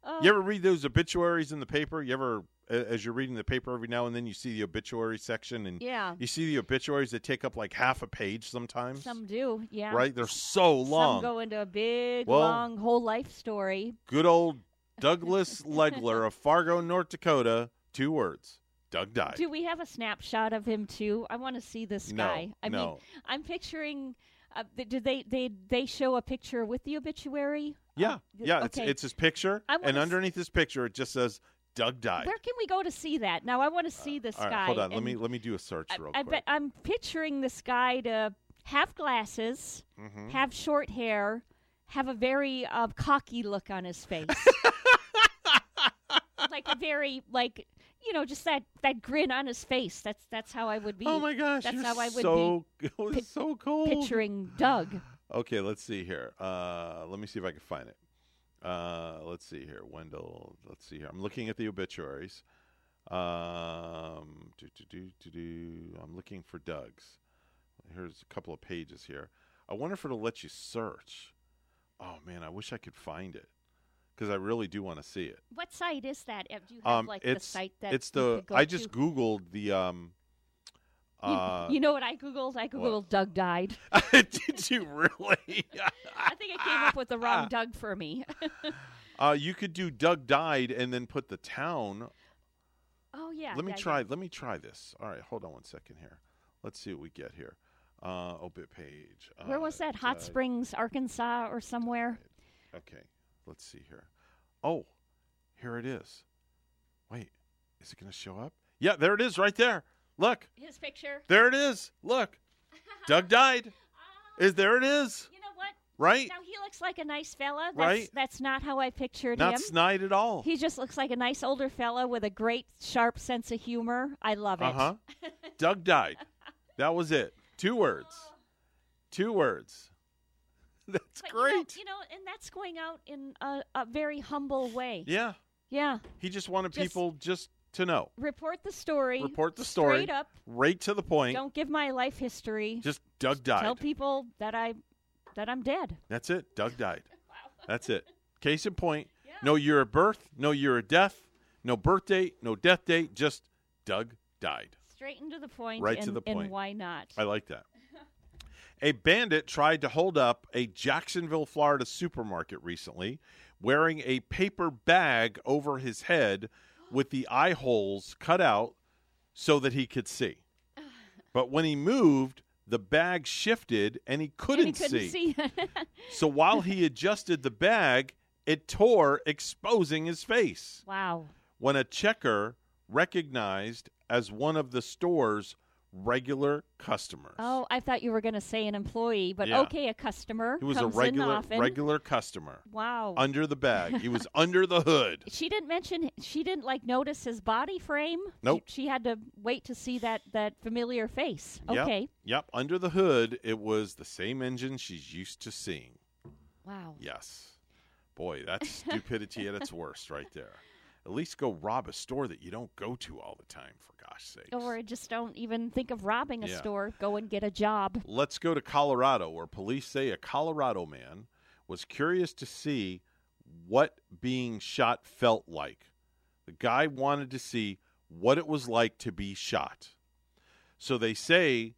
Oh. You ever read those obituaries in the paper? You ever, as you're reading the paper every now and then, you see the obituary section, and Yeah. you see the obituaries that take up like half a page sometimes. Some do, yeah. Right? They're so long. Some go into a big, Well- long whole life story. Good old Douglas Legler of Fargo, North Dakota. Two words. Doug died. Do we have a snapshot of him too? I want to see this No, guy. I no. mean, I'm picturing. Uh, did they they they show a picture with the obituary? yeah, Uh, yeah. It's okay. it's his picture, and s- underneath his picture, it just says Doug died. Where can we go to see that? Now I want to see this right, guy. hold on. Let me let me do a search I, real I quick. bet I'm picturing this guy to have glasses, Mhm. have short hair, have a very uh, cocky look on his face, like a very like you know just that that grin on his face. That's that's how I would be. Oh my gosh, that's how I would so be it was pi- so cold. picturing Doug. Okay, let's see here. Uh, let me see if I can find it. Uh, let's see here, Wendell. Let's see here. I'm looking at the obituaries. Um, do, do, do. I'm looking for Doug's. Here's a couple of pages here. I wonder if it'll let you search. Oh man, I wish I could find it because I really do want to see it. What site is that? Uh, Do you have Um, like the site that it's the. I just googled the. Um, uh, you, know what I googled? I googled Doug died. did you really? I think it came up with the wrong Doug for me. Uh, you could do Doug died and then put the town. oh yeah. let me yeah, try. Let me try this. All right, hold on one second here. Let's see what we get here. Uh, obit page. Where uh, was that? Hot died. Springs, Arkansas, or somewhere? Okay, let's see here. Oh, here it is. Wait, is it going to show up? Yeah, there it is, right there. Look, His picture. there it is. Look, Doug died. Is there it is? You know what? Right? Now he looks like a nice fella. That's, Right. That's not how I pictured Not him. Not snide at all. He just looks like a nice older fella with a great, sharp sense of humor. I love it. Uh huh. Doug died. That was it. Two words. Two words. That's But great. You know, you know, and that's going out in a, a very humble way. Yeah. Yeah. He just wanted Just- people just to know. Report the story. Report the story. Straight up. Right to the point. Don't give my life history. Just Doug died. Tell people that I that I'm dead. That's it. Doug died. wow. That's it. Case in point. No year of birth, no year of death, no birth date, no death date. Just Doug died. Straight into the point. Right and, to the point. And why not? I like that. A bandit tried to hold up a Jacksonville, Florida supermarket recently, wearing a paper bag over his head with the eye holes cut out so that he could see. But when he moved, the bag shifted and he couldn't, and he couldn't see. see. So while he adjusted the bag, it tore, exposing his face. wow. When a checker recognized as one of the store's regular customers. Oh, I thought you were going to say an employee, but Yeah. okay, a customer. He was comes a regular regular customer. Wow. Under the bag. He was under the hood. She didn't mention. She didn't like notice his body frame. Nope. She, she had to wait to see that that familiar face. Yep, Okay. Yep. Under the hood, it was the same engine she's used to seeing. Wow. Yes. Boy, that's stupidity at its worst right there. At least go rob a store that you don't go to all the time, for gosh sake. Or just don't even think of robbing a Yeah. store. Go and get a job. Let's go to Colorado, where police say a Colorado man was curious to see what being shot felt like. The guy wanted to see what it was like to be shot. So they say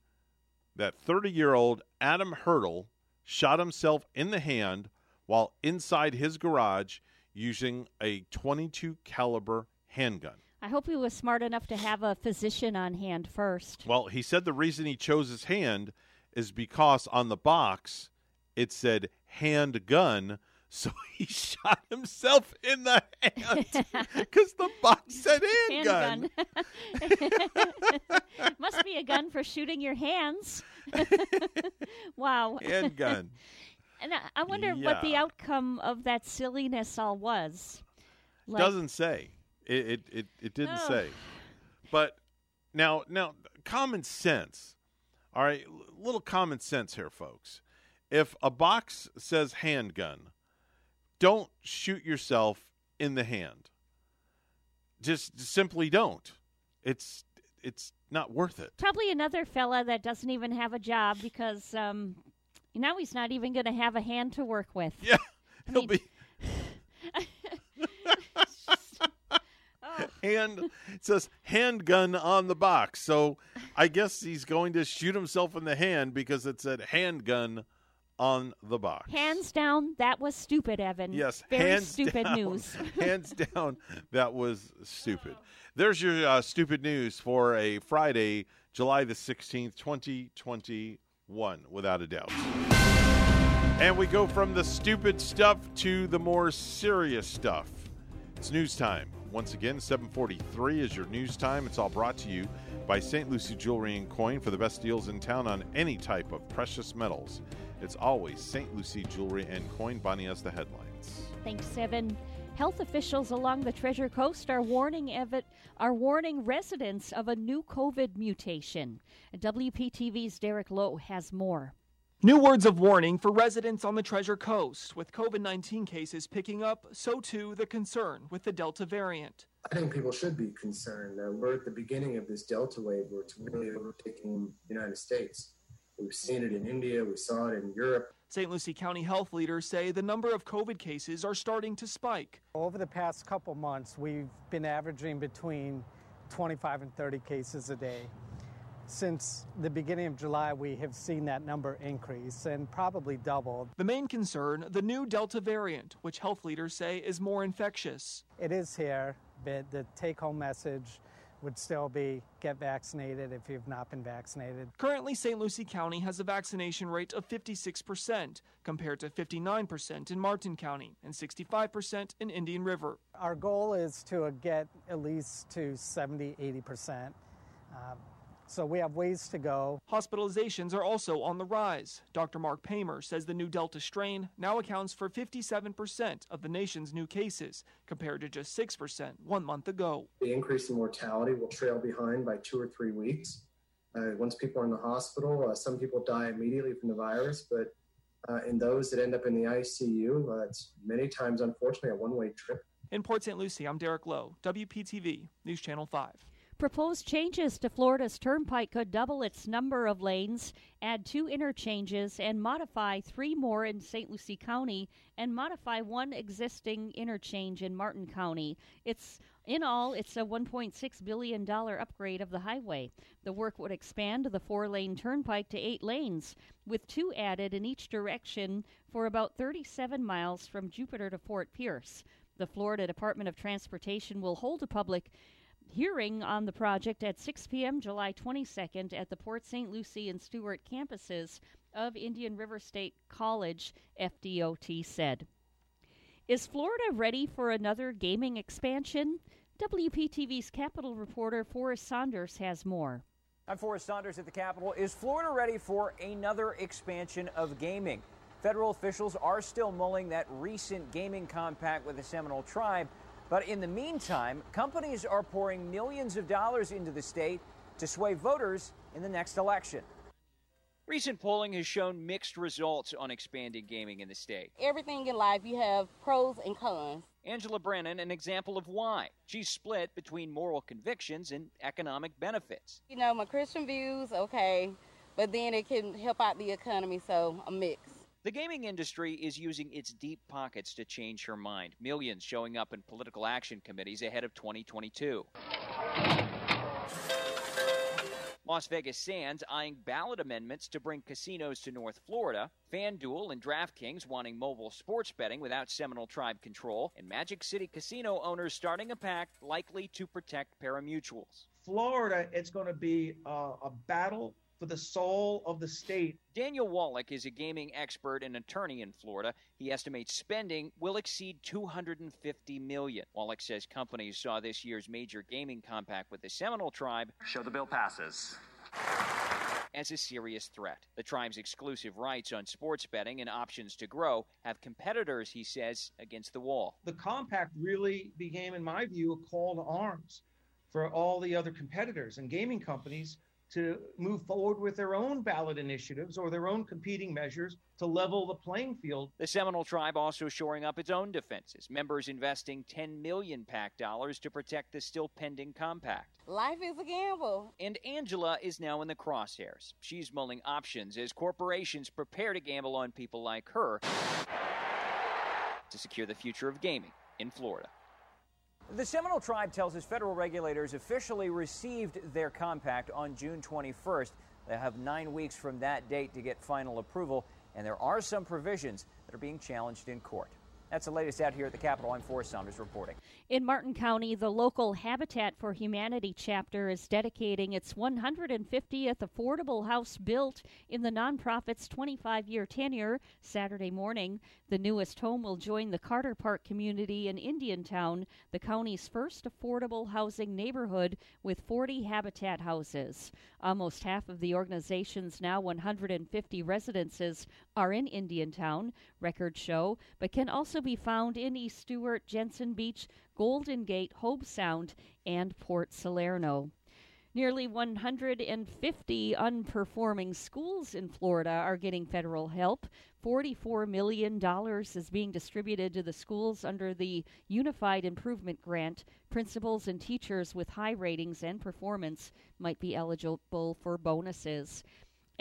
that 30 year old Adam Hurdle shot himself in the hand while inside his garage using a 22 caliber handgun. I hope he was smart enough to have a physician on hand first. Well, he said the reason he chose his hand is because on the box it said handgun, so he shot himself in the hand because the box said handgun. Handgun. Must be a gun for shooting your hands. wow. Handgun. And I, I wonder what the outcome of that silliness all was. Like, Doesn't say. It it it, it didn't Oh. say. But now now common sense. All right, little common sense here, folks. If a box says handgun, don't shoot yourself in the hand. Just simply don't. It's it's not worth it. Probably another fella that doesn't even have a job because um, now he's not even going to have a hand to work with. Yeah, I he'll mean- be hand it says handgun on the box. So I guess he's going to shoot himself in the hand because it said handgun on the box. Hands down, that was stupid, Evan. Yes, Very hands stupid down, news. hands down, that was stupid. There's your uh, stupid news for a Friday, July the 16th, 2021, without a doubt. And we go from the stupid stuff to the more serious stuff. It's news time. Once again, 743 is your news time. It's all brought to you by St. Lucie Jewelry and Coin for the best deals in town on any type of precious metals. It's always St. Lucie Jewelry and Coin. Bonnie has the headlines. Thanks, Evan. Health officials along the Treasure Coast are warning Evan, are warning residents of a new COVID mutation. WPTV's Derek Lowe has more. New words of warning for residents on the Treasure Coast. With COVID 19 cases picking up, so too the concern with the Delta variant. I think people should be concerned. Uh, we're at the beginning of this Delta wave where it's really overtaking the United States. We've seen it in India, we saw it in Europe. St. Lucie County health leaders say the number of COVID cases are starting to spike. Over the past couple months, we've been averaging between 25 and 30 cases a day. Since the beginning of July, we have seen that number increase and probably double. The main concern the new Delta variant, which health leaders say is more infectious. It is here, but the take home message would still be get vaccinated if you've not been vaccinated. Currently, St. Lucie County has a vaccination rate of 56%, compared to 59% in Martin County and 65% in Indian River. Our goal is to get at least to 70, 80%. Um, so we have ways to go. Hospitalizations are also on the rise. Dr. Mark Paymer says the new Delta strain now accounts for 57% of the nation's new cases, compared to just 6% one month ago. The increase in mortality will trail behind by two or three weeks. Uh, once people are in the hospital, uh, some people die immediately from the virus, but uh, in those that end up in the ICU, uh, it's many times, unfortunately, a one way trip. In Port St. Lucie, I'm Derek Lowe, WPTV, News Channel 5. Proposed changes to Florida's turnpike could double its number of lanes, add two interchanges, and modify three more in St. Lucie County and modify one existing interchange in Martin County. It's in all, it's a $1.6 billion upgrade of the highway. The work would expand the four lane turnpike to eight lanes, with two added in each direction for about 37 miles from Jupiter to Fort Pierce. The Florida Department of Transportation will hold a public hearing on the project at 6 p.m. July 22nd at the Port St. Lucie and Stuart campuses of Indian River State College, FDOT said. Is Florida ready for another gaming expansion? WPTV's Capitol reporter Forrest Saunders has more. I'm Forrest Saunders at the Capitol. Is Florida ready for another expansion of gaming? Federal officials are still mulling that recent gaming compact with the Seminole tribe. But in the meantime, companies are pouring millions of dollars into the state to sway voters in the next election. Recent polling has shown mixed results on expanding gaming in the state. Everything in life, you have pros and cons. Angela Brennan, an example of why. She's split between moral convictions and economic benefits. You know, my Christian views, okay, but then it can help out the economy, so a mix. The gaming industry is using its deep pockets to change her mind, millions showing up in political action committees ahead of 2022. Las Vegas Sands eyeing ballot amendments to bring casinos to North Florida, FanDuel and DraftKings wanting mobile sports betting without Seminole Tribe control, and Magic City casino owners starting a pact likely to protect parimutuels. Florida, it's going to be uh, a battle for the soul of the state. Daniel Wallach is a gaming expert and attorney in Florida. He estimates spending will exceed 250 million. Wallach says companies saw this year's major gaming compact with the Seminole tribe Show the bill passes. as a serious threat. The tribe's exclusive rights on sports betting and options to grow have competitors, he says, against the wall. The compact really became, in my view, a call to arms for all the other competitors and gaming companies to move forward with their own ballot initiatives or their own competing measures to level the playing field. The Seminole tribe also shoring up its own defenses, members investing 10 million PAC dollars to protect the still pending compact. Life is a gamble. And Angela is now in the crosshairs. She's mulling options as corporations prepare to gamble on people like her to secure the future of gaming in Florida. The Seminole Tribe tells us federal regulators officially received their compact on June 21st. They have nine weeks from that date to get final approval, and there are some provisions that are being challenged in court. That's the latest out here at the Capitol. I'm Forrest Saunders reporting. In Martin County, the local Habitat for Humanity chapter is dedicating its 150th affordable house built in the nonprofit's 25 year tenure Saturday morning. The newest home will join the Carter Park community in Indiantown, the county's first affordable housing neighborhood with 40 Habitat houses. Almost half of the organization's now 150 residences are in Indiantown, records show, but can also be found in East Stuart, Jensen Beach, Golden Gate, Hobe Sound, and Port Salerno. Nearly 150 unperforming schools in Florida are getting federal help. $44 million is being distributed to the schools under the Unified Improvement Grant. Principals and teachers with high ratings and performance might be eligible for bonuses.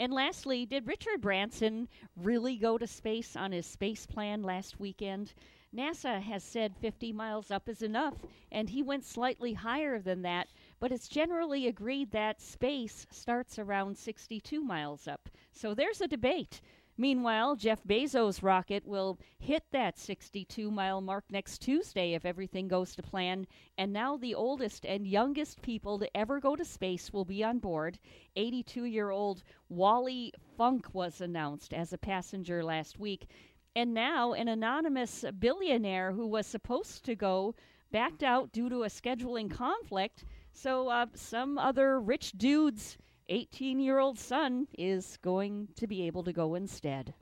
And lastly, did Richard Branson really go to space on his space plan last weekend? NASA has said 50 miles up is enough, and he went slightly higher than that, but it's generally agreed that space starts around 62 miles up. So there's a debate. Meanwhile, Jeff Bezos' rocket will hit that 62 mile mark next Tuesday if everything goes to plan. And now the oldest and youngest people to ever go to space will be on board. 82 year old Wally Funk was announced as a passenger last week. And now an anonymous billionaire who was supposed to go backed out due to a scheduling conflict. So uh, some other rich dude's 18 year old son is going to be able to go instead.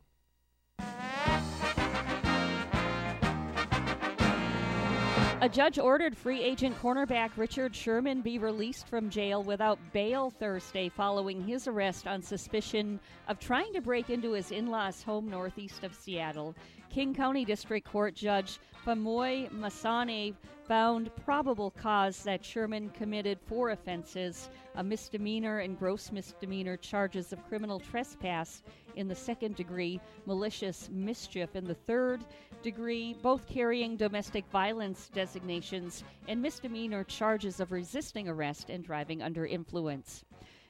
A judge ordered free agent cornerback Richard Sherman be released from jail without bail Thursday following his arrest on suspicion of trying to break into his in law's home northeast of Seattle. King County District Court Judge Fa'amomoi Masaniai found probable cause that Sherman committed four offenses a misdemeanor and gross misdemeanor charges of criminal trespass in the second degree, malicious mischief in the third degree, both carrying domestic violence designations, and misdemeanor charges of resisting arrest and driving under influence.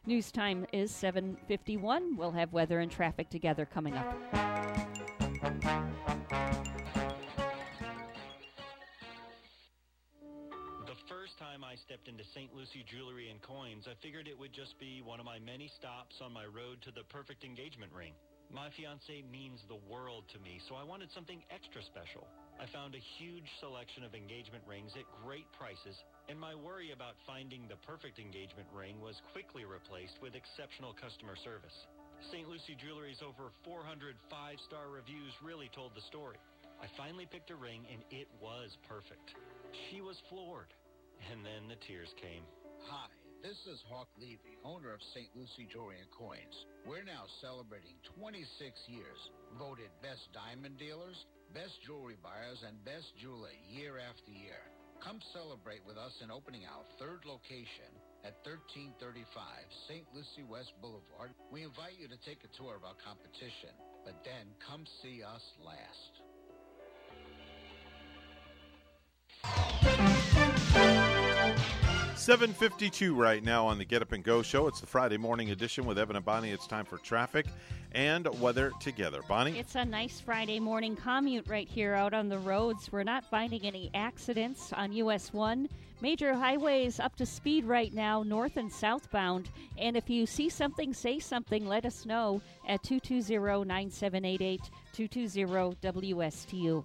News time is 7:51. We'll have weather and traffic together coming up. The first time I stepped into St. Lucie Jewelry and Coins, I figured it would just be one of my many stops on my road to the perfect engagement ring. My fiance means the world to me, so I wanted something extra special. I found a huge selection of engagement rings at great prices, and my worry about finding the perfect engagement ring was quickly replaced with exceptional customer service. St. Lucie Jewelry's over 400 five-star reviews really told the story. I finally picked a ring, and it was perfect. She was floored. And then the tears came. Hi, this is Hawk Levy, owner of St. Lucie Jewelry and Coins. We're now celebrating 26 years, voted best diamond dealers, best jewelry buyers, and best jeweler year after year. Come celebrate with us in opening our third location at 1335 St. Lucie West Boulevard. We invite you to take a tour of our competition, but then come see us last. 752 right now on the Get Up and Go show. It's the Friday morning edition with Evan and Bonnie. It's time for traffic and weather together. Bonnie? It's a nice Friday morning commute right here out on the roads. We're not finding any accidents on US 1. Major highways up to speed right now, north and southbound. And if you see something, say something, let us know at 220 9788 220 WSTU.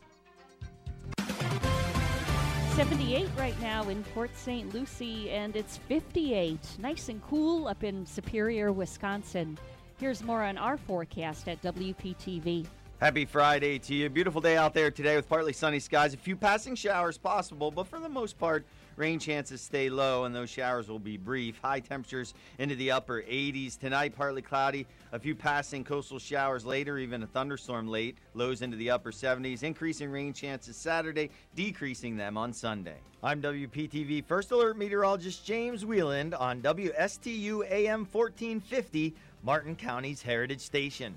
78 right now in Port St. Lucie, and it's 58. Nice and cool up in Superior, Wisconsin. Here's more on our forecast at WPTV. Happy Friday to you. Beautiful day out there today with partly sunny skies. A few passing showers possible, but for the most part, rain chances stay low and those showers will be brief. High temperatures into the upper 80s. Tonight, partly cloudy. A few passing coastal showers later, even a thunderstorm late. Lows into the upper 70s. Increasing rain chances Saturday, decreasing them on Sunday. I'm WPTV First Alert Meteorologist James Wieland on WSTU AM 1450, Martin County's Heritage Station.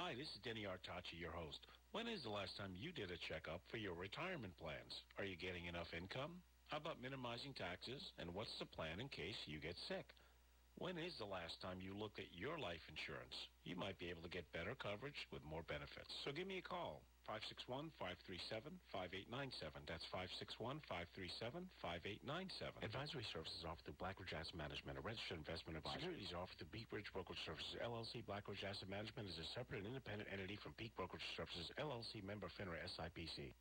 Hi, this is Denny Artachi, your host. When is the last time you did a checkup for your retirement plans? Are you getting enough income? How about minimizing taxes? And what's the plan in case you get sick? When is the last time you looked at your life insurance? You might be able to get better coverage with more benefits. So give me a call. 561-537-5897. That's 561-537-5897. Advisory services offered through Blackridge Asset Management, a registered investment advisor. Securities offered through Peak Bridge Brokerage Services, LLC. Blackridge Asset Management is a separate and independent entity from Peak Brokerage Services, LLC, member FINRA SIPC.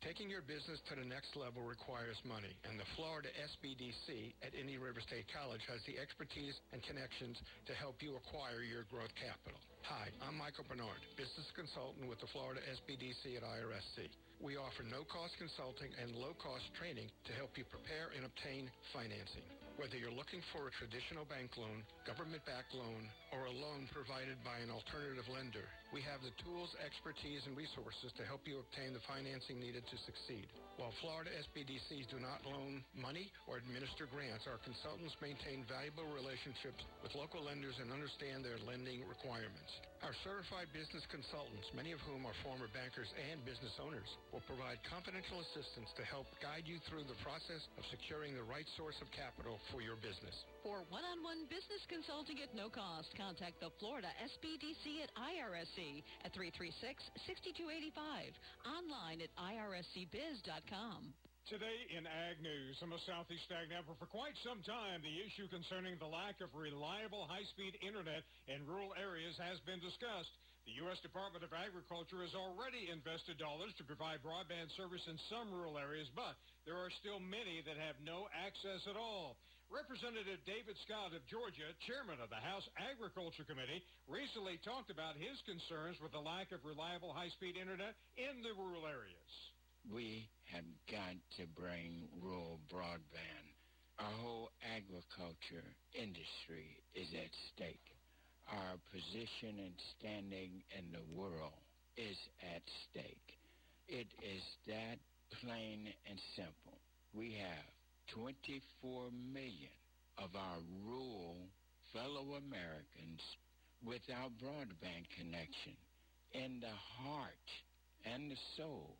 Taking your business to the next level requires money, and the Florida SBDC at Indian River State College has the expertise and connections to help you acquire your growth capital. Hi, I'm Michael Bernard, business consultant with the Florida SBDC at IRSC. We offer no-cost consulting and low-cost training to help you prepare and obtain financing. Whether you're looking for a traditional bank loan, government-backed loan, or a loan provided by an alternative lender, we have the tools, expertise, and resources to help you obtain the financing needed to succeed. While Florida SBDCs do not loan money or administer grants, our consultants maintain valuable relationships with local lenders and understand their lending requirements. Our certified business consultants, many of whom are former bankers and business owners, will provide confidential assistance to help guide you through the process of securing the right source of capital for your business. For one-on-one business consulting at no cost, contact the Florida SBDC at IRSC at 336-6285. Online at irscbiz.com. Today in Ag News, some of Southeast Ag Network for quite some time, the issue concerning the lack of reliable high-speed internet in rural areas has been discussed. The U.S. Department of Agriculture has already invested dollars to provide broadband service in some rural areas, but there are still many that have no access at all. Representative David Scott of Georgia, chairman of the House Agriculture Committee, recently talked about his concerns with the lack of reliable high-speed internet in the rural areas. We have got to bring rural broadband. Our whole agriculture industry is at stake. Our position and standing in the world is at stake. It is that plain and simple. We have 24 million of our rural fellow Americans without broadband connection in the heart and the soul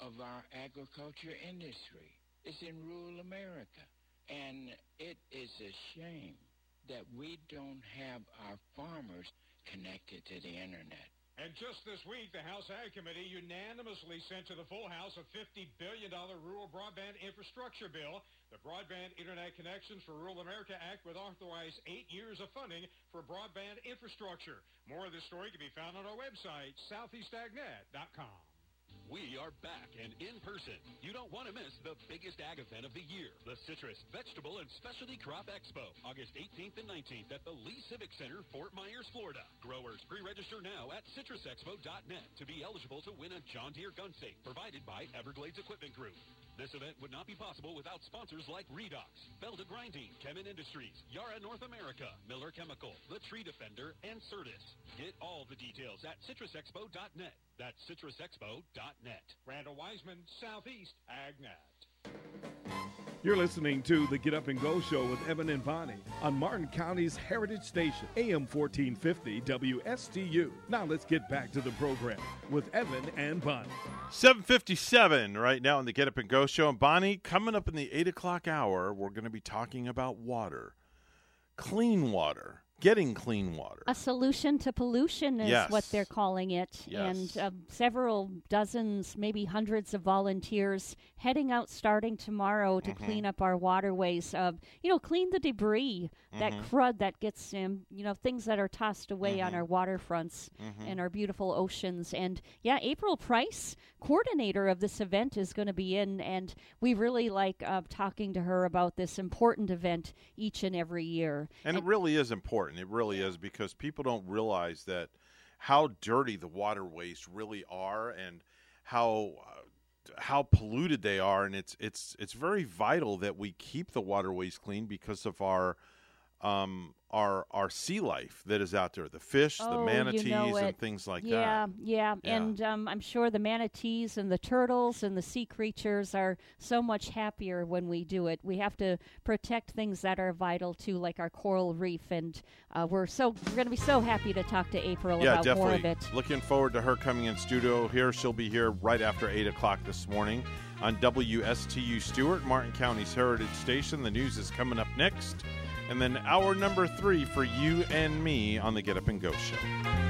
of our agriculture industry. It's in rural America. And it is a shame that we don't have our farmers connected to the internet. And just this week, the House Ag Committee unanimously sent to the full House a $50 billion rural broadband infrastructure bill. The Broadband Internet Connections for Rural America Act would authorize eight years of funding for broadband infrastructure. More of this story can be found on our website, southeastagnet.com. We are back and in person. You don't want to miss the biggest ag event of the year, the Citrus Vegetable and Specialty Crop Expo, August 18th and 19th at the Lee Civic Center, Fort Myers, Florida. Growers pre-register now at citrusexpo.net to be eligible to win a John Deere gun safe provided by Everglades Equipment Group. This event would not be possible without sponsors like Redox, Felda Grinding, Kemin Industries, Yara North America, Miller Chemical, The Tree Defender, and Certis. Get all the details at citrusexpo.net. That's citrusexpo.net. Randall Wiseman, Southeast AgNet. You're listening to the Get Up and Go Show with Evan and Bonnie on Martin County's Heritage Station, AM 1450 WSTU. Now let's get back to the program with Evan and Bonnie. 757 right now on the Get Up and Go Show. And Bonnie, coming up in the 8 o'clock hour, we're going to be talking about water. Clean water. Getting clean water. A solution to pollution is Yes. what they're calling it. Yes. And uh, several dozens, maybe hundreds of volunteers heading out starting tomorrow to Mhm. clean up our waterways. Uh, you know, clean the debris, that Mhm. crud that gets, um, you know, things that are tossed away on Mhm. our waterfronts Mhm. and our beautiful oceans. And yeah, April Price, coordinator of this event, is going to be in. And we really like uh, talking to her about this important event each and every year. And it really is important. And it really is because people don't realize that how dirty the waterways really are and how uh, how polluted they are. And it's it's it's very vital that we keep the waterways clean because of our um our our sea life that is out there the fish the Oh, manatees you know and things like yeah, that Yeah, Yeah. And um, I'm sure the manatees and the turtles and the sea creatures are so much happier when we do it. We have to protect things that are vital to like our coral reef. And uh, we're so we're going to be so happy to talk to April yeah about definitely more of it. looking forward to her coming in studio here she'll be here right after 8 o'clock this morning on wstu stuart martin county's heritage station the news is coming up next and then hour number three for you and me on the get up and go show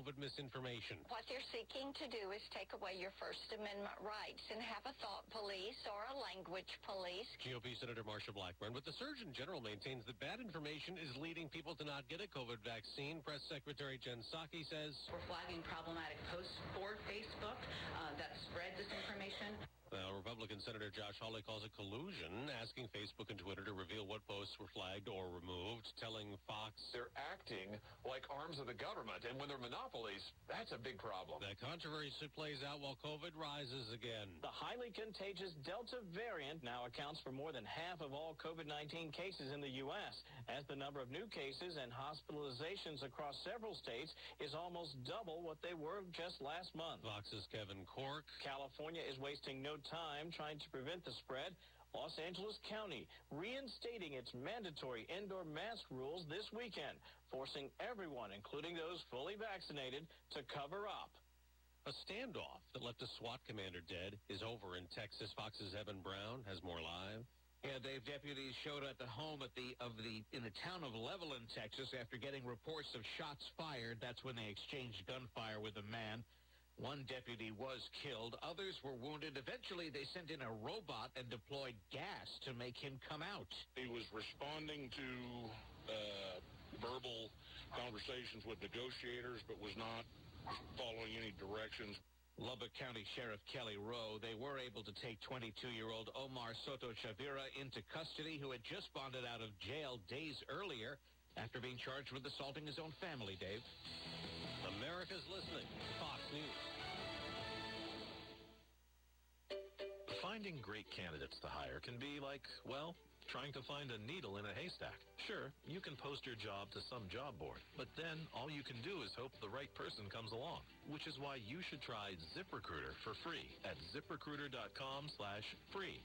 COVID misinformation. What they're seeking to do is take away your First Amendment rights and have a thought police or a language police. GOP Senator Marsha Blackburn, but the Surgeon General maintains that bad information is leading people to not get a COVID vaccine. Press Secretary Jen Psaki says we're flagging problematic posts for Facebook uh, that spread this information. Now, Republican Senator Josh Hawley calls it collusion, asking Facebook and Twitter to reveal what posts were flagged or removed, telling Fox they're acting like arms of the government, and when they're monopolies, that's a big problem. That controversy plays out while COVID rises again. The highly contagious Delta variant now accounts for more than half of all COVID-19 cases in the U.S., as the number of new cases and hospitalizations across several states is almost double what they were just last month. Fox's Kevin Corke. California is wasting no time trying to prevent the spread. Los Angeles County reinstating its mandatory indoor mask rules this weekend, forcing everyone, including those fully vaccinated, to cover up. A standoff that left a SWAT commander dead is over in Texas. Fox's Evan Brown has more live. Yeah, Dave. Deputies showed at the home at the of the in the town of Levelland, Texas, after getting reports of shots fired. That's when they exchanged gunfire with a man. One deputy was killed. Others were wounded. Eventually, they sent in a robot and deployed gas to make him come out. He was responding to uh, verbal conversations with negotiators, but was not following any directions. Lubbock County Sheriff Kelly Rowe, they were able to take 22-year-old Omar Soto Chavira into custody, who had just bonded out of jail days earlier after being charged with assaulting his own family, Dave. America's listening Fox News. Finding great candidates to hire can be like, well, trying to find a needle in a haystack. Sure, you can post your job to some job board, but then all you can do is hope the right person comes along, which is why you should try ZipRecruiter for free at ziprecruiter.com slash free.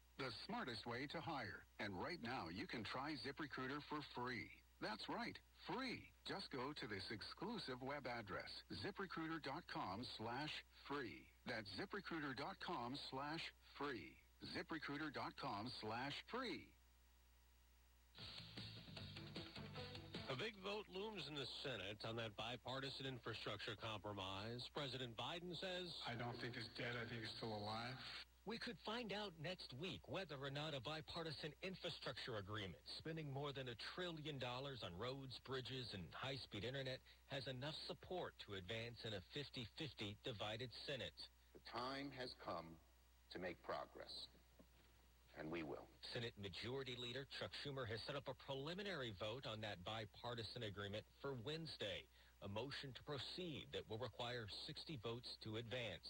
the smartest way to hire. And right now, you can try ZipRecruiter for free. That's right, free. Just go to this exclusive web address, ziprecruiter.com slash free. That's ziprecruiter.com slash free. ziprecruiter.com slash free. A big vote looms in the Senate on that bipartisan infrastructure compromise. President Biden says, I don't think it's dead. I think it's still alive. We could find out next week whether or not a bipartisan infrastructure agreement spending more than a trillion dollars on roads, bridges, and high-speed internet has enough support to advance in a 50-50 divided Senate. The time has come to make progress, and we will. Senate Majority Leader Chuck Schumer has set up a preliminary vote on that bipartisan agreement for Wednesday, a motion to proceed that will require 60 votes to advance.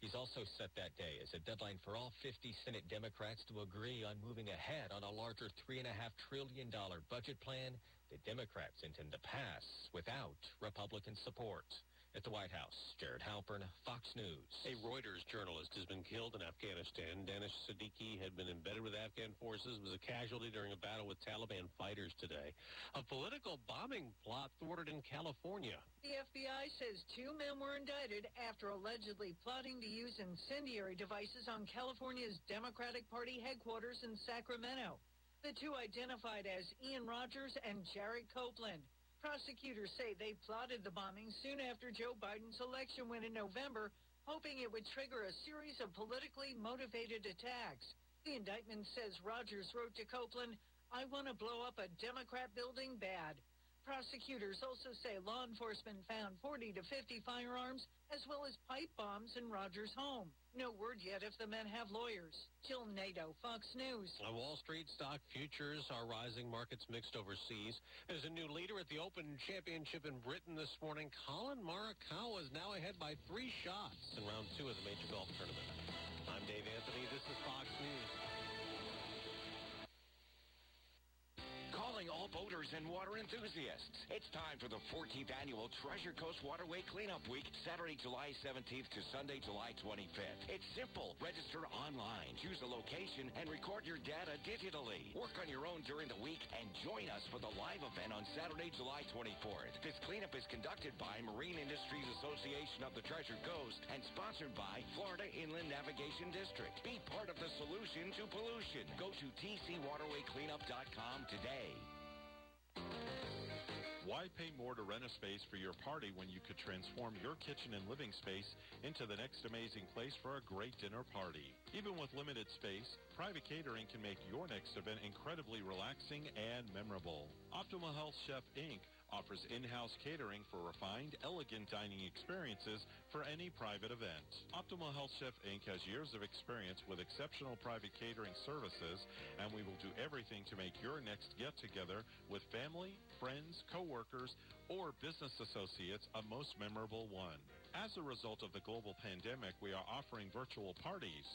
He's also set that day as a deadline for all 50 Senate Democrats to agree on moving ahead on a larger $3.5 trillion budget plan that Democrats intend to pass without Republican support. At the White House, Jared Halpern, Fox News. A Reuters journalist has been killed in Afghanistan. Danish Siddiqui had been embedded with Afghan forces, was a casualty during a battle with Taliban fighters today. A political bombing plot thwarted in California. The FBI says two men were indicted after allegedly plotting to use incendiary devices on California's Democratic Party headquarters in Sacramento. The two identified as Ian Rogers and Jarrod Copeland. Prosecutors say they plotted the bombing soon after Joe Biden's election win in November, hoping it would trigger a series of politically motivated attacks. The indictment says Rogers wrote to Copeland, I want to blow up a Democrat building bad. Prosecutors also say law enforcement found 40 to 50 firearms as well as pipe bombs in Rogers' home. No word yet if the men have lawyers. Jill Nato, Fox News. On Wall Street, stock futures are rising. Markets mixed overseas. There's a new leader at the Open Championship in Britain this morning. Collin Morikawa is now ahead by three shots in round two of the Major Golf Tournament. I'm Dave Anthony. This is Fox News. Calling all all boaters and water enthusiasts. It's time for the 14th annual Treasure Coast Waterway Cleanup Week, Saturday, July 17th to Sunday, July 25th. It's simple. Register online, choose a location, and record your data digitally. Work on your own during the week and join us for the live event on Saturday, July 24th. This cleanup is conducted by Marine Industries Association of the Treasure Coast and sponsored by Florida Inland Navigation District. Be part of the solution to pollution. Go to tcwaterwaycleanup.com today. Why pay more to rent a space for your party when you could transform your kitchen and living space into the next amazing place for a great dinner party? Even with limited space, private catering can make your next event incredibly relaxing and memorable. Optimal Health Chef Inc. offers in-house catering for refined, elegant dining experiences for any private event. Optimal Health Chef Inc. has years of experience with exceptional private catering services, and we will do everything to make your next get-together with family, friends, coworkers, or business associates a most memorable one. As a result of the global pandemic, we are offering virtual parties.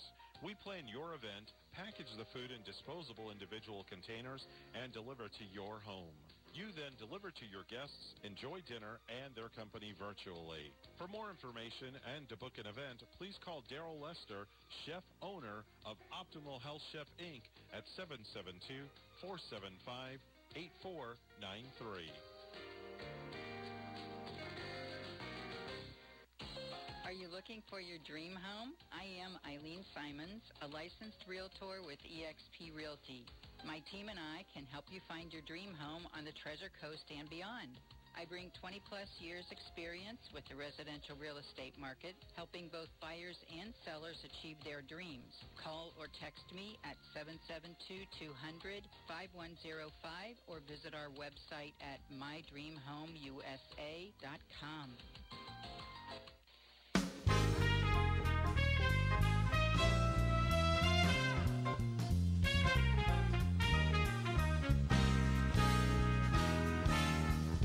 We plan your event, package the food in disposable individual containers, and deliver to your home. You then deliver to your guests, enjoy dinner and their company virtually. For more information and to book an event, please call Daryl Lester, chef owner of Optimal Health Chef Inc. at 772 475 8493. Are you looking for your dream home? I am Eileen Simons, a licensed realtor with eXp Realty. My team and I can help you find your dream home on the Treasure Coast and beyond. I bring 20 plus years experience with the residential real estate market, helping both buyers and sellers achieve their dreams. Call or text me at 772-200-5105 or visit our website at mydreamhomeusa.com.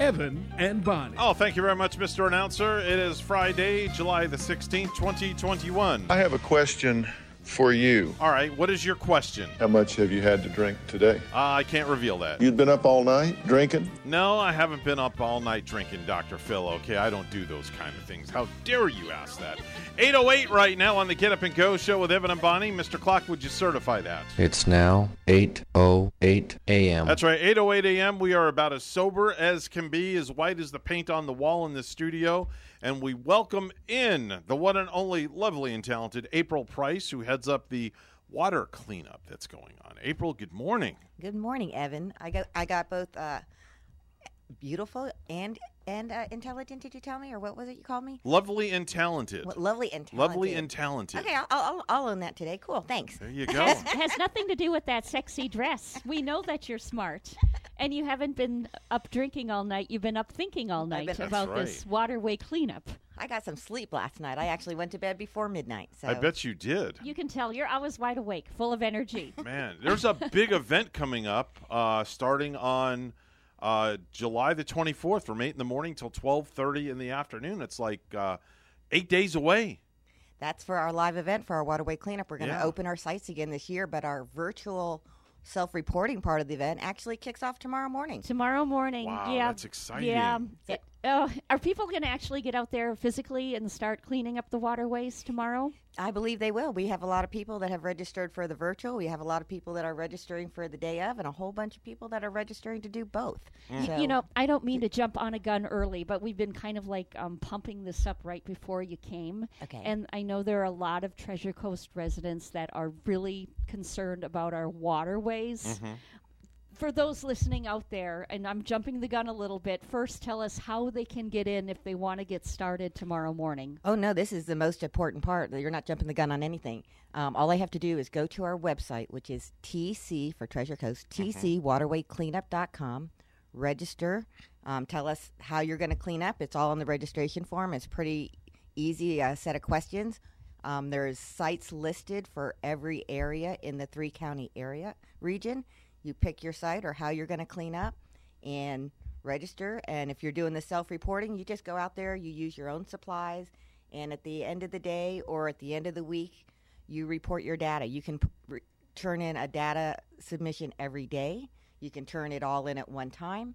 Evan and Bonnie. Oh, thank you very much, Mr. Announcer. It is Friday, July the 16th, 2021. I have a question for you. All right, what is your question? How much have you had to drink today? Uh, I can't reveal that. You've been up all night drinking? No, I haven't been up all night drinking, Dr. Phil. Okay, I don't do those kind of things. How dare you ask that? 808 right now on the Get Up and Go show with Evan and Bonnie. Mr. Clock, would you certify that? It's now 8:08 a.m. That's right, 8:08 a.m. We are about as sober as can be, as white as the paint on the wall in the studio, and we welcome in the one and only lovely and talented April Price, who heads up the water cleanup that's going on. April, good morning. Good morning, Evan. I got I got both uh, beautiful and and uh, intelligent. Did you tell me, or what was it you called me? Lovely and talented. What, lovely and talented. Lovely and talented. Okay, I'll, I'll, I'll own that today. Cool, thanks. There you go. has, has nothing to do with that sexy dress. We know that you're smart. And you haven't been up drinking all night. You've been up thinking all night been- about That's this waterway cleanup. I got some sleep last night. I actually went to bed before midnight. So I bet you did. You can tell you're always wide awake, full of energy. Man, there's a big event coming up uh, starting on uh, July the 24th from 8 in the morning till 12.30 in the afternoon. It's like uh, eight days away. that's for our live event for our waterway cleanup. We're going to Yeah. open our sites again this year, but our virtual self-reporting part of the event actually kicks off tomorrow morning. Tomorrow morning, Wow, yeah, that's exciting. Yeah, It- oh, are people going to actually get out there physically and start cleaning up the waterways tomorrow? I believe they will. We have a lot of people that have registered for the virtual. We have a lot of people that are registering for the day of, and a whole bunch of people that are registering to do both. Y- So- You know, I don't mean to jump on a gun early, but we've been kind of like um, pumping this up right before you came. Okay. And I know there are a lot of Treasure Coast residents that are really concerned about our waterways. Mm-hmm. For those listening out there, and I'm jumping the gun a little bit, first tell us how they can get in if they want to get started tomorrow morning. Oh no, this is the most important part. You're not jumping the gun on anything. Um, all I have to do is go to our website, which is TC for Treasure Coast, TCWaterwayCleanup.com, register, um, tell us how you're going to clean up. It's all on the registration form. It's pretty easy uh, set of questions. Um, there's sites listed for every area in the three county area region. You pick your site or how you're going to clean up and register. And if you're doing the self reporting, you just go out there, you use your own supplies, and at the end of the day or at the end of the week, you report your data. You can turn in a data submission every day. You can turn it all in at one time.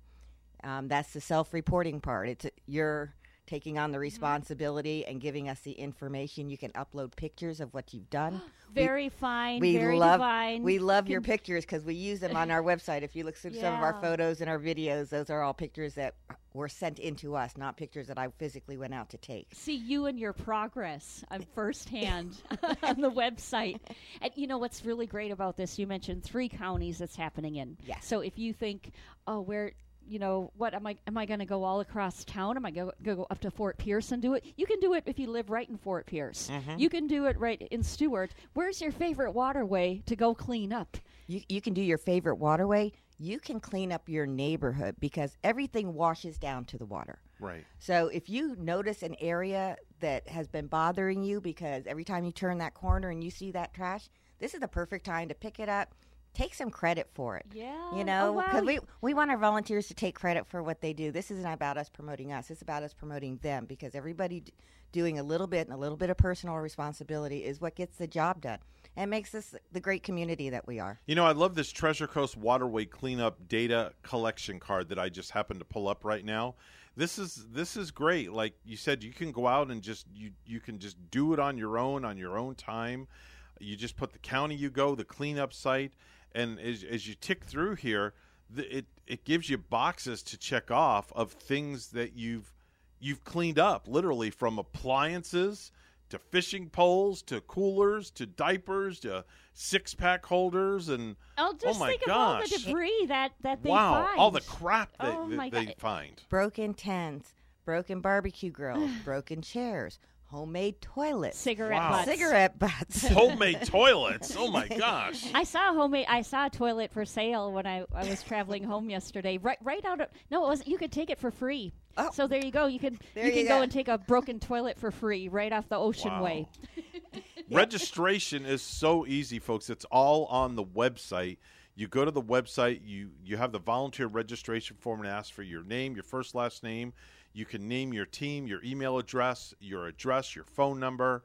Um, that's the self-reporting part. It's you're taking on the mm-hmm. responsibility and giving us the information. You can upload pictures of what you've done. Very fine, We very love divine. we love your pictures because we use them on our website. If you look through some of our photos and our videos, those are all pictures that were sent into us, not pictures that I physically went out to take. see you and your progress on uh, firsthand on the website. And you know what's really great about this? You mentioned three counties that's happening in. Yes. So if you think, oh, where you know what am I am I going to go all across town? Am I going to go up to Fort Pierce and do it? You can do it if you live right in Fort Pierce. Mhm. You can do it right in Stuart. Where's your favorite waterway to go clean up? You, you can do your favorite waterway. You can clean up your neighborhood because everything washes down to the water. Right. So if you notice an area that has been bothering you because every time you turn that corner and you see that trash, this is the perfect time to pick it up. Take some credit for it. Yeah. You know, Oh, wow. because we we want our volunteers to take credit for what they do. This isn't about us promoting us. It's about us promoting them because everybody d- doing a little bit and a little bit of personal responsibility is what gets the job done and makes us the great community that we are. You know, I love this Treasure Coast Waterway cleanup data collection card that I just happened to pull up right now. This is this is great. Like you said, you can go out and just you you can just do it on your own on your own time. You just put the county you go, the cleanup site, and as as you tick through here, the, it it gives you boxes to check off of things that you've you've cleaned up, literally from appliances to fishing poles to coolers to diapers to six pack holders and oh, oh, just my think gosh. of all the debris that that they wow, find. all the crap that, Oh that they God. find. broken tents, broken barbecue grills, broken chairs, homemade toilets, Cigarette Wow. butts. cigarette butts, Homemade toilets. Oh my gosh. I saw a homemade. I saw a toilet for sale when I, I was traveling home yesterday. Right, right out of no, it was you could take it for free. Oh. So there you go. You can There you can you go go. and take a broken toilet for free right off the Ocean Wow. Way. Registration is so easy, folks. It's all on the website. You go to the website, you you have the volunteer registration form and ask for your name, your first last name. You can name your team, your email address, your address, your phone number.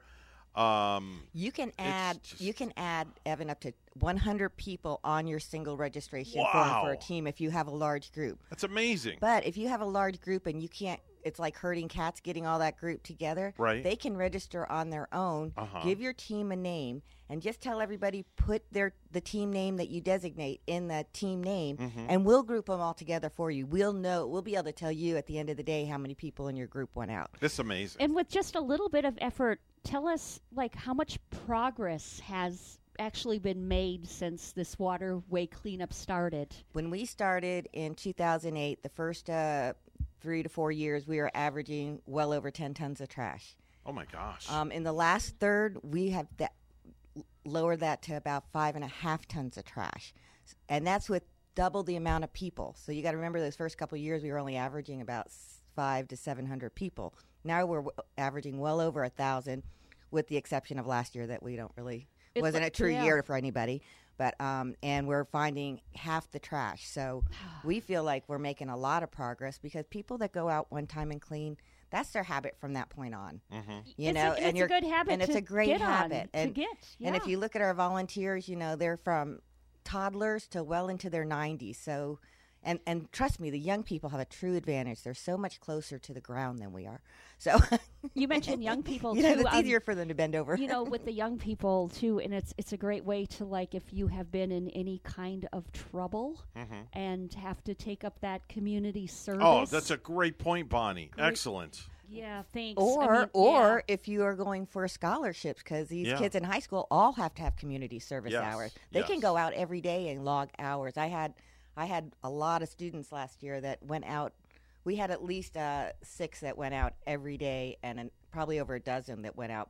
Um, You can add just- you can add Evan up to 100 people on your single registration form for a team if you have a large group. that's amazing. But if you have a large group and you can't it's like herding cats getting all that group together. Right. They can register on their own. Uh-huh. Give your team a name and just tell everybody put their the team name that you designate in the team name Mhm. and we'll group them all together for you. We'll know we'll be able to tell you at the end of the day how many people in your group went out. This is amazing. And with just a little bit of effort, tell us like how much progress has actually been made since this waterway cleanup started. When we started in 2008, the first uh, three to four years, we were averaging well over 10 tons of trash. Oh my gosh. Um, in the last third, we have that, lowered that to about five and a half tons of trash, and that's with double the amount of people. So you got to remember those first couple of years, we were only averaging about five to 700 people. Now we're w- averaging well over a thousand, with the exception of last year that we don't really It's wasn't like- a true yeah. year for anybody. But um, and we're finding half the trash. So we feel like we're making a lot of progress because people that go out one time and clean, that's their habit from that point on. Mm-hmm. You It's a- know, it's and a you're good habit and it's a great get on, habit. to and get, and if you look at our volunteers, you know they're from toddlers to well into their 90s. So, and and trust me, the young people have a true advantage. They're so much closer to the ground than we are. So You mentioned young people you know, too. it's um, easier for them to bend over. you know, with the young people too, and it's it's a great way to like if you have been in any kind of trouble Mhm. and have to take up that community service. Oh, that's a great point, Bonnie. Great. Excellent. yeah. Thanks. I or mean, or if you are going for scholarships because these Yeah. kids in high school all have to have community service Yes, hours they can go out every day and log hours i had i had a lot of students last year that went out. We had at least uh, six that went out every day and an, probably over a dozen that went out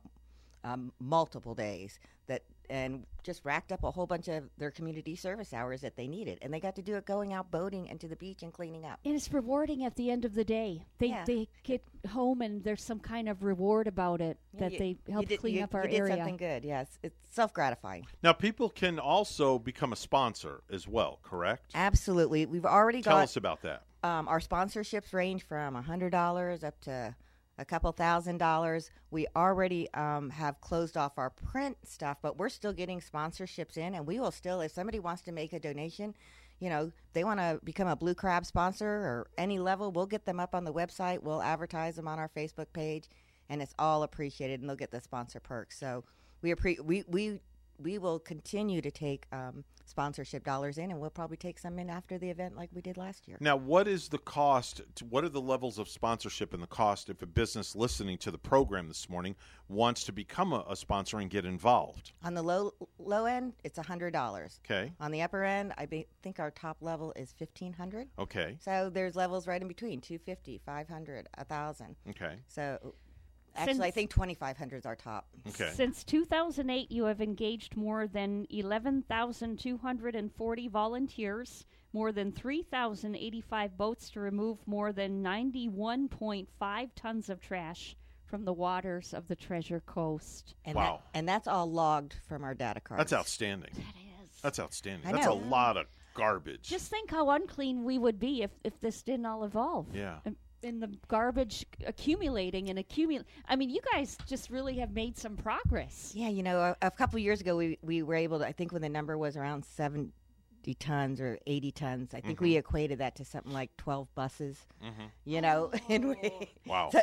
um, multiple days that and just racked up a whole bunch of their community service hours that they needed, and they got to do it going out boating and to the beach and cleaning up. And it's rewarding at the end of the day. They Yeah. they get home and there's some kind of reward about it Yeah, that you- they you help did- clean you- up our you did area. something good. Yes, it's self gratifying. Now, people can also become a sponsor as well, correct? Absolutely, we've already Tell got. us about that. Um, our sponsorships range from hundred dollars up to a couple thousand dollars. We already um, have closed off our print stuff, but we're still getting sponsorships in, and we will still, if somebody wants to make a donation, you know, they want to become a Blue Crab sponsor or any level, we'll get them up on the website. We'll advertise them on our Facebook page, and it's all appreciated, and they'll get the sponsor perks. So we appre- we we we will continue to take um, sponsorship dollars in, and we'll probably take some in after the event, like we did last year. Now, what is the cost? To, what are the levels of sponsorship and the cost if a business listening to the program this morning wants to become a, a sponsor and get involved? On the low low end, it's a hundred dollars. Okay. On the upper end, I be, think our top level is fifteen hundred. Okay. So there's levels right in between 250, 500, 1000. Okay. So actually, I think 2500 is our top. Okay. Since 2008, you have engaged more than 11,240 volunteers, more than 3,085 boats to remove more than 91.5 tons of trash from the waters of the Treasure Coast. And Wow. That, and that's all logged from our data cards. That's outstanding. That is. That's outstanding. I That's know. a lot of garbage. Just think how unclean we would be if, if this didn't all evolve. Yeah. And- And the garbage accumulating and accumulate. I mean, you guys just really have made some progress. Yeah, you know, a, a couple of years ago, we, we were able to, I think when the number was around 70 tons or 80 tons, I think we equated that to something like 12 buses. Mhm. You know, and we, Wow. So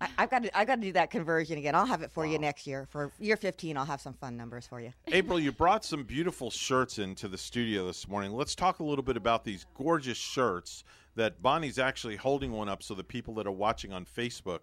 I, I've got to, I've got to do that conversion again. I'll have it for you next year. For year 15, I'll have some fun numbers for you. April, you brought some beautiful shirts into the studio this morning. Let's talk a little bit about these gorgeous shirts that Bonnie's actually holding one up so the people that are watching on Facebook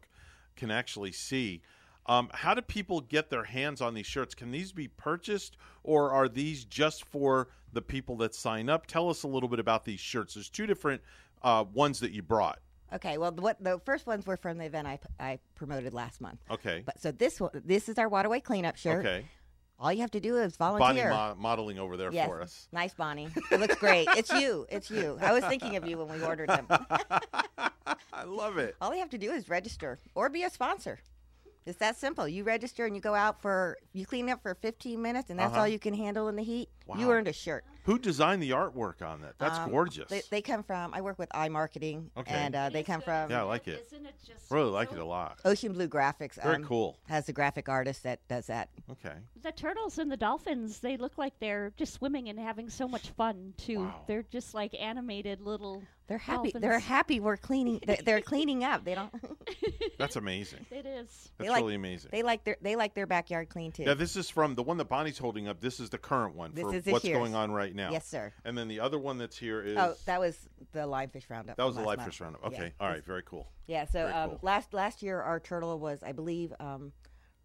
can actually see. Um, how do people get their hands on these shirts? Can these be purchased or are these just for the people that sign up? Tell us a little bit about these shirts. There's two different uh, ones that you brought. Okay, well, the, what the first ones were from the event I, I promoted last month. Okay. But so this this is our waterway cleanup shirt. Okay. All you have to do is Bonnie volunteer. mo- modeling over there yes, for us. nice, Bonnie. It looks great. it's you. It's you. I was thinking of you when we ordered them. I love it. All you have to do is register or be a sponsor. It's that simple. You register and you go out for you clean up for 15 minutes, and that's Uh-huh. all you can handle in the heat. You earned a shirt. Who designed the artwork on that? That's Um, gorgeous. They, they come from. I work with iMarketing, Okay. and uh, they come from. yeah, I like it. Isn't it just Really like it a lot. Ocean Blue Graphics. Very um, cool. Has the graphic artist that does that. Okay. The turtles and the dolphins, they look like they're just swimming and having so much fun too. They're just like animated little They're happy. dolphins. They're happy. We're cleaning. They're, they're cleaning up. They don't. That's amazing. It is. they That's like, really amazing. They like their they like their backyard clean too. Yeah, this is from the one that Bonnie's holding up. This is the current one This for is this what's year's. going on right now. Yes, sir. And then the other one that's here is oh, that was the lionfish roundup. that was the from live last fish roundup. Okay, Yeah. all right, very cool. Yeah. So Very um, cool. last last year our turtle was, I believe, um,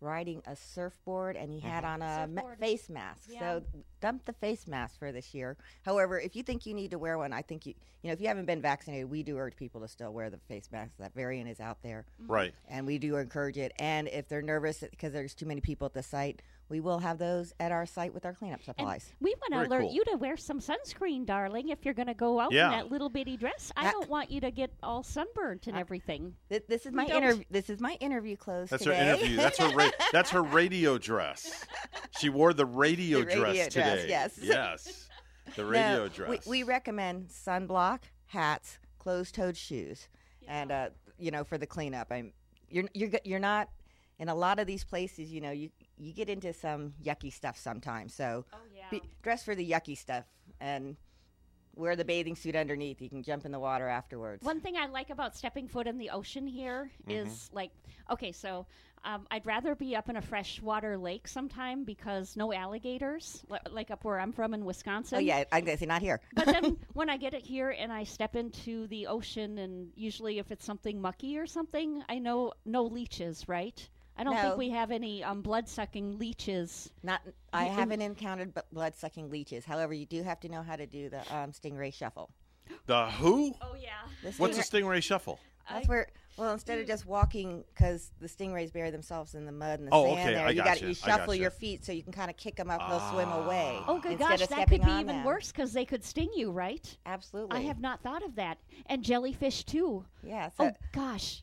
riding a surfboard and he had Mhm. on a ma- face mask. Yeah. So dump the face mask for this year. However, if you think you need to wear one, I think you you know if you haven't been vaccinated, we do urge people to still wear the face mask. That variant is out there. Right. And we do encourage it. And if they're nervous because there's too many people at the site, we will have those at our site with our cleanup supplies. We want to alert cool. you to wear some sunscreen, darling, if you're going to go out Yeah. in that little bitty dress. I Uh, don't want you to get all sunburnt and everything. Th- This is my interview. This is my interview clothes That's today. her interview. That's her. Ra- that's her radio dress. She wore the radio, The radio dress dress, today. yes. Yes. The radio we- dress. We, recommend sunblock, hats, closed-toed shoes, and uh, you know for the cleanup. I'm you're you're you're not in a lot of these places. You know you you get into some yucky stuff sometimes. So be, dress for the yucky stuff and wear the bathing suit underneath. You can jump in the water afterwards. One thing I like about stepping foot in the ocean here is Mhm. like, okay, so um, I'd rather be up in a freshwater lake sometime because no alligators, li- like up where I'm from in Wisconsin. Oh yeah, I'm gonna say not here. but then when I get it here and I step into the ocean, and usually if it's something mucky or something, I know no leeches, right? I don't No. think we have any um, blood sucking leeches. Not, I In- haven't encountered blood sucking leeches. However, you do have to know how to do the um, stingray shuffle. the who? Oh yeah. The What's a stingray shuffle? That's where. Well, instead of just walking, because the stingrays bury themselves in the mud and the Oh, sand, okay, there I you got gotcha, you I shuffle gotcha. your feet so you can kind of kick them up. And they'll swim away. Oh, good instead gosh, of that stepping could be on even them. worse because they could sting you, right? Absolutely. I have not thought of that. And jellyfish, too. Yeah. So, Oh, gosh.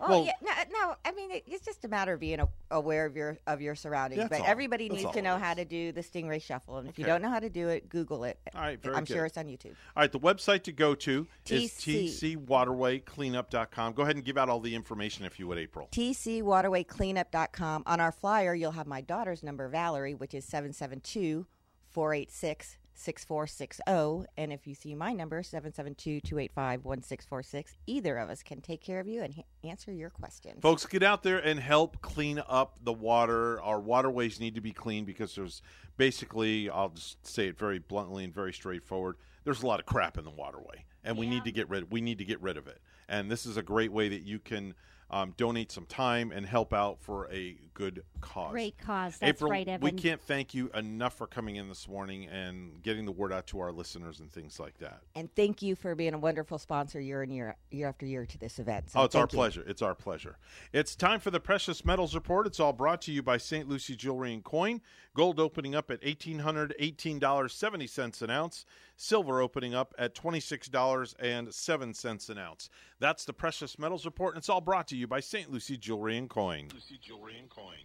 Oh Well- yeah, no, uh, no. I mean, it, it's just a matter of being a, aware of your of your surroundings. But all. everybody That's needs to know how to do the stingray shuffle, and if you don't know how to do it, Google it. All right, I'm good. sure it's on YouTube. All right, the website to go to is TC. tcwaterwaycleanup.com. Go ahead and give out all the information if you would, April. tcwaterwaycleanup.com. On our flyer, you'll have my daughter's number, Valerie, which is 772 486 6460. And if you see my number, 772 285 1646, either of us can take care of you and ha- answer your questions. Folks, get out there and help clean up the water. Our waterways need to be clean because there's basically, I'll just say it very bluntly and very straightforward. There's a lot of crap in the waterway, and we need to get rid. We need to get rid of it. And this is a great way that you can um, donate some time and help out for a good cause. Great cause. That's April, right, Evan. we can't thank you enough for coming in this morning and getting the word out to our listeners and things like that. And thank you for being a wonderful sponsor year and year, year after year to this event. So oh, it's our you. pleasure. It's our pleasure. It's time for the Precious Metals Report. It's all brought to you by St. Lucie Jewelry and Coin. Gold opening up at $1,818.70 an ounce. Silver opening up at $26.07 an ounce. That's the Precious Metals Report, and it's all brought to you by St. Lucie Jewelry and Coin. Lucie Jewelry and Coin.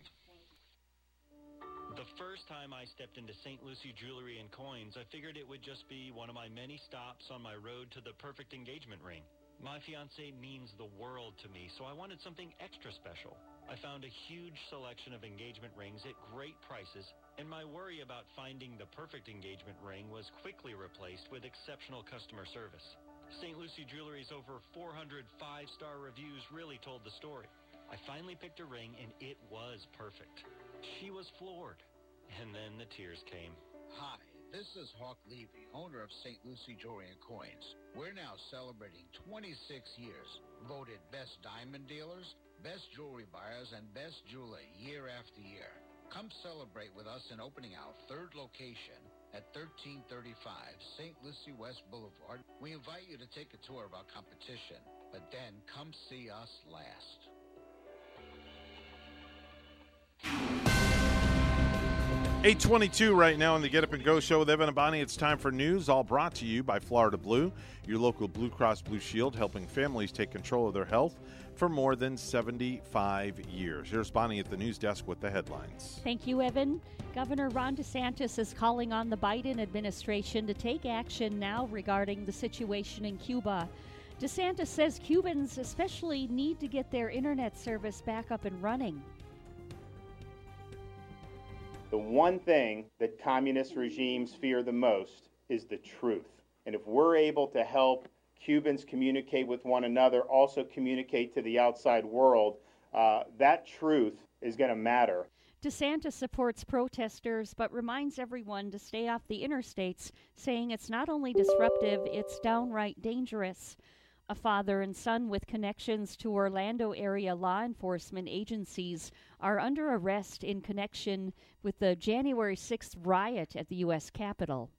The first time I stepped into St. Lucie Jewelry and Coins, I figured it would just be one of my many stops on my road to the perfect engagement ring. My fiance means the world to me, so I wanted something extra special. I found a huge selection of engagement rings at great prices, and my worry about finding the perfect engagement ring was quickly replaced with exceptional customer service. St. Lucie Jewelry's over 400 five-star reviews really told the story. I finally picked a ring, and it was perfect. She was floored. And then the tears came. Hi, this is Hawk Levy, owner of St. Lucie Jewelry and Coins. We're now celebrating 26 years, voted best diamond dealers, best jewelry buyers, and best jeweler year after year. Come celebrate with us in opening our third location at 1335 St. Lucie West Boulevard. We invite you to take a tour of our competition, but then come see us last. 822 right now on the Get Up and Go show with Evan and Bonnie. It's time for news, all brought to you by Florida Blue, your local Blue Cross Blue Shield, helping families take control of their health for more than 75 years. Here's Bonnie at the news desk with the headlines. Thank you, Evan. Governor Ron DeSantis is calling on the Biden administration to take action now regarding the situation in Cuba. DeSantis says Cubans especially need to get their internet service back up and running. The one thing that communist regimes fear the most is the truth. And if we're able to help Cubans communicate with one another, also communicate to the outside world, uh, that truth is going to matter. DeSantis supports protesters but reminds everyone to stay off the interstates, saying it's not only disruptive, it's downright dangerous. A father and son with connections to Orlando area law enforcement agencies are under arrest in connection with the January 6th riot at the U.S. Capitol.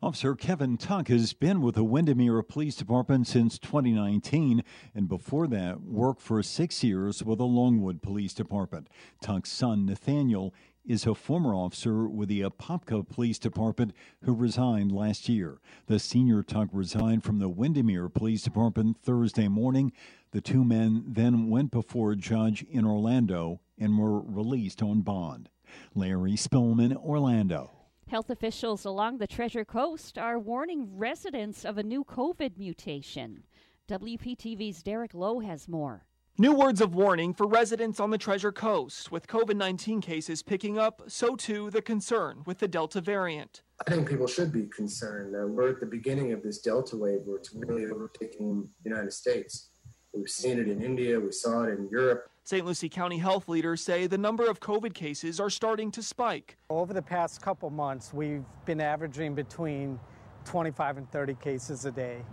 Officer Kevin Tuck has been with the Windermere Police Department since 2019 and before that worked for six years with the Longwood Police Department. Tuck's son, Nathaniel, is a former officer with the Apopka Police Department who resigned last year. The senior Tuck resigned from the Windermere Police Department Thursday morning. The two men then went before a judge in Orlando and were released on bond. Larry Spillman, Orlando. Health officials along the Treasure Coast are warning residents of a new COVID mutation. WPTV's Derek Lowe has more. New words of warning for residents on the Treasure Coast. With COVID 19 cases picking up, so too the concern with the Delta variant. I think people should be concerned. Uh, we're at the beginning of this Delta wave where it's really overtaking the United States. We've seen it in India, we saw it in Europe. St. Lucie County health leaders say the number of COVID cases are starting to spike. Over the past couple months, we've been averaging between 25 and 30 cases a day.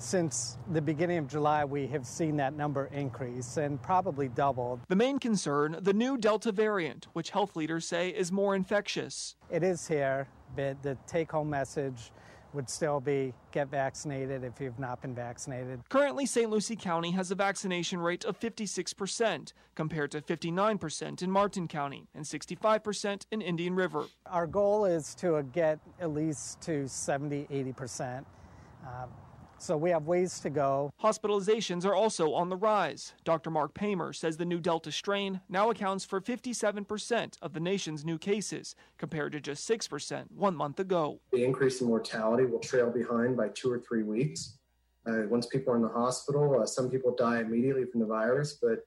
Since the beginning of July, we have seen that number increase and probably doubled. The main concern the new Delta variant, which health leaders say is more infectious. It is here, but the take home message would still be get vaccinated if you've not been vaccinated. Currently, St. Lucie County has a vaccination rate of 56%, compared to 59% in Martin County and 65% in Indian River. Our goal is to get at least to 70, 80%. Um, so we have ways to go. Hospitalizations are also on the rise. Dr. Mark Paymer says the new Delta strain now accounts for 57% of the nation's new cases, compared to just 6% one month ago. The increase in mortality will trail behind by two or three weeks. Uh, once people are in the hospital, uh, some people die immediately from the virus, but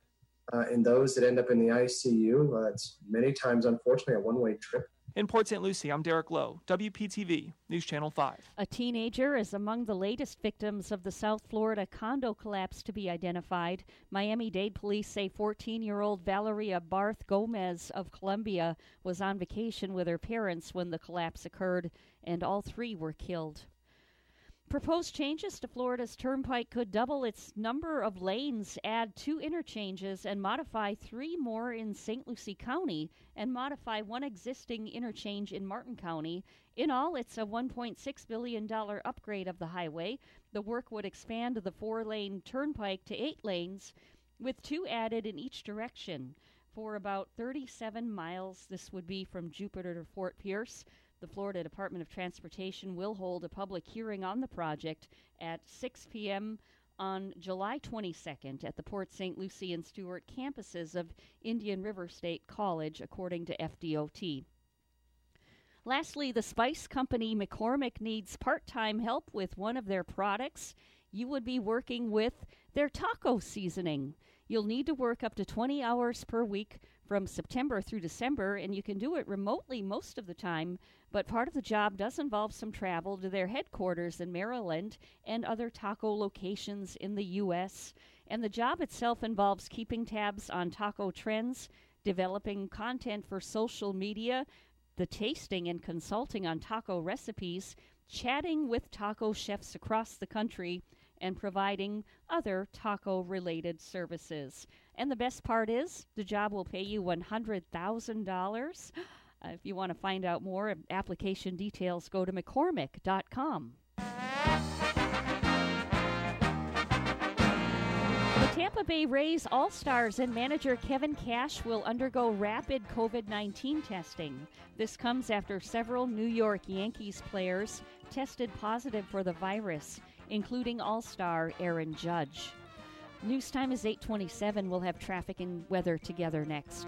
uh, in those that end up in the ICU, uh, it's many times, unfortunately, a one way trip. In Port St. Lucie, I'm Derek Lowe, WPTV, News Channel 5. A teenager is among the latest victims of the South Florida condo collapse to be identified. Miami Dade police say 14 year old Valeria Barth Gomez of Colombia was on vacation with her parents when the collapse occurred, and all three were killed. Proposed changes to Florida's turnpike could double its number of lanes, add two interchanges, and modify three more in St. Lucie County, and modify one existing interchange in Martin County. In all, it's a $1.6 billion upgrade of the highway. The work would expand the four lane turnpike to eight lanes, with two added in each direction. For about 37 miles, this would be from Jupiter to Fort Pierce. The Florida Department of Transportation will hold a public hearing on the project at 6 p.m. on July 22nd at the Port St. Lucie and Stuart campuses of Indian River State College, according to FDOT. Lastly, the spice company McCormick needs part time help with one of their products. You would be working with their taco seasoning. You'll need to work up to 20 hours per week from September through December, and you can do it remotely most of the time. But part of the job does involve some travel to their headquarters in Maryland and other taco locations in the U.S. And the job itself involves keeping tabs on taco trends, developing content for social media, the tasting and consulting on taco recipes, chatting with taco chefs across the country, and providing other taco related services. And the best part is the job will pay you $100,000. Uh, if you want to find out more application details, go to McCormick.com. The Tampa Bay Rays All Stars and manager Kevin Cash will undergo rapid COVID 19 testing. This comes after several New York Yankees players tested positive for the virus, including All Star Aaron Judge. News time is 827. We'll have traffic and weather together next.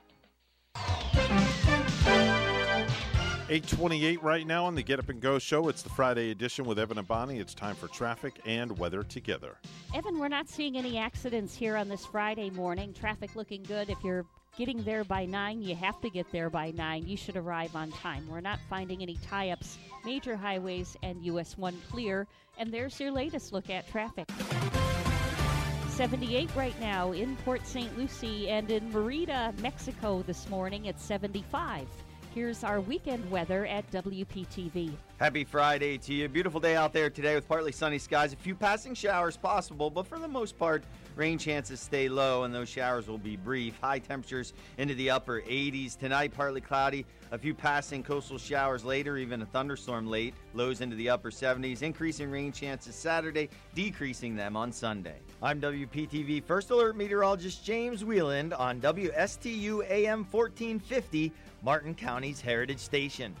828 right now on the Get Up and Go show. It's the Friday edition with Evan and Bonnie. It's time for traffic and weather together. Evan, we're not seeing any accidents here on this Friday morning. Traffic looking good. If you're getting there by 9, you have to get there by 9. You should arrive on time. We're not finding any tie ups, major highways, and US 1 clear. And there's your latest look at traffic. 78 right now in Port St. Lucie and in Merida, Mexico this morning at 75. Here's our weekend weather at WPTV. Happy Friday to you. Beautiful day out there today with partly sunny skies. A few passing showers possible, but for the most part, rain chances stay low and those showers will be brief. High temperatures into the upper 80s. Tonight, partly cloudy. A few passing coastal showers later, even a thunderstorm late. Lows into the upper 70s. Increasing rain chances Saturday, decreasing them on Sunday. I'm WPTV First Alert Meteorologist James Wieland on WSTU AM 1450. Martin County's Heritage Station.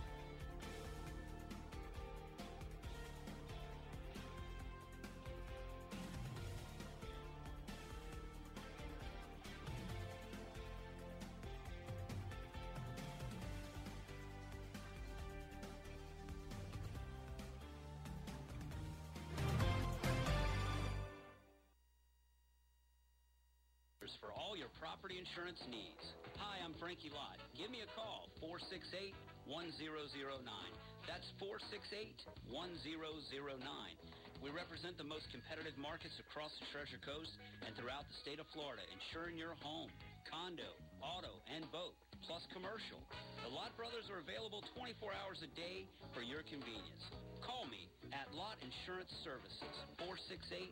Property insurance needs. Hi, I'm Frankie Lott. Give me a call, 468 1009. That's 468 1009. We represent the most competitive markets across the Treasure Coast and throughout the state of Florida, insuring your home, condo, auto, and boat, plus commercial. The Lott Brothers are available 24 hours a day for your convenience. Call me at Lott Insurance Services, 468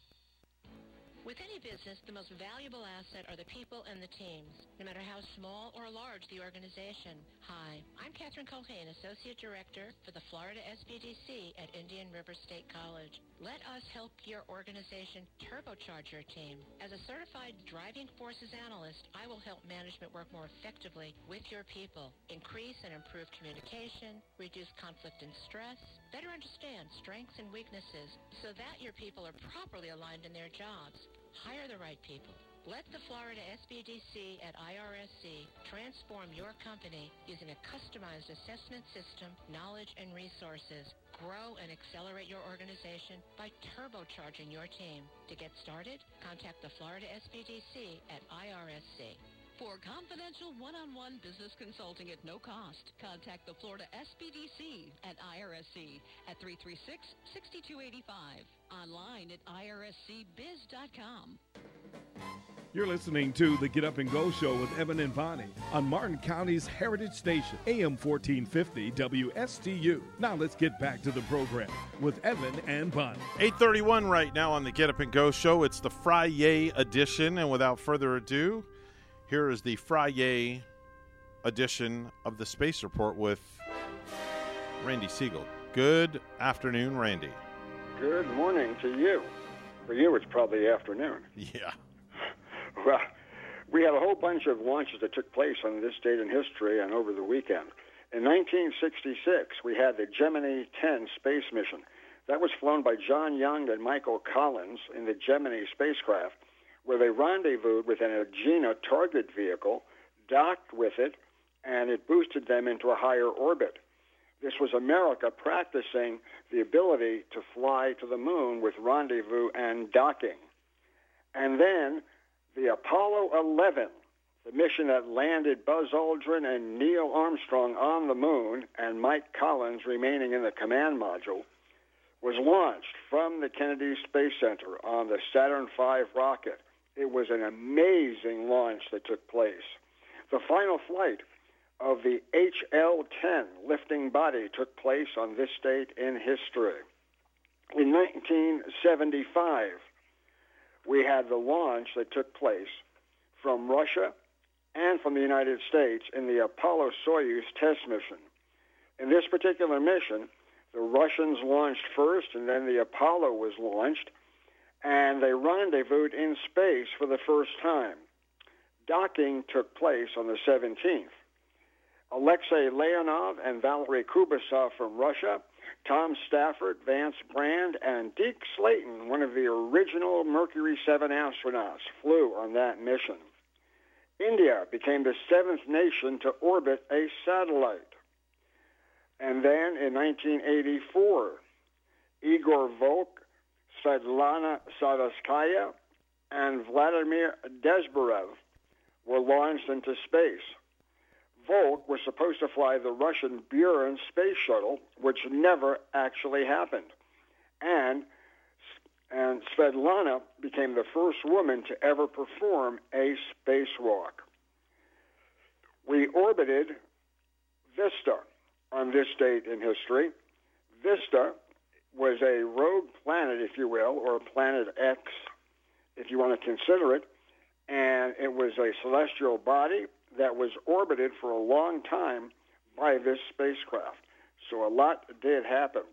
With any business, the most valuable asset are the people and the teams, no matter how small or large the organization. Hi, I'm Catherine Culhane, Associate Director for the Florida SBDC at Indian River State College. Let us help your organization turbocharge your team. As a certified driving forces analyst, I will help management work more effectively with your people, increase and improve communication, reduce conflict and stress, better understand strengths and weaknesses so that your people are properly aligned in their jobs. Hire the right people. Let the Florida SBDC at IRSC transform your company using a customized assessment system, knowledge, and resources. Grow and accelerate your organization by turbocharging your team. To get started, contact the Florida SBDC at IRSC. For confidential one-on-one business consulting at no cost, contact the Florida SBDC at IRSC at 336-6285. Online at irscbiz.com. You're listening to the Get Up and Go Show with Evan and Bonnie on Martin County's Heritage Station, AM 1450 WSTU. Now let's get back to the program with Evan and Bonnie. 831 right now on the Get Up and Go Show. It's the Friday edition. And without further ado, here is the Friday edition of the Space Report with Randy Segal. Good afternoon, Randy. Good morning to you. For you, it's probably afternoon. Yeah. Well, we had a whole bunch of launches that took place on this date in history and over the weekend. In 1966, we had the Gemini 10 space mission. That was flown by John Young and Michael Collins in the Gemini spacecraft, where they rendezvoused with an Agena target vehicle, docked with it, and it boosted them into a higher orbit. This was America practicing the ability to fly to the moon with rendezvous and docking. And then the Apollo 11, the mission that landed Buzz Aldrin and Neil Armstrong on the moon and Mike Collins remaining in the command module, was launched from the Kennedy Space Center on the Saturn V rocket. It was an amazing launch that took place. The final flight of the HL 10 lifting body took place on this date in history. In 1975, we had the launch that took place from Russia and from the United States in the Apollo Soyuz test mission. In this particular mission, the Russians launched first, and then the Apollo was launched, and they rendezvoused in space for the first time. Docking took place on the 17th. Alexei Leonov and Valery Kubasov from Russia, Tom Stafford, Vance Brand, and Deke Slayton, one of the original Mercury 7 astronauts, flew on that mission. India became the seventh nation to orbit a satellite. And then in 1984, Igor Volk, Svetlana Savitskaya, and Vladimir Dzhanibekov were launched into space. Volk was supposed to fly the Russian Buran space shuttle, which never actually happened. And, and Svetlana became the first woman to ever perform a spacewalk. We orbited Vesta on this date in history. Vista was a rogue planet, if you will, or Planet X, if you want to consider it, and it was a celestial body that was orbited for a long time by this spacecraft. So a lot did happen.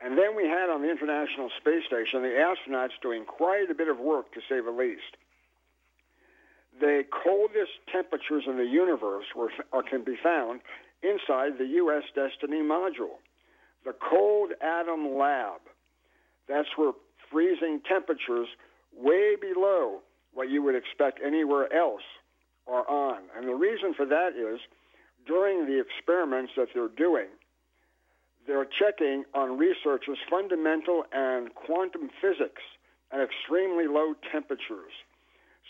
And then we had on the International Space Station the astronauts doing quite a bit of work, to say the least. The coldest temperatures in the universe were, can be found inside the U.S. Destiny module. The Cold Atom Lab. That's where freezing temperatures way below what you would expect anywhere else are on. And the reason for that is during the experiments that they're doing, they're checking on researchers' fundamental and quantum physics at extremely low temperatures.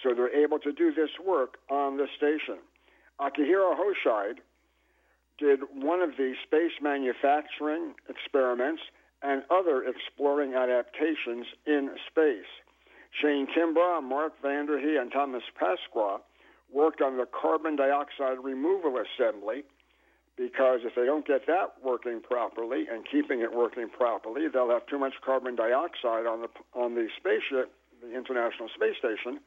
So they're able to do this work on the station. Akihiko Hoshide did one of the space manufacturing experiments and other exploring adaptations in space. Shane Kimbrough, Mark Vande Hei, and Thomas Pesquet worked on the carbon dioxide removal assembly because if they don't get that working properly and keeping it working properly, they'll have too much carbon dioxide on the on the spaceship, the International Space Station,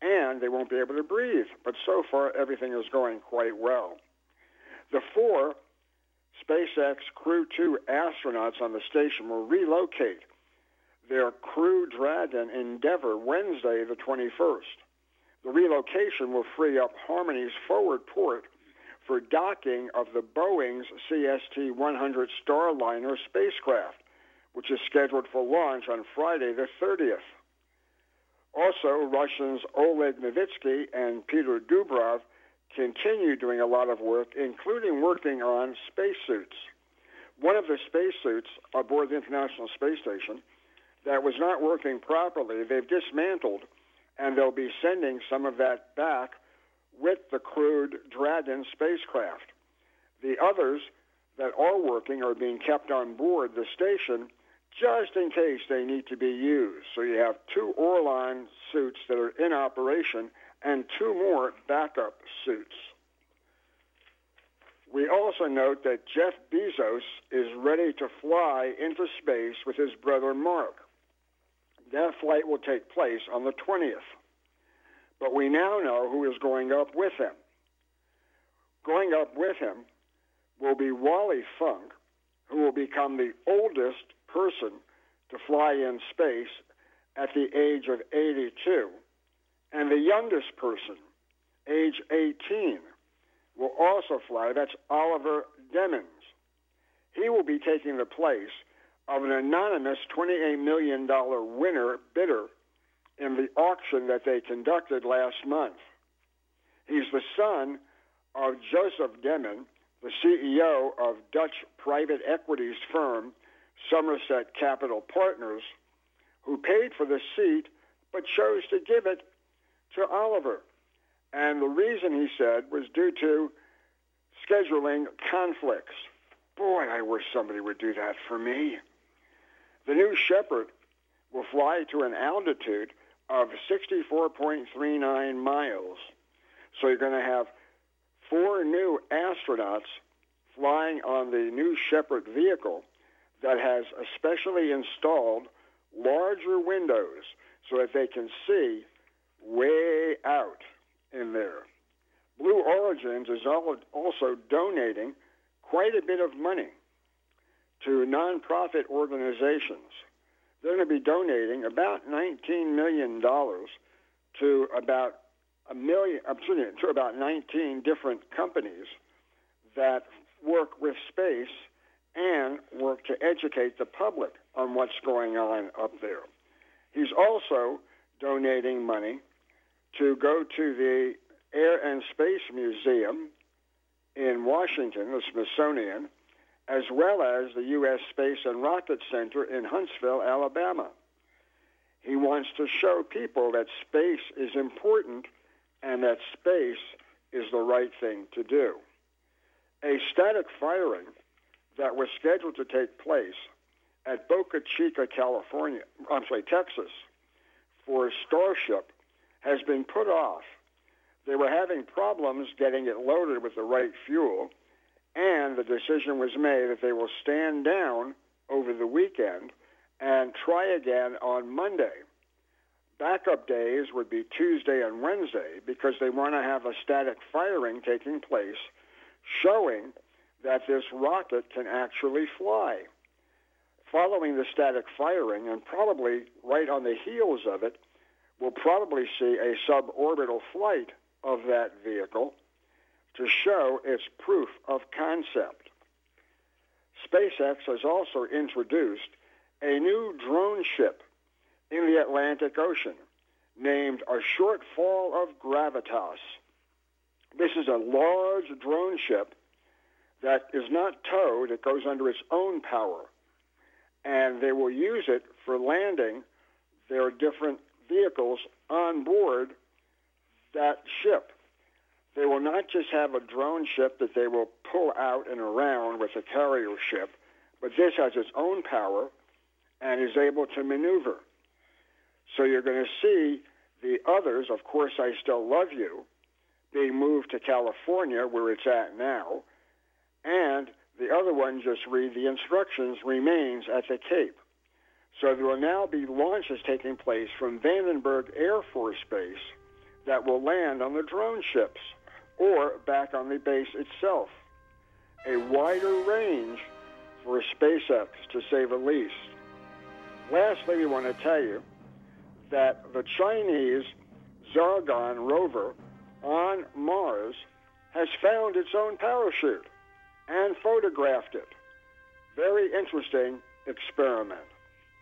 and they won't be able to breathe. But so far, everything is going quite well. The four SpaceX Crew 2 astronauts on the station will relocate their Crew Dragon Endeavour Wednesday, the 21st. The relocation will free up Harmony's forward port for docking of the Boeing's CST 100 Starliner spacecraft, which is scheduled for launch on Friday the 30th. Also, Russians Oleg Novitsky and Peter Dubrov continue doing a lot of work, including working on spacesuits. One of the spacesuits aboard the International Space Station that was not working properly, they've dismantled, and they'll be sending some of that back with the crewed Dragon spacecraft. The others that are working are being kept on board the station just in case they need to be used. So you have two Orlan suits that are in operation and two more backup suits. We also note that Jeff Bezos is ready to fly into space with his brother Mark. That flight will take place on the 20th. But we now know who is going up with him. Going up with him will be Wally Funk, who will become the oldest person to fly in space at the age of 82. And the youngest person, age 18, will also fly. That's Oliver Demmons. He will be taking the place of an anonymous $28 million winner bidder in the auction that they conducted last month. He's the son of Joseph Daemen, the CEO of Dutch private equities firm Somerset Capital Partners, who paid for the seat but chose to give it to Oliver. And the reason he said was due to scheduling conflicts. Boy, I wish somebody would do that for me. The new Shepard will fly to an altitude of 64.39 miles. So you're going to have four new astronauts flying on the new Shepard vehicle that has especially installed larger windows so that they can see way out in there. Blue Origins is also donating quite a bit of money to nonprofit organizations. They're going to be donating about $19 million to about a million, uh, excuse me, to about 19 different companies that work with space and work to educate the public on what's going on up there. He's also donating money to go to the Air and Space Museum in Washington, the Smithsonian, as well as the U.S. Space and Rocket Center in Huntsville, Alabama. He wants to show people that space is important and that space is the right thing to do. A static firing that was scheduled to take place at Boca Chica, California, I'm sorry, Texas, for Starship has been put off. They were having problems getting it loaded with the right fuel, and the decision was made that they will stand down over the weekend and try again on Monday. Backup days would be Tuesday and Wednesday because they want to have a static firing taking place showing that this rocket can actually fly. following the static firing, and probably right on the heels of it, we'll probably see a suborbital flight of that vehicle to show its proof of concept. SpaceX has also introduced a new drone ship in the Atlantic Ocean named a Shortfall of Gravitas. This is a large drone ship that is not towed, it goes under its own power. And they will use it for landing their different vehicles on board that ship. They will not just have a drone ship that they will pull out and around with a carrier ship, but this has its own power and is able to maneuver. So you're going to see the others, of course, I Still Love You, being moved to California, where it's at now, and the other one just read the instructions remains at the Cape. So there will now be launches taking place from Vandenberg Air Force Base that will land on the drone ships or back on the base itself. A wider range for SpaceX, to say the least. Lastly, we want to tell you that the Chinese Zhurong rover on Mars has found its own parachute and photographed it. Very interesting experiment.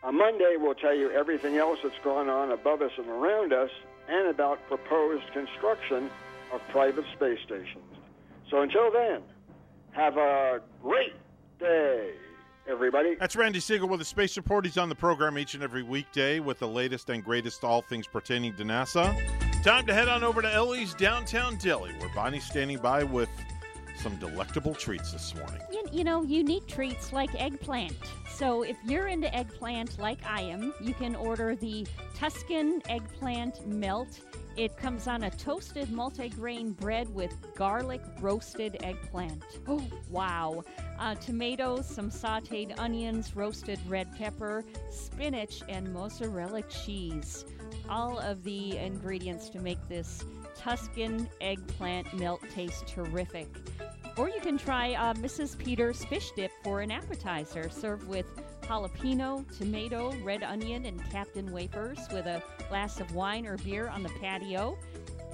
On Monday, we'll tell you everything else that's gone on above us and around us and about proposed construction of private space stations. So until then, have a great day, everybody. That's Randy Segal with the Space Report. He's on the program each and every weekday with the latest and greatest all things pertaining to NASA. Time to head on over to Ellie's downtown deli, where Bonnie's standing by with some delectable treats this morning. You, you know, unique treats like eggplant. So if you're into eggplant like I am, you can order the Tuscan eggplant melt. It comes on a toasted multigrain bread with garlic roasted eggplant. Oh, wow. Uh, tomatoes, some sauteed onions, roasted red pepper, spinach, and mozzarella cheese. All of the ingredients to make this Tuscan eggplant melt taste terrific. Or you can try uh, Mrs. Peters fish dip for an appetizer, served with jalapeno, tomato, red onion, and Captain wafers with a glass of wine or beer on the patio.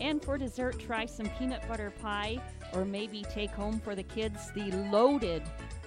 And for dessert, try some peanut butter pie, or maybe take home for the kids the loaded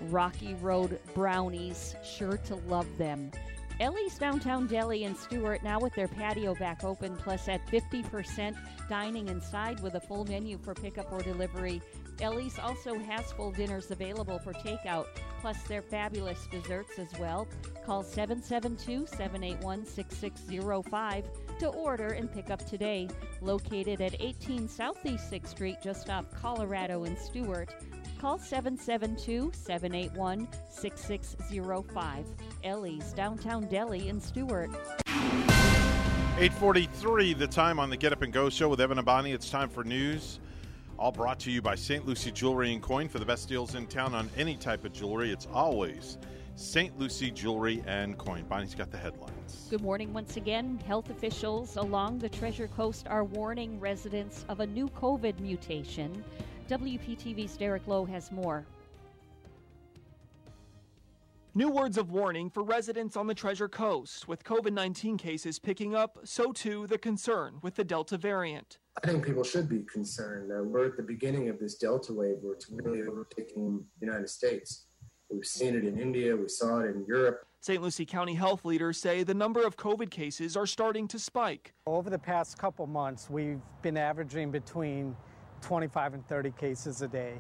Rocky Road brownies. Sure to love them. Ellie's Downtown Deli in Stuart now with their patio back open, plus at 50% dining inside with a full menu for pickup or delivery. Ellie's also has full dinners available for takeout, plus their fabulous desserts as well. Call 772 781 6605 to order and pick up today. Located at 18 Southeast 6th Street, just off Colorado and Stuart. Call 772 781 6605. Ellie's Downtown Deli in Stuart. 843, the time on the Get Up and Go show with Evan and Bonnie. It's time for news. All brought to you by St. Lucie Jewelry and Coin. For the best deals in town on any type of jewelry, it's always St. Lucie Jewelry and Coin. Bonnie's got the headlines. Good morning once again. Health officials along the Treasure Coast are warning residents of a new COVID mutation. WPTV's Derek Lowe has more. New words of warning for residents on the Treasure Coast. With COVID 19 cases picking up, so too the concern with the Delta variant. I think people should be concerned. Uh, we're at the beginning of this Delta wave where it's really overtaking the United States. We've seen it in India, we saw it in Europe. St. Lucie County health leaders say the number of COVID cases are starting to spike. Over the past couple months, we've been averaging between 25 and 30 cases a day.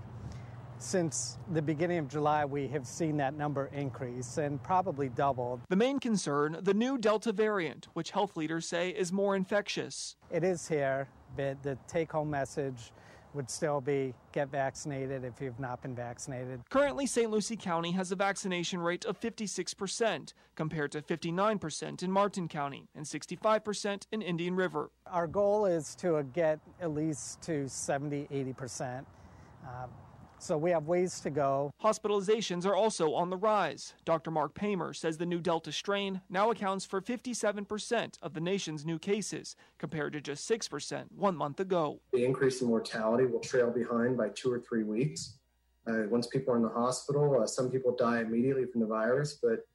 Since the beginning of July, we have seen that number increase and probably doubled. The main concern the new Delta variant, which health leaders say is more infectious. It is here, but the take home message would still be get vaccinated if you've not been vaccinated. Currently, St. Lucie County has a vaccination rate of 56%, compared to 59% in Martin County and 65% in Indian River. Our goal is to get at least to 70, 80%. Uh, so we have ways to go. Hospitalizations are also on the rise. Dr. Mark Paymer says the new Delta strain now accounts for 57% of the nation's new cases, compared to just 6% one month ago. The increase in mortality will trail behind by two or three weeks. Uh, once people are in the hospital, uh, some people die immediately from the virus, but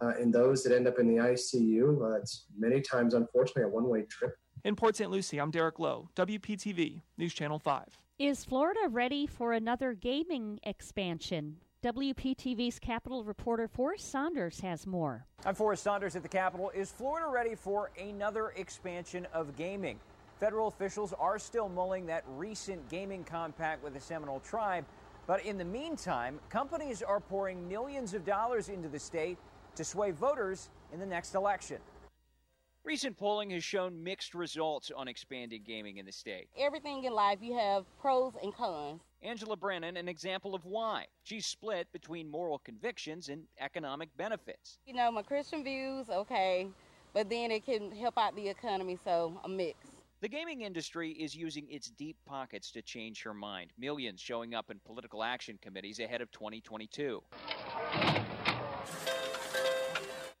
Uh, and those that end up in the ICU, uh, it's many times, unfortunately, a one way trip. In Port St. Lucie, I'm Derek Lowe, WPTV, News Channel 5. Is Florida ready for another gaming expansion? WPTV's Capitol reporter Forrest Saunders has more. I'm Forrest Saunders at the Capitol. Is Florida ready for another expansion of gaming? Federal officials are still mulling that recent gaming compact with the Seminole Tribe. But in the meantime, companies are pouring millions of dollars into the state to sway voters in the next election. Recent polling has shown mixed results on expanding gaming in the state. Everything in life, you have pros and cons. Angela Brennan, an example of why. She's split between moral convictions and economic benefits. You know, my Christian views, okay, but then it can help out the economy, so a mix. The gaming industry is using its deep pockets to change her mind. Millions showing up in political action committees ahead of 2022.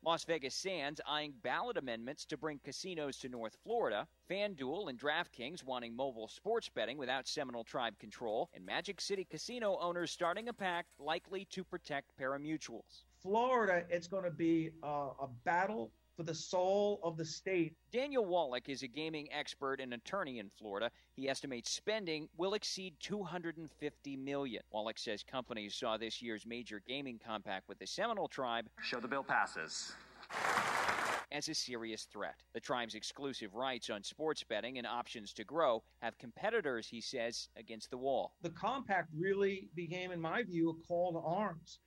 Las Vegas Sands eyeing ballot amendments to bring casinos to North Florida, FanDuel and DraftKings wanting mobile sports betting without Seminole Tribe control, and Magic City casino owners starting a pact likely to protect parimutuels. Florida, it's going to be uh, a battle for the soul of the state. Daniel Wallach is a gaming expert and attorney in Florida. He estimates spending will exceed 250 million. Wallach says companies saw this year's major gaming compact with the Seminole Tribe. Show the bill passes as a serious threat. The tribe's exclusive rights on sports betting and options to grow have competitors, he says, against the wall. The compact really became, in my view, a call to arms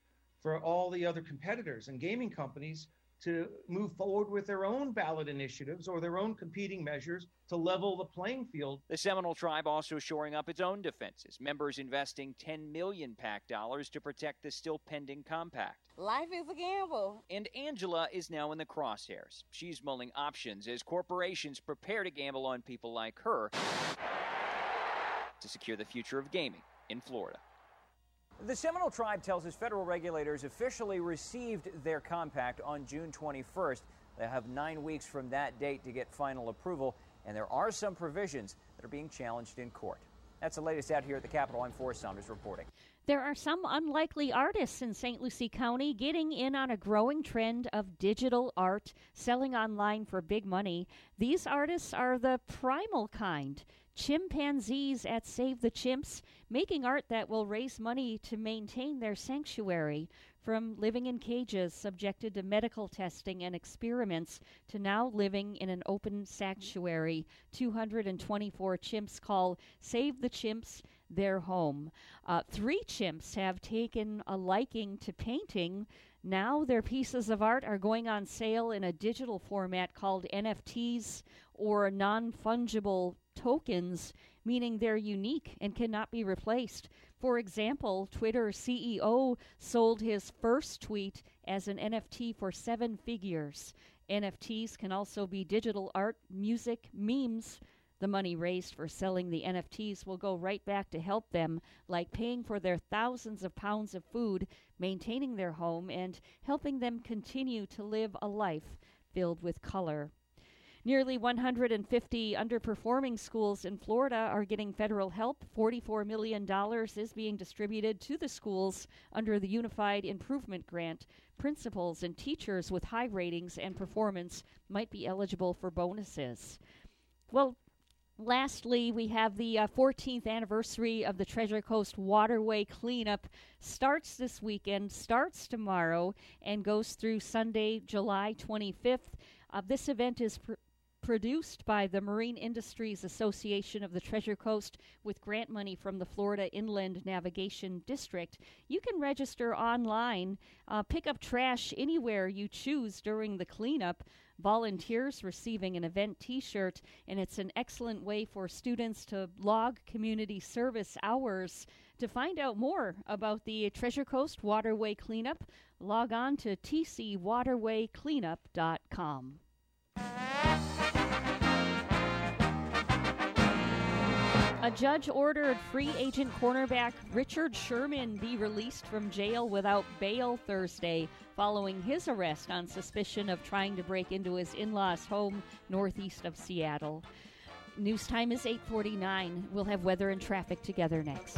for all the other competitors and gaming companies to move forward with their own ballot initiatives or their own competing measures to level the playing field. The Seminole Tribe also shoring up its own defenses, members investing 10 million PAC dollars to protect the still pending compact. Life is a gamble. And Angela is now in the crosshairs. She's mulling options as corporations prepare to gamble on people like her to secure the future of gaming in Florida. The Seminole Tribe tells us federal regulators officially received their compact on June 21st. They have nine weeks from that date to get final approval, and there are some provisions that are being challenged in court. That's the latest out here at the Capitol. I'm Forrest Saunders reporting. There are some unlikely artists in St. Lucie County getting in on a growing trend of digital art selling online for big money. These artists are the primal kind chimpanzees at Save the Chimps, making art that will raise money to maintain their sanctuary. From living in cages subjected to medical testing and experiments to now living in an open sanctuary, 224 chimps call Save the Chimps their home. Uh, three chimps have taken a liking to painting. Now their pieces of art are going on sale in a digital format called NFTs or non fungible tokens, meaning they're unique and cannot be replaced. For example, Twitter CEO sold his first tweet as an NFT for seven figures. NFTs can also be digital art, music, memes. The money raised for selling the NFTs will go right back to help them, like paying for their thousands of pounds of food, maintaining their home, and helping them continue to live a life filled with color. Nearly 150 underperforming schools in Florida are getting federal help. $44 million is being distributed to the schools under the Unified Improvement Grant. Principals and teachers with high ratings and performance might be eligible for bonuses. Well, Lastly, we have the uh, 14th anniversary of the Treasure Coast Waterway cleanup. Starts this weekend, starts tomorrow, and goes through Sunday, July 25th. Uh, this event is pr- produced by the Marine Industries Association of the Treasure Coast with grant money from the Florida Inland Navigation District. You can register online, uh, pick up trash anywhere you choose during the cleanup. Volunteers receiving an event t shirt, and it's an excellent way for students to log community service hours. To find out more about the Treasure Coast Waterway Cleanup, log on to tcwaterwaycleanup.com. A judge ordered free agent cornerback Richard Sherman be released from jail without bail Thursday following his arrest on suspicion of trying to break into his in-laws' home northeast of Seattle. News time is 8:49. We'll have weather and traffic together next.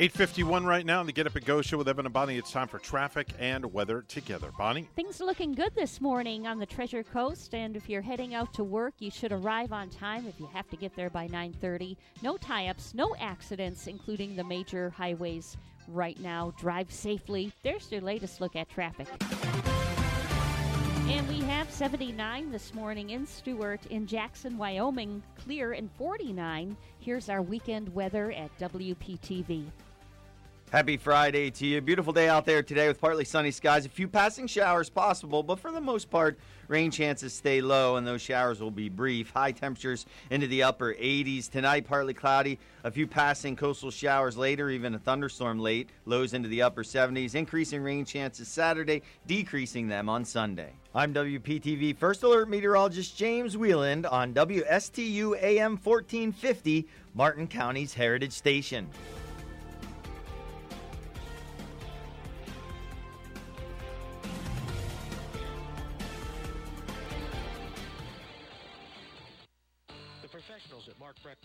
851 right now on the Get Up and Go show with Evan and Bonnie. It's time for traffic and weather together. Bonnie? Things are looking good this morning on the Treasure Coast, and if you're heading out to work, you should arrive on time if you have to get there by 9:30. No tie-ups, no accidents, including the major highways right now. Drive safely. There's your latest look at traffic. And we have 79 this morning in Stuart, in Jackson, Wyoming, clear and 49. Here's our weekend weather at WPTV. Happy Friday to you. Beautiful day out there today with partly sunny skies. A few passing showers possible, but for the most part, rain chances stay low and those showers will be brief. High temperatures into the upper 80s. Tonight, partly cloudy. A few passing coastal showers later, even a thunderstorm late. Lows into the upper 70s. Increasing rain chances Saturday, decreasing them on Sunday. I'm WPTV First Alert Meteorologist James Wieland on WSTU AM 1450, Martin County's Heritage Station.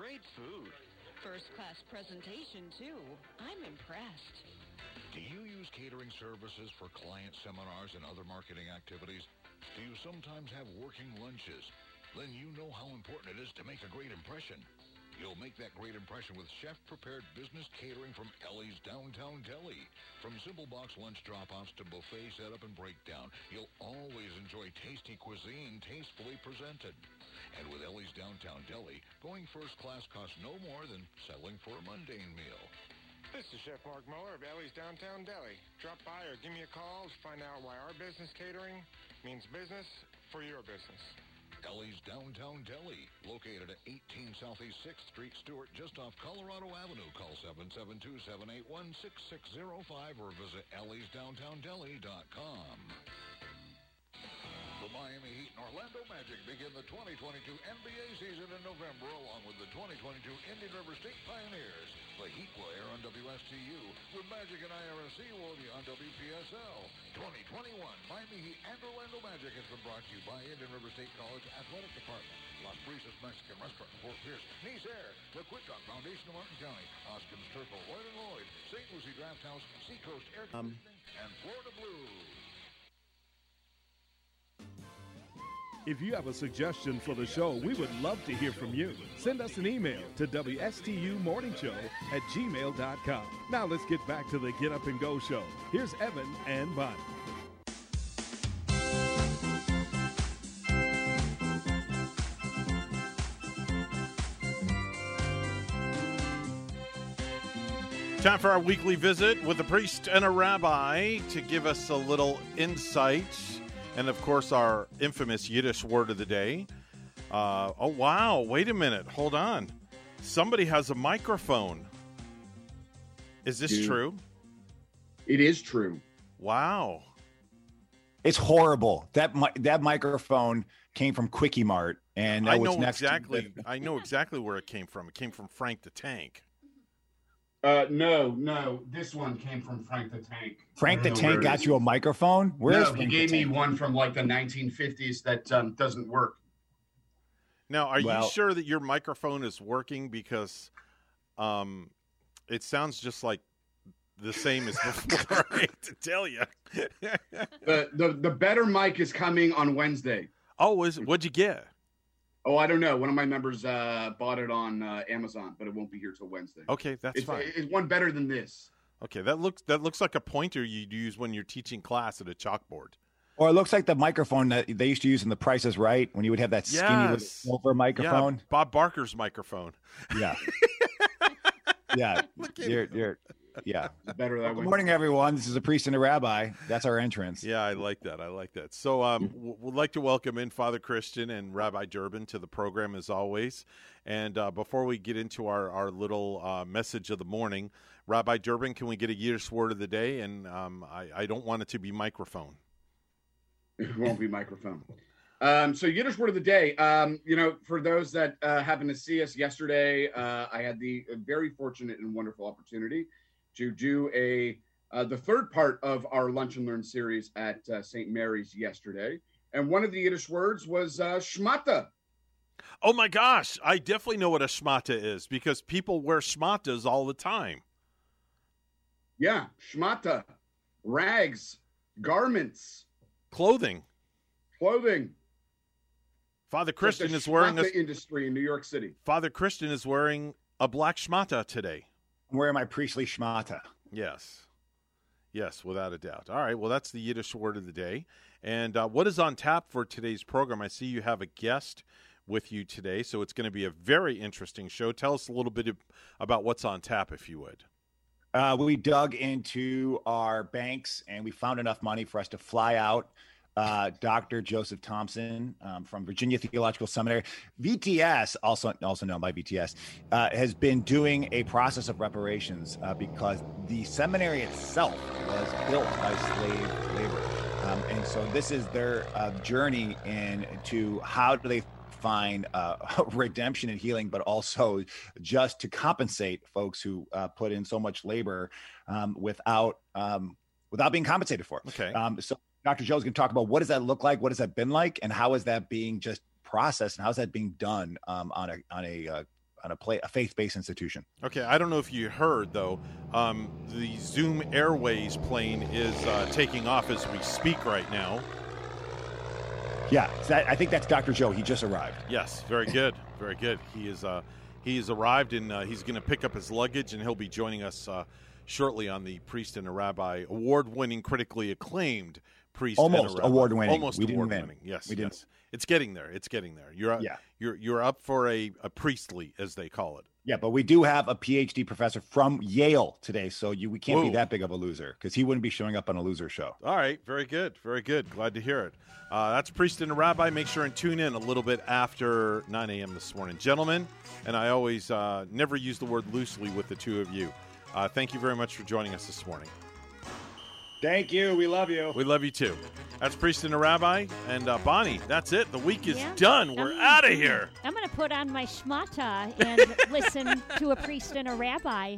Great food. First class presentation, too. I'm impressed. Do you use catering services for client seminars and other marketing activities? Do you sometimes have working lunches? Then you know how important it is to make a great impression. You'll make that great impression with chef-prepared business catering from Ellie's Downtown Deli. From simple box lunch drop-offs to buffet setup and breakdown, you'll always enjoy tasty cuisine tastefully presented. And with Ellie's Downtown Deli, going first class costs no more than settling for a mundane meal. This is Chef Mark Muller of Ellie's Downtown Deli. Drop by or give me a call to find out why our business catering means business for your business. Ellie's Downtown Deli, located at 18 Southeast 6th Street, Stuart, just off Colorado Avenue. Call 772-781-6605 or visit elliesdowntowndeli.com. Miami Heat and Orlando Magic begin the 2022 NBA season in November along with the 2022 Indian River State Pioneers. The Heat will air on WSTU, with Magic and IRSC will be on WPSL. 2021 Miami Heat and Orlando Magic has been brought to you by Indian River State College Athletic Department, Las Brisas Mexican Restaurant in Fort Pierce, Nice Air, the Quick Dock Foundation of Martin County, Hoskins Turtle, Lloyd and Lloyd, St. Lucie Draft House, Seacoast Air Um, Conditioning, and Florida Blues. If you have a suggestion for the show, we would love to hear from you. Send us an email to WSTUmorningshow at gmail.com. Now let's get back to the Get Up and Go show. Here's Evan and Bonnie. Time for our weekly visit with a priest and a rabbi to give us a little insight. And of course, our infamous Yiddish word of the day. Uh, oh, wow. Wait a minute. Hold on. Somebody has a microphone. Is this Dude. true? It is true. Wow. It's horrible. That mi- that microphone came from Quickie Mart, and that I was know next to- exactly. I know exactly where it came from. It came from Frank the Tank. Uh, no, no. This one came from Frank the Tank. Frank the Tank got you a microphone. Where's no, he Frank gave me one from like the 1950s that um, doesn't work. Now, are Well- you sure that your microphone is working? Because um, it sounds just like the same as before. I hate to tell you. The, the the better mic is coming on Wednesday. Oh, is what'd you get? Oh, I don't know. One of my members uh, bought it on uh, Amazon, but it won't be here till Wednesday. Okay, that's it's, fine. It's one better than this. Okay, that looks that looks like a pointer you'd use when you're teaching class at a chalkboard. Or it looks like the microphone that they used to use in The Price is Right when you would have that skinny little silver microphone. Yeah, Bob Barker's microphone. Yeah. Yeah. you're, you're, yeah. better that Good way. morning, everyone. This is a priest and a rabbi. That's our entrance. Yeah, I like that. I like that. So, um, w- we'd like to welcome in Father Christian and Rabbi Durbin to the program as always. And uh, before we get into our our little uh, message of the morning, Rabbi Durbin, can we get a Yiddish word of the day? And um, I, I don't want it to be microphone. It won't be microphone. Um, so Yiddish word of the day. Um, you know, for those that uh, happened to see us yesterday, uh, I had the very fortunate and wonderful opportunity to do a uh, the third part of our Lunch and Learn series at uh, St. Mary's yesterday, and one of the Yiddish words was uh, shmata. Oh my gosh, I definitely know what a shmata is because people wear shmatas all the time. Yeah, shmata, rags, garments, Clothing. clothing. Father Christian is wearing a industry in New York City. Father Christian is wearing a black shmata today. Wearing my priestly schmata. Yes. Yes, without a doubt. All right. Well, that's the Yiddish word of the day. And uh, what is on tap for today's program? I see you have a guest with you today, so it's going to be a very interesting show. Tell us a little bit about what's on tap, if you would. Uh, we dug into our banks and we found enough money for us to fly out uh, Dr. Joseph Thompson um, from Virginia Theological Seminary. VTS, also also known by VTS, uh, has been doing a process of reparations uh, because the seminary itself was built by slave labor, um, and so this is their uh, journey into how do they find uh, redemption and healing, but also just to compensate folks who uh, put in so much labor um, without um, without being compensated for. Okay. Um, so Dr. Joe's going to talk about what does that look like, what has that been like, and how is that being just processed, and how is that being done um, on a on a uh, on a play a faith based institution. Okay, I don't know if you heard though. Um, the Zoom Airways plane is uh, taking off as we speak right now. Yeah, that, I think that's Dr. Joe. He just arrived. Yes, very good, very good. He is uh, he has arrived and uh, he's going to pick up his luggage and he'll be joining us uh, shortly on the Priest and a Rabbi award-winning, critically acclaimed Priest. Almost award-winning. Almost We didn't win. award-winning. Yes, We didn't. yes. It's getting there. It's getting there. You're uh, Yeah. You're you're up for a, a priestly, as they call it. Yeah, but we do have a PhD professor from Yale today, so you we can't be that big of a loser because he wouldn't be showing up on a loser show. All right, very good, very good. Glad to hear it. Uh, that's Priest and a Rabbi. Make sure and tune in a little bit after 9 a.m. this morning, gentlemen. And I always uh, never use the word loosely with the two of you. Uh, thank you very much for joining us this morning. Thank you. We love you. We love you too. That's Priest and a Rabbi. And uh, Bonnie, that's it. The week is Yeah. done. We're out of here. I'm going to put on my schmata and listen to a priest and a rabbi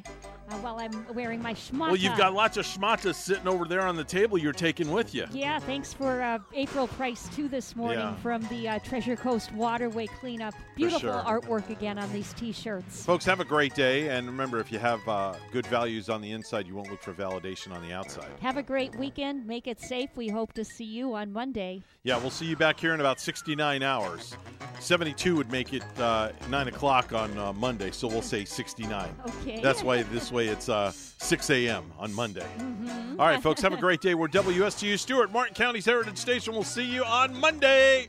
while I'm wearing my schmata. Well, you've got lots of schmatas sitting over there on the table you're taking with you. Yeah, thanks for uh, April Price too this morning Yeah. from the uh, Treasure Coast Waterway cleanup. Beautiful sure. artwork again on these T-shirts. Folks, have a great day. And remember, if you have uh, good values on the inside, you won't look for validation on the outside. Have a great weekend. Make it safe. We hope to see you on Monday. Yeah, we'll see you back here in about 69 hours. 72 would make it uh, 9 o'clock on uh, Monday, so we'll say 69. Okay. That's why this way it's uh, 6 a.m. on Monday. Mhm. All right, folks, have a great day. We're WSTU Stuart, Martin County's Heritage Station. We'll see you on Monday.